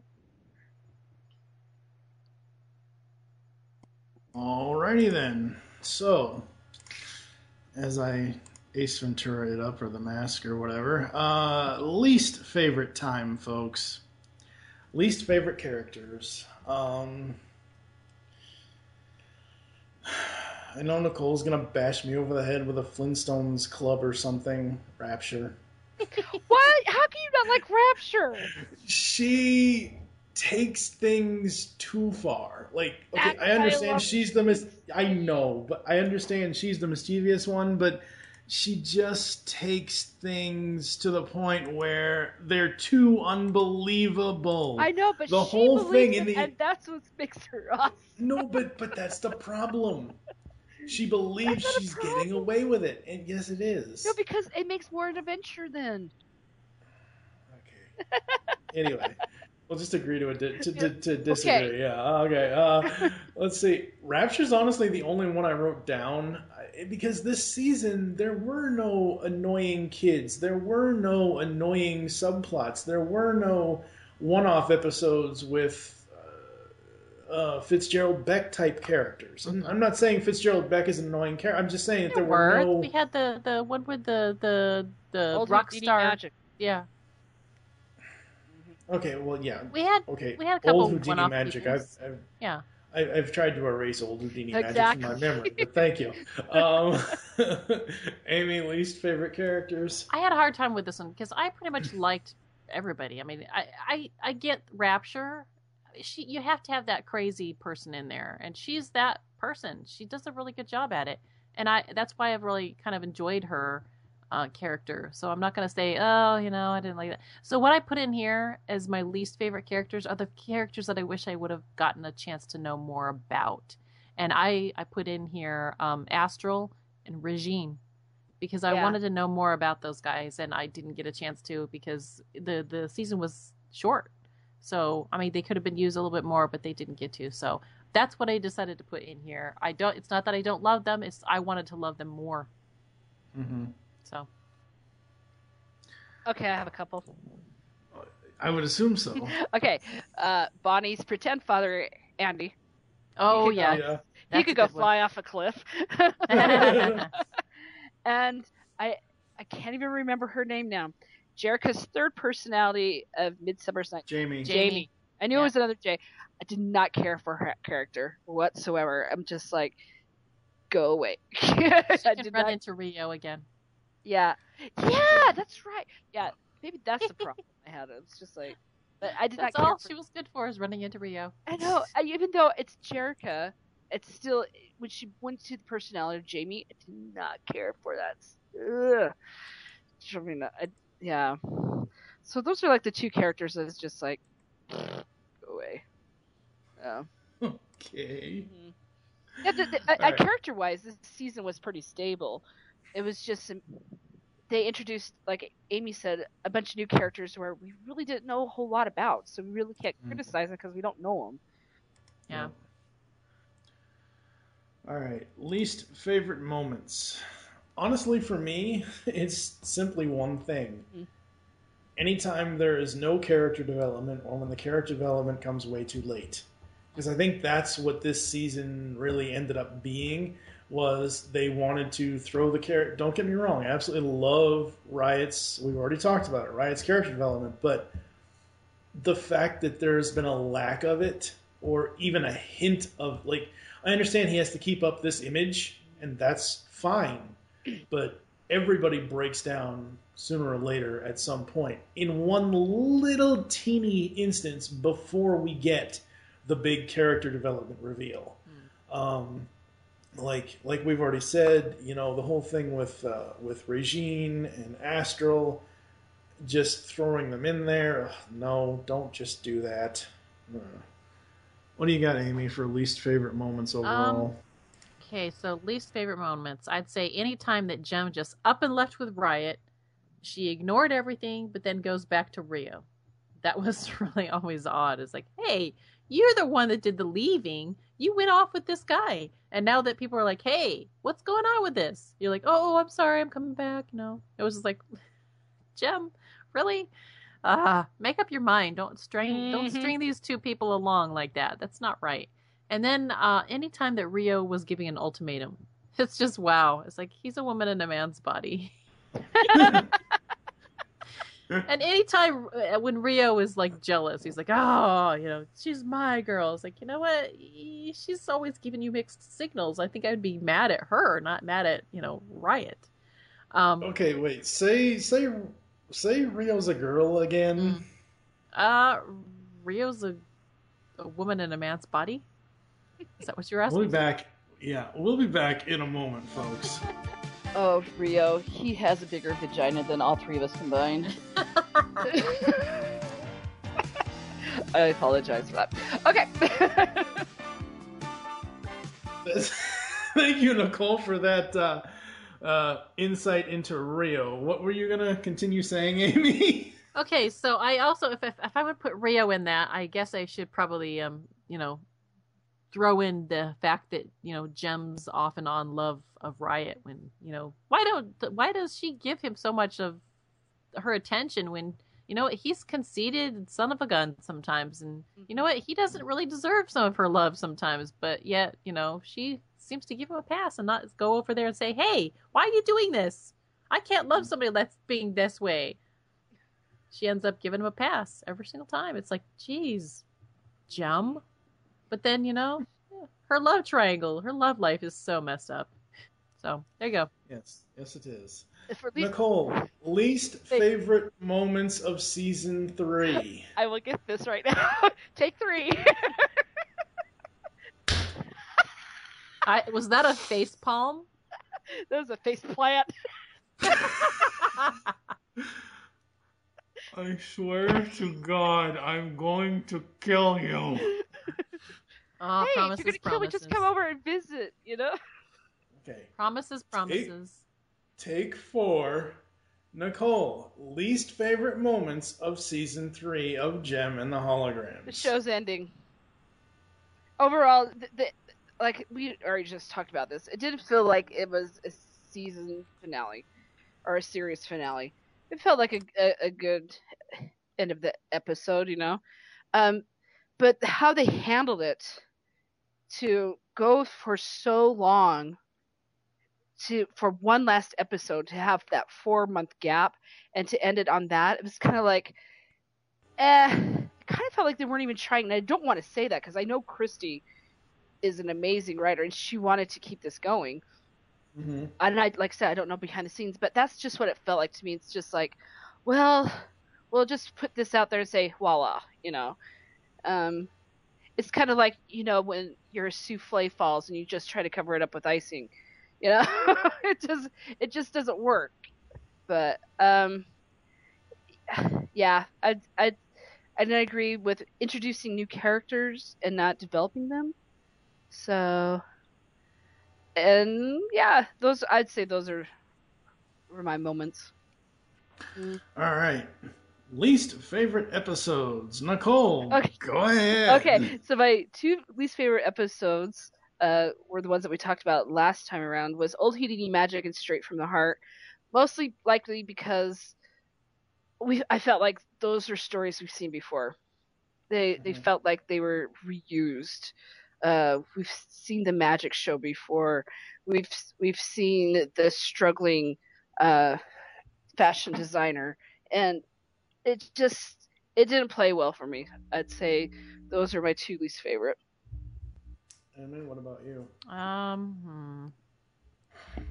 Alrighty then. So, as I Ace Ventura it up or the mask or whatever, uh, least favorite time, folks. Least favorite characters. Um, [sighs] I know Nicole's gonna bash me over the head with a Flintstones club or something. Rapture. What? How can you not like Rapture? she takes things too far. Like, okay, I I understand love she's the mis- I know, but I understand she's the mischievous one, but she just takes things to the point where they're too unbelievable. I know, but the she whole thing in the and that's what makes her [laughs] awesome. no, but but that's the problem. She believes she's getting away with it, and yes, it is. No, because it makes more an adventure then. Okay. anyway, we'll just agree to a di- to, to, to disagree. Yeah. Okay. Uh, let's see. Rapture's honestly the only one I wrote down because this season there were no annoying kids. There were no annoying subplots. There were no one-off episodes with. Uh, Fitzgerald Beck type characters. I'm, I'm not saying Fitzgerald Beck is an annoying character. I'm just saying that there were Word. no. We had the the one with the the the Old rock Houdini star magic. Yeah, Okay, well, yeah. we had Okay, we had a couple old Houdini one-off magic. I've. I've yeah. I, I've tried to erase old Houdini magic from my memory, but [laughs] thank you. Um, [laughs] Amy, least favorite characters? I had a hard time with this one because I pretty much liked everybody. I mean, I, I I get Rapture. She you have to have that crazy person in there, and she's that person. She does a really good job at it, and I that's why I've really kind of enjoyed her uh, character. So I'm not gonna say, oh, you know, I didn't like that. So what I put in here as my least favorite characters are the characters that I wish I would have gotten a chance to know more about, and I I put in here um, Astral and Regine because I Yeah. wanted to know more about those guys and I didn't get a chance to because the the season was short. So, I mean, they could have been used a little bit more, but they didn't get to. So, that's what I decided to put in here. I don't it's not that I don't love them, it's I wanted to love them more. Mm-hmm. So, Okay, I have a couple. I would assume so. [laughs] Okay, uh, Bonnie's pretend father, Andy. oh could yeah. Yeah. he That's could go good one. fly off a cliff. [laughs] [laughs] and I I can't even remember her name now. Jerica's third personality of Midsummer's Night. Jamie. Jamie. I knew Yeah. it was another J. I did not care for her character whatsoever. I'm just like, go away. [laughs] I She can did run not. into Rio again. Yeah, yeah, that's right. Yeah, maybe that's the problem I had. It's just like, but I did That's not. care all for- she was good for is running into Rio. I know. I, even though it's Jerica, it's still when she went to the personality of Jamie, I did not care for that. Ugh. I mean, I, yeah. So those are like the two characters that is just like go away. Yeah. Okay. Yeah, the, the, uh, Alright. character wise, this season was pretty stable. It was just some, they introduced, like Amy said, a bunch of new characters where we really didn't know a whole lot about, so we really can't Mm. criticize them because we don't know them. Yeah. All right, least favorite moments. Honestly, for me, [laughs] it's simply one thing. Mm. Anytime there is no character development, or when the character development comes way too late, because I think that's what this season really ended up being. Was they wanted to throw the character? Don't get me wrong, I absolutely love Riot's. We've already talked about it. Riot's character development, but the fact that there's been a lack of it or even a hint of like I understand he has to keep up this image and that's fine but everybody breaks down sooner or later at some point in one little teeny instance before we get the big character development reveal um, like like we've already said you know the whole thing with uh, with Regine and Astral just throwing them in there. Ugh, no, don't just do that. Uh, What do you got, Amy, for least favorite moments overall? Okay, so least favorite moments. I'd say any time that Jem just up and left with Riot, she ignored everything, but then goes back to Rio. That was [laughs] really always odd. It's like, hey, you're the one that did the leaving. You went off with this guy. And now that people are like, hey, what's going on with this? You're like, oh, I'm sorry, I'm coming back. No. It was just like, [laughs] Jem, really? Ah, make up your mind. Don't string don't Mhm. string these two people along like that. That's not right. And then uh anytime that Rio was giving an ultimatum, [laughs] it's just wow. It's like he's a woman in a man's body. [laughs] and anytime uh, when Rio is like jealous, he's like, "Oh, you know, she's my girl." It's like, you know what? She's always giving you mixed signals. I think I'd be mad at her, not mad at you know Riot. Um, okay, wait. Say say say Rio's a girl again. uh, Rio's a, a woman in a man's body. Is that what you're asking? We'll be back. Yeah, we'll be back in a moment, folks. Oh, Rio, he has a bigger vagina than all three of us combined. [laughs] [laughs] I apologize for that. Okay. [laughs] Thank you, Nicole, for that uh, uh, insight into Rio. What were you gonna continue saying, Amy? Okay, so I also if if, if I would put Rio in that, I guess I should probably um you know throw in the fact that you know Jem's off and on love of Riot when you know why don't why does she give him so much of her attention when you know what he's conceited son of a gun sometimes and you know mm-hmm. what he doesn't really deserve some of her love sometimes but yet you know she seems to give him a pass and not go over there and say hey why are you doing this I can't love mm-hmm. somebody that's being this way she ends up giving him a pass every single time. It's like, geez, Jem. But then, you know, her love triangle, her love life is so messed up. So there you go. Yes, yes, it is. Least- Nicole, least favorite moments of season three. [laughs] I will get this right now. [laughs] Take three. I was that a face palm? [laughs] that was a face plant. I swear to God, I'm going to kill you. Oh, hey, if promises, you're gonna kill me, just come over and visit. You know. [laughs] Okay. Promises, promises. Take four. Nicole, least favorite moments of season three of Jem and the Holograms. The show's ending. Overall, the, the, like we already just talked about this, it didn't feel like it was a season finale or a series finale. It felt like a, a, a good end of the episode, you know. Um, but how they handled it to go for so long to for one last episode to have that four month gap and to end it on that it was kind of like eh it kind of felt like they weren't even trying and i don't want to say that because i know christy is an amazing writer and she wanted to keep this going Mm-hmm. and I like I said, I don't know behind the scenes, but that's just what it felt like to me. It's just like, well, we'll just put this out there and say voila, you know. Um, it's kind of like you know when your souffle falls and you just try to cover it up with icing, you know. [laughs] it just it just doesn't work. But um, yeah, I I I didn't agree with introducing new characters and not developing them. So and yeah, those I'd say those are were my moments. Mm. All right. Least favorite episodes. Nicole, Okay. go ahead. Okay, so my two least favorite episodes uh, were the ones that we talked about last time around. Was Old Houdini Magic and Straight from the Heart, mostly likely because we I felt like those are stories we've seen before. They they felt like they were reused. Uh, we've seen the magic show before. We've we've seen the struggling uh, fashion designer, and it just it didn't play well for me. I'd say those are my two least favorite. And then what about you? Um, hmm.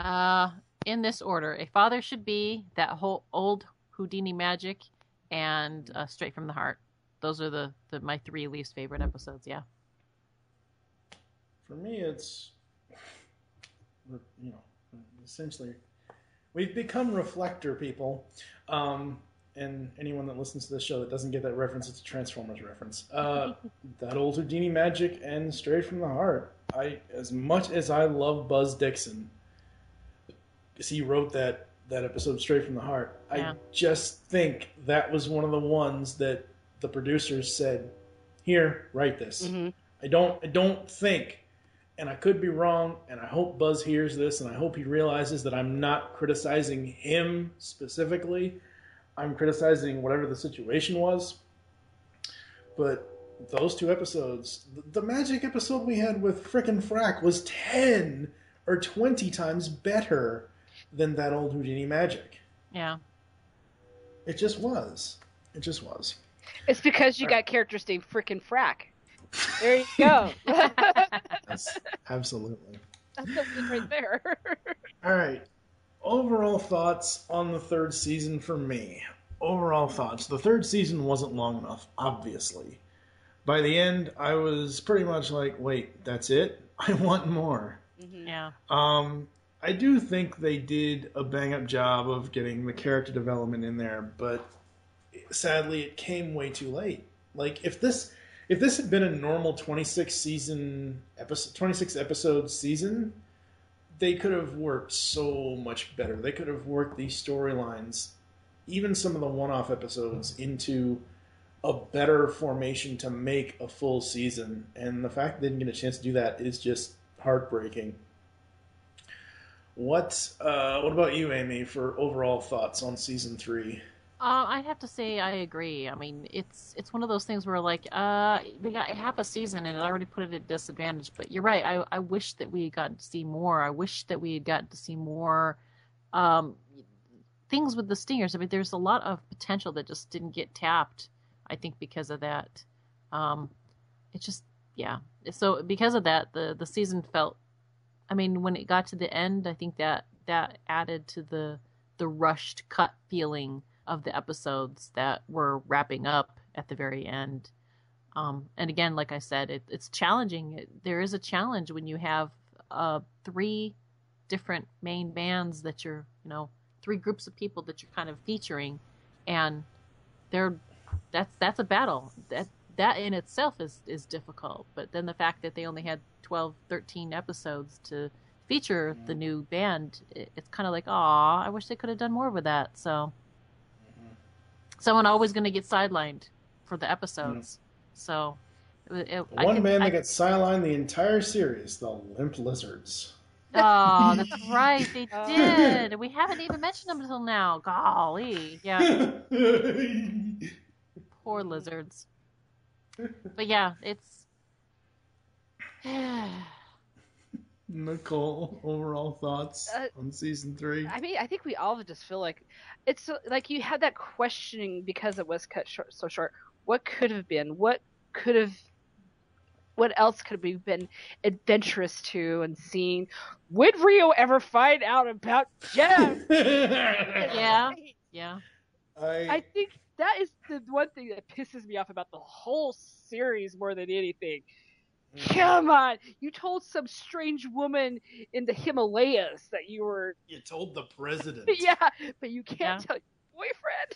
uh, in this order, a father should be that whole old Houdini magic, and uh, straight from the heart. Those are the, the my three least favorite episodes. Yeah. For me, it's you know essentially we've become reflector people. Um, and anyone that listens to this show that doesn't get that reference, it's a Transformers reference. Uh, [laughs] that old Houdini magic and straight from the heart. I, as much as I love Buzz Dixon, because he wrote that that episode straight from the heart. Yeah. I just think that was one of the ones that the producers said, "Here, write this." I don't, I don't think, and I could be wrong, and I hope Buzz hears this, and I hope he realizes that I'm not criticizing him specifically. I'm criticizing whatever the situation was. But those two episodes, the, the magic episode we had with frickin' Frack was 10 or 20 times better than that old Houdini magic. Yeah. It just was. It just was. It's because you got characters named frickin' Frack. There you go. [laughs] Yes, absolutely. That's the win right there. All right. Overall thoughts on the third season for me. Overall thoughts. The third season wasn't long enough, obviously. By the end, I was pretty much like, wait, that's it? [laughs] I want more. Yeah. Um, I do think they did a bang up job of getting the character development in there, but sadly, it came way too late. Like if this if this had been a normal 26 season episode 26 episode season, they could have worked so much better. They could have worked these storylines, even some of the one off episodes, into a better formation to make a full season. And the fact they didn't get a chance to do that is just heartbreaking. What uh, what about you, Amy, for overall thoughts on season three? Uh, I'd have to say I agree. I mean, it's it's one of those things where like, uh, we got half a season and it already put it at disadvantage. But you're right. I I wish that we gotten to see more. I wish that we had gotten to see more, um, things with the stingers. I mean, there's a lot of potential that just didn't get tapped. I think because of that. Um, it just yeah. So because of that, the the season felt. I mean, when it got to the end, I think that that added to the the rushed cut feeling of the episodes that were wrapping up at the very end. Um, and again, like I said, it, it's challenging. It, there is a challenge when you have uh, three different main bands that you're, you know, three groups of people that you're kind of featuring, and they're that's that's a battle. That that in itself is is difficult. But then the fact that they only had 12, 13 episodes to feature the new band, it, it's kind of like, aw, I wish they could have done more with that. So someone always going to get sidelined for the episodes. So it, it, I One can- band I- that got sidelined the entire series, the Limp Lizards. Oh, that's [laughs] right, they oh. did. We haven't even mentioned them until now. Golly, yeah. [laughs] Poor lizards. But yeah, it's. [sighs] [laughs] Nicole, overall thoughts Uh, on season three? I mean, I think we all just feel like it's like you had that questioning because it was cut short, so short. What could have been? What could have? what else could we have been adventurous to and seen? Would Rio ever find out about Jem? [laughs] yeah, yeah. I, I think that is the one thing that pisses me off about the whole series more than anything. Come on, you told some strange woman in the Himalayas that you were. You told the president. [laughs] yeah, but you can't Yeah. tell your boyfriend.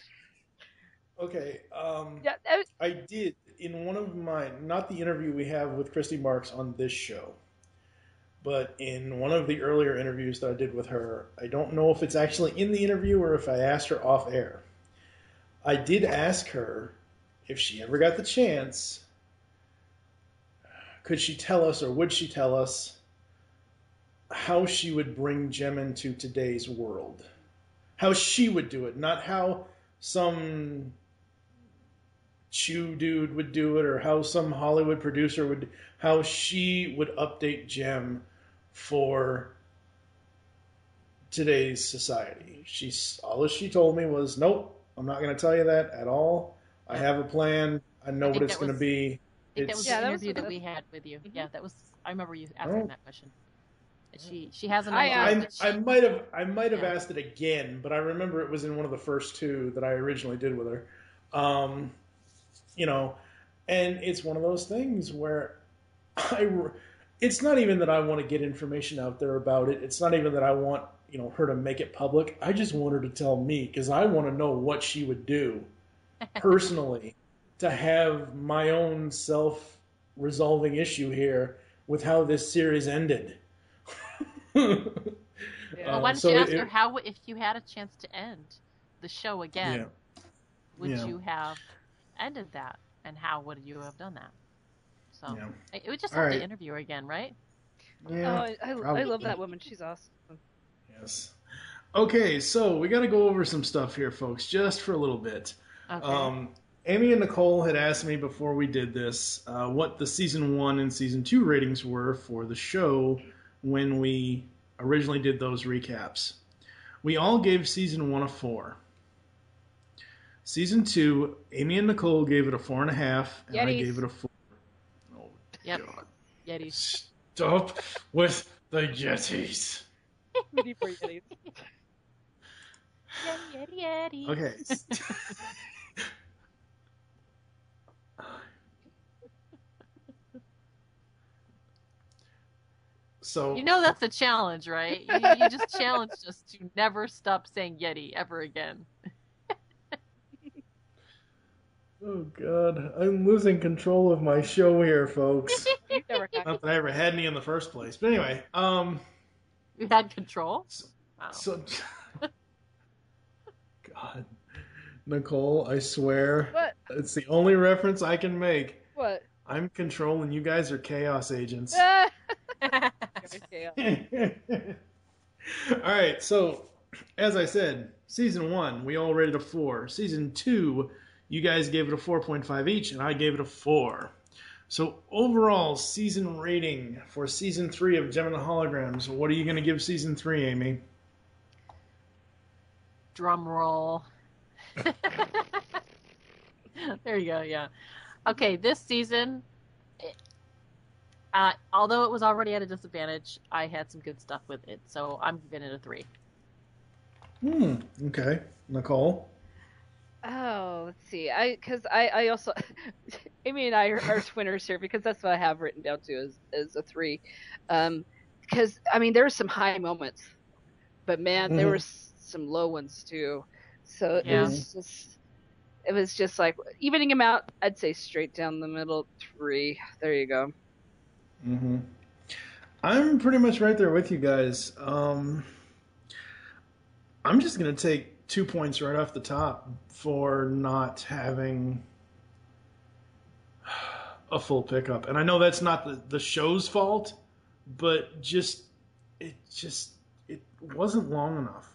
Okay. Um, Yeah, that, I did in one of my not the interview we have with Christy Marx on this show, but in one of the earlier interviews that I did with her. I don't know if it's actually in the interview or if I asked her off air. I did ask her if she ever got the chance. Could she tell us, or would she tell us, how she would bring Jem into today's world? How she would do it, not how some Chew dude would do it, or how some Hollywood producer would, how she would update Jem for today's society. She's all she told me was, "Nope, I'm not going to tell you that at all. I have a plan. I know I what it's going to be." I think that was Yeah, the that was interview that we had with you. Yeah, that was. I remember you asking Oh. that question. She she has an I, idea. I, she- I might have I might have Yeah. asked it again, but I remember it was in one of the first two that I originally did with her. Um, you know, and it's one of those things where [coughs] I it's not even that I want to get information out there about it. It's not even that I want you know her to make it public. I just want her to tell me because I want to know what she would do [laughs] personally to have my own self resolving issue here with how this series ended. well, Um, why don't so you ask it- her how if you had a chance to end the show again, Yeah. would Yeah. you have ended that, and how would you have done that? So Yeah. it would just All have right. to interview her again, right? Yeah, oh, I, I, I love that woman. She's awesome. Yes. Okay, so we got to go over some stuff here, folks, just for a little bit. Okay. Um, Amy and Nicole had asked me before we did this uh, what the season one and season two ratings were for the show when we originally did those recaps. We all gave season one a four. Season two, Amy and Nicole gave it a four and a half, and I Yetis. gave it a four. Yep. God. Yetis. Stop with the Yetis. We need more Yetis. [laughs] Yeti, yeti, yeti. Okay. [laughs] so You know that's a challenge, right? You, you just [laughs] challenged us to never stop saying Yeti ever again. [laughs] Oh god, I'm losing control of my show here, folks. [laughs] You never. Not that I ever had any in the first place. But anyway, um You had control. Wow. so God. Nicole, I swear. What? It's the only reference I can make. What? I'm controlling you guys are chaos agents. Okay. [laughs] All right, so as I said, season one we all rated a four. Season two, you guys gave it a four point five each, and I gave it a four. So overall season rating for season three of Jem and the Holograms. What are you going to give season three, Amy? Drum roll. [laughs] there you go. Yeah. Okay, this season, it- uh, although it was already at a disadvantage, I had some good stuff with it, so I'm giving it a three. Hmm. Okay, Nicole. Oh, let's see. I because I I also [laughs] Amy and I are, are twinners here because that's what I have written down too as as a three. Um, because I mean there were some high moments, but man, there Mhm. were some low ones too. So it was just it was just like evening them out. I'd say straight down the middle three. There you go. Mm-hmm. I'm pretty much right there with you guys. Um, I'm just gonna take two points right off the top for not having a full pickup, and I know that's not the, the show's fault, but just it just it wasn't long enough.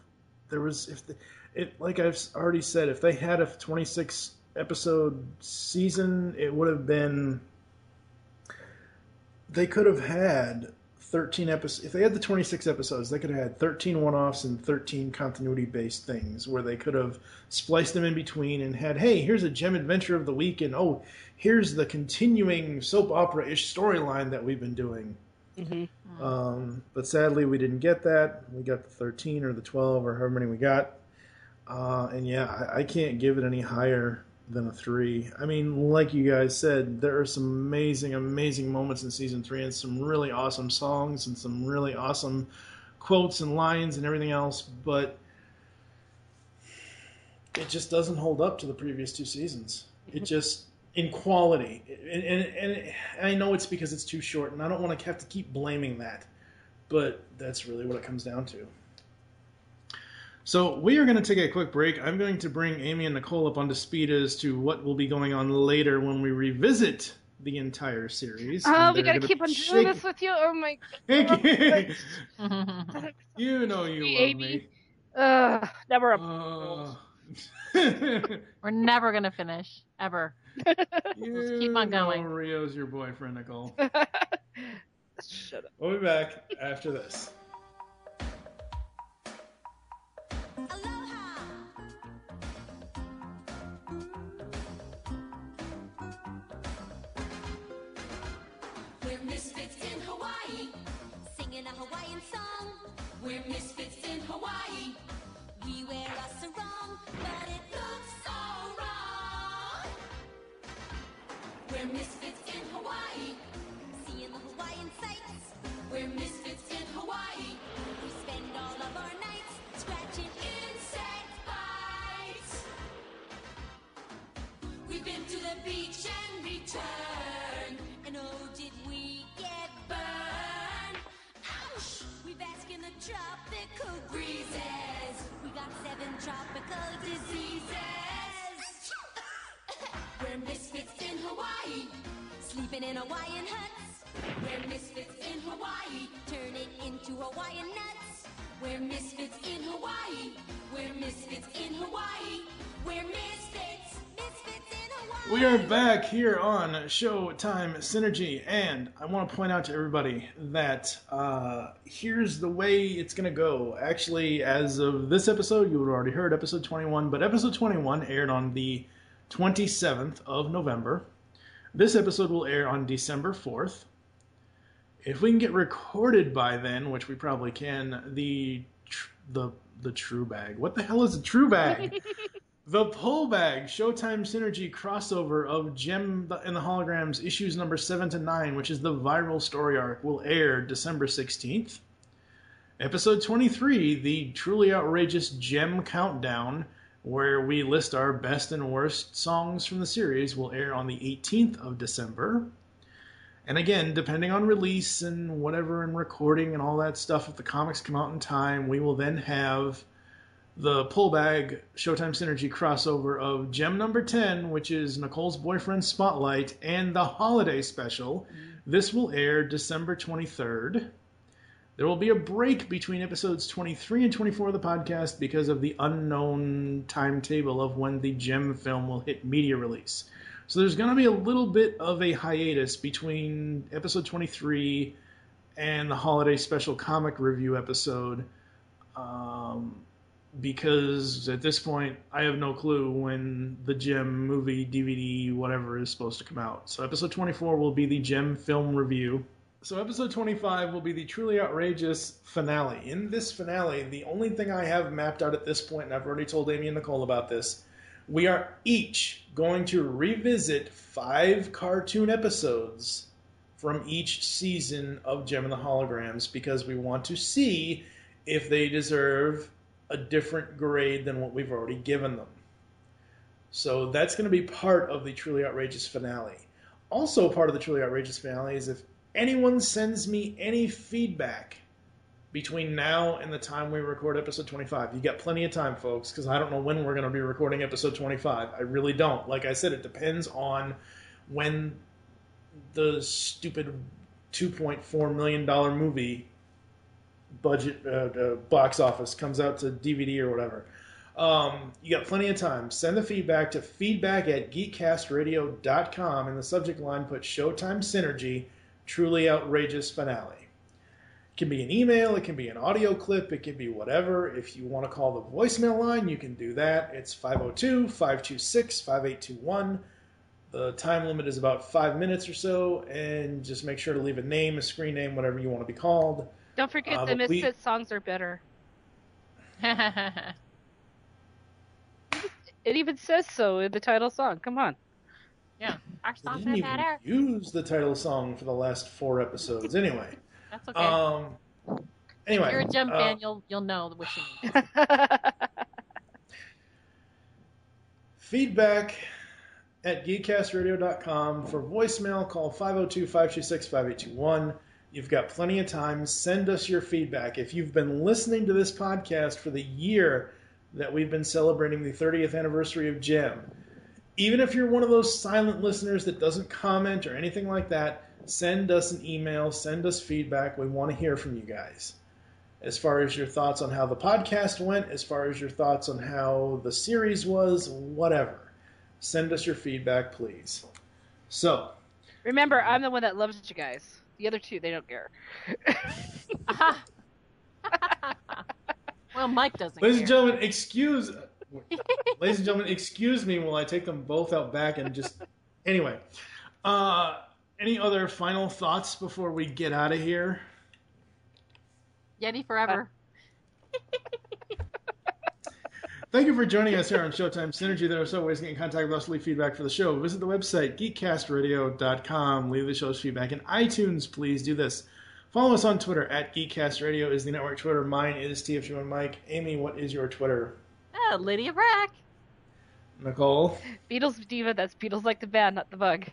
There was if the, it like I've already said, if they had a 26 episode season, it would have been they could have had 13 episodes. If they had the 26 episodes, they could have had 13 one offs and 13 continuity based things where they could have spliced them in between and had, hey, here's a Jem adventure of the week, and oh, here's the continuing soap opera ish storyline that we've been doing. Mm-hmm. Um, but sadly, we didn't get that. We got the 13 or the 12 or however many we got. Uh, and yeah, I, I can't give it any higher than a three. I mean, like you guys said, there are some amazing, amazing moments in season three, and some really awesome songs, and some really awesome quotes and lines and everything else. But it just doesn't hold up to the previous two seasons. It mm-hmm. just in quality, and, and, and I know it's because it's too short, and I don't want to have to keep blaming that, but that's really what it comes down to. So we are going to take a quick break. I'm going to bring Amy and Nicole up onto speed as to what will be going on later when we revisit the entire series. Oh, we gotta keep on shake- doing this with you. Oh my. Hey, God. [laughs] you know you love Amy. me. Ugh, never a. Uh, [laughs] We're never gonna finish ever. [laughs] Just keep on You know going. Riot's your boyfriend, Nicole. Shut up. We'll be back after this. Hawaiian song. We're misfits in Hawaii. We wear a sarong, but it looks so wrong. We're misfits in Hawaii, seeing the Hawaiian sights. We're misfits in Hawaii. We spend all of our nights scratching insect bites. We've been to the beach and returned. Tropical breezes. We got seven tropical diseases. [laughs] We're misfits in Hawaii, sleeping in Hawaiian huts. We're misfits in Hawaii, turning into Hawaiian nuts. We're misfits in Hawaii. We're misfits in Hawaii. We're misfits, misfits in Hawaii. We are back here on Showtime Synergy, and I want to point out to everybody that uh, here's the way it's going to go. Actually, as of this episode, you have already heard episode 21, but episode 21 aired on the 27th of November. This episode will air on December 4th. If we can get recorded by then, which we probably can, the tr- the the true bag. What the hell is a true bag? [laughs] The Pull Bag Showtime Synergy crossover of Jem and the Holograms issues number 7 to 9, which is the viral story arc, will air December 16th. Episode 23, the truly outrageous Jem Countdown, where we list our best and worst songs from the series, will air on the 18th of December. And again, depending on release and whatever and recording and all that stuff, if the comics come out in time, we will then have the pullbag Showtime Synergy crossover of Jem number 10, which is Nicole's Boyfriend Spotlight, and the holiday special. Mm-hmm. This will air December 23rd. There will be a break between episodes 23 and 24 of the podcast because of the unknown timetable of when the Jem film will hit media release. So there's going to be a little bit of a hiatus between episode 23 and the holiday special comic review episode. Um, because at this point I have no clue when the Jem movie, DVD, whatever is supposed to come out. So episode 24 will be the Jem film review. So episode 25 will be the truly outrageous finale. In this finale, the only thing I have mapped out at this point, and I've already told Amy and Nicole about this, we are each going to revisit five cartoon episodes from each season of Jem and the Holograms because we want to see if they deserve a different grade than what we've already given them. So that's going to be part of the Truly Outrageous finale. Also, part of the Truly Outrageous finale is if anyone sends me any feedback between now and the time we record episode 25. You got plenty of time, folks, because I don't know when we're going to be recording episode 25. I really don't. Like I said, it depends on when the stupid $2.4 million movie budget uh, uh, box office comes out to DVD or whatever. Um, you got plenty of time. Send the feedback to feedback at geekcastradio.com. In the subject line, put Showtime Synergy, truly outrageous finale. It can be an email, it can be an audio clip, it can be whatever. If you want to call the voicemail line, you can do that. It's 502 526 5821. The time limit is about five minutes or so, and just make sure to leave a name, a screen name, whatever you want to be called. Don't forget Uh, the but we- songs are better. [laughs] It even says so in the title song. Come on. yeah, our I songs didn't are even better. use the title song for the last four episodes. Anyway, That's okay. um, anyway, if you're a Jem uh, fan, you'll you'll know what you mean. [laughs] feedback at geekcastradio.com. For voicemail, call 502-526-5821. You've got plenty of time. Send us your feedback. If you've been listening to this podcast for the year that we've been celebrating the 30th anniversary of Jem, even if you're one of those silent listeners that doesn't comment or anything like that, send us an email, send us feedback. We want to hear from you guys. As far as your thoughts on how the podcast went, as far as your thoughts on how the series was, whatever. Send us your feedback, please. So, Remember, I'm the one that loves you guys. The other two, they don't care. [laughs] well, Mike doesn't. ladies care. and gentlemen, excuse [laughs] ladies and gentlemen, excuse me while I take them both out back and just anyway. Uh any other final thoughts before we get out of here? Yeti forever. [laughs] Thank you for joining us here on Showtime Synergy. There are several ways to get in contact with us, leave feedback for the show. Visit the website, geekcastradio.com. Leave the show's feedback in iTunes, please do this. Follow us on Twitter, at geekcastradio is the network Twitter. Mine is TFG1 Mike. Amy, what is your Twitter? Oh, Lydia Brack. Nicole? Beatles Diva, that's Beatles like the band, not the bug.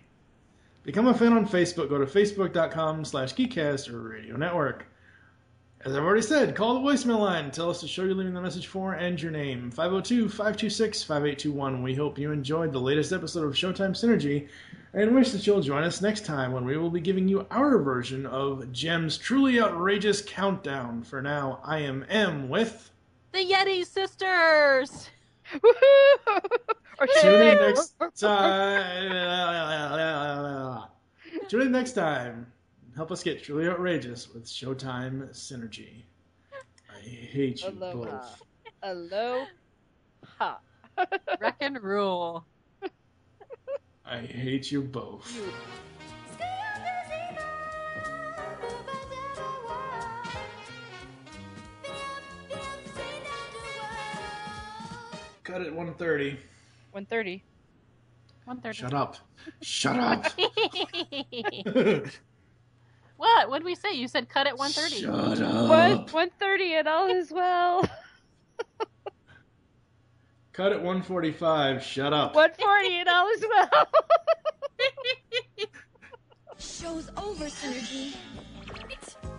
Become a fan on Facebook. Go to facebook.com slash geekcast or radio network. As I've already said, call the voicemail line. Tell us the show you're leaving the message for and your name. 502-526-5821. We hope you enjoyed the latest episode of Showtime Synergy and wish that you'll join us next time when we will be giving you our version of Jem's truly outrageous countdown. For now, I am M with... The Yeti sisters. Or [laughs] Tune in next time. [laughs] Tune in next time. Help us get truly outrageous with Showtime Synergy. I hate you Aloha. both. Aloha. Wreck and rule. I hate you both. Cut at 1.30. 130. 130. Shut up. Shut up. [laughs] [laughs] what? What did we say? You said cut at 130. [laughs] Shut up. One, 130 and all is well. Cut at 145. Shut up. 140 and all is well. Show's over, Synergy.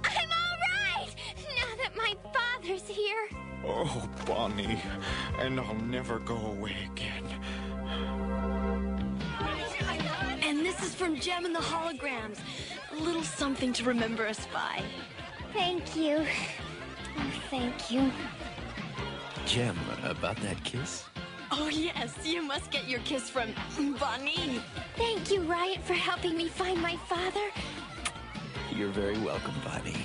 I'm all right now that my father's here. Oh, Bonnie. And I'll never go away again. And this is from Jem and the Holograms. A little something to remember us by. Thank you. Oh, thank you. Jem, about that kiss? Oh, yes, you must get your kiss from Bonnie. Thank you, Riot, for helping me find my father. You're very welcome, Bonnie.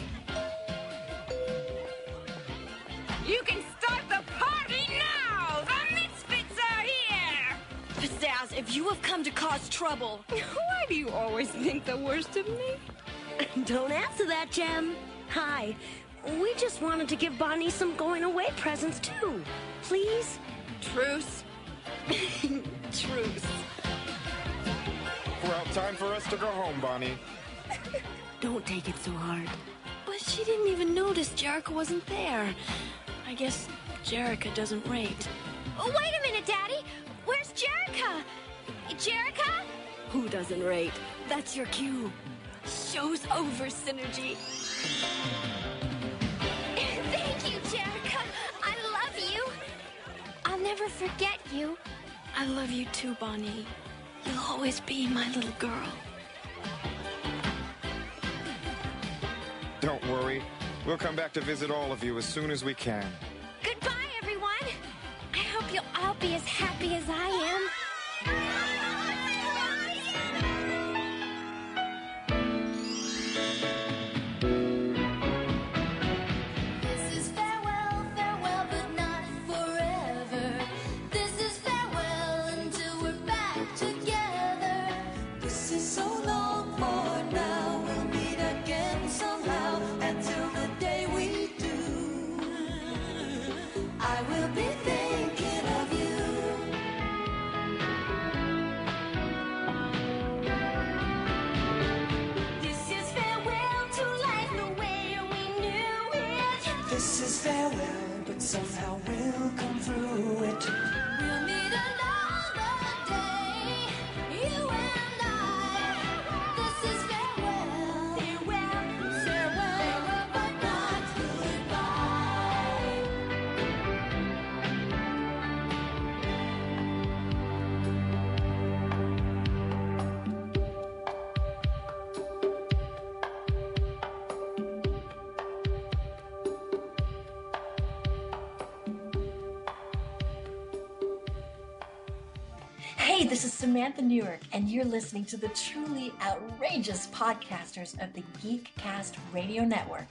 You can start the party now! The Misfits are here! Pizzazz, if you have come to cause trouble. [laughs] Why do you always think the worst of me? [laughs] Don't answer that, Jem. Hi. We just wanted to give Bonnie some going away presents, too. Please? Truce. [laughs] Truce. Well, time for us to go home, Bonnie. Don't take it so hard. But she didn't even notice Jerica wasn't there. I guess Jerica doesn't rate. Oh, wait a minute, Daddy. Where's Jerica? Jerica? Who doesn't rate? That's your cue. Show's over, Synergy. [laughs] Thank you, Jerica. I love you. I'll never forget you. I love you too, Bonnie. You'll always be my little girl. Don't worry. We'll come back to visit all of you as soon as we can. Goodbye, everyone. I hope you'll all be as happy as I am. Samantha Newark, and you're listening to the truly outrageous podcasters of the Geekcast Radio Network.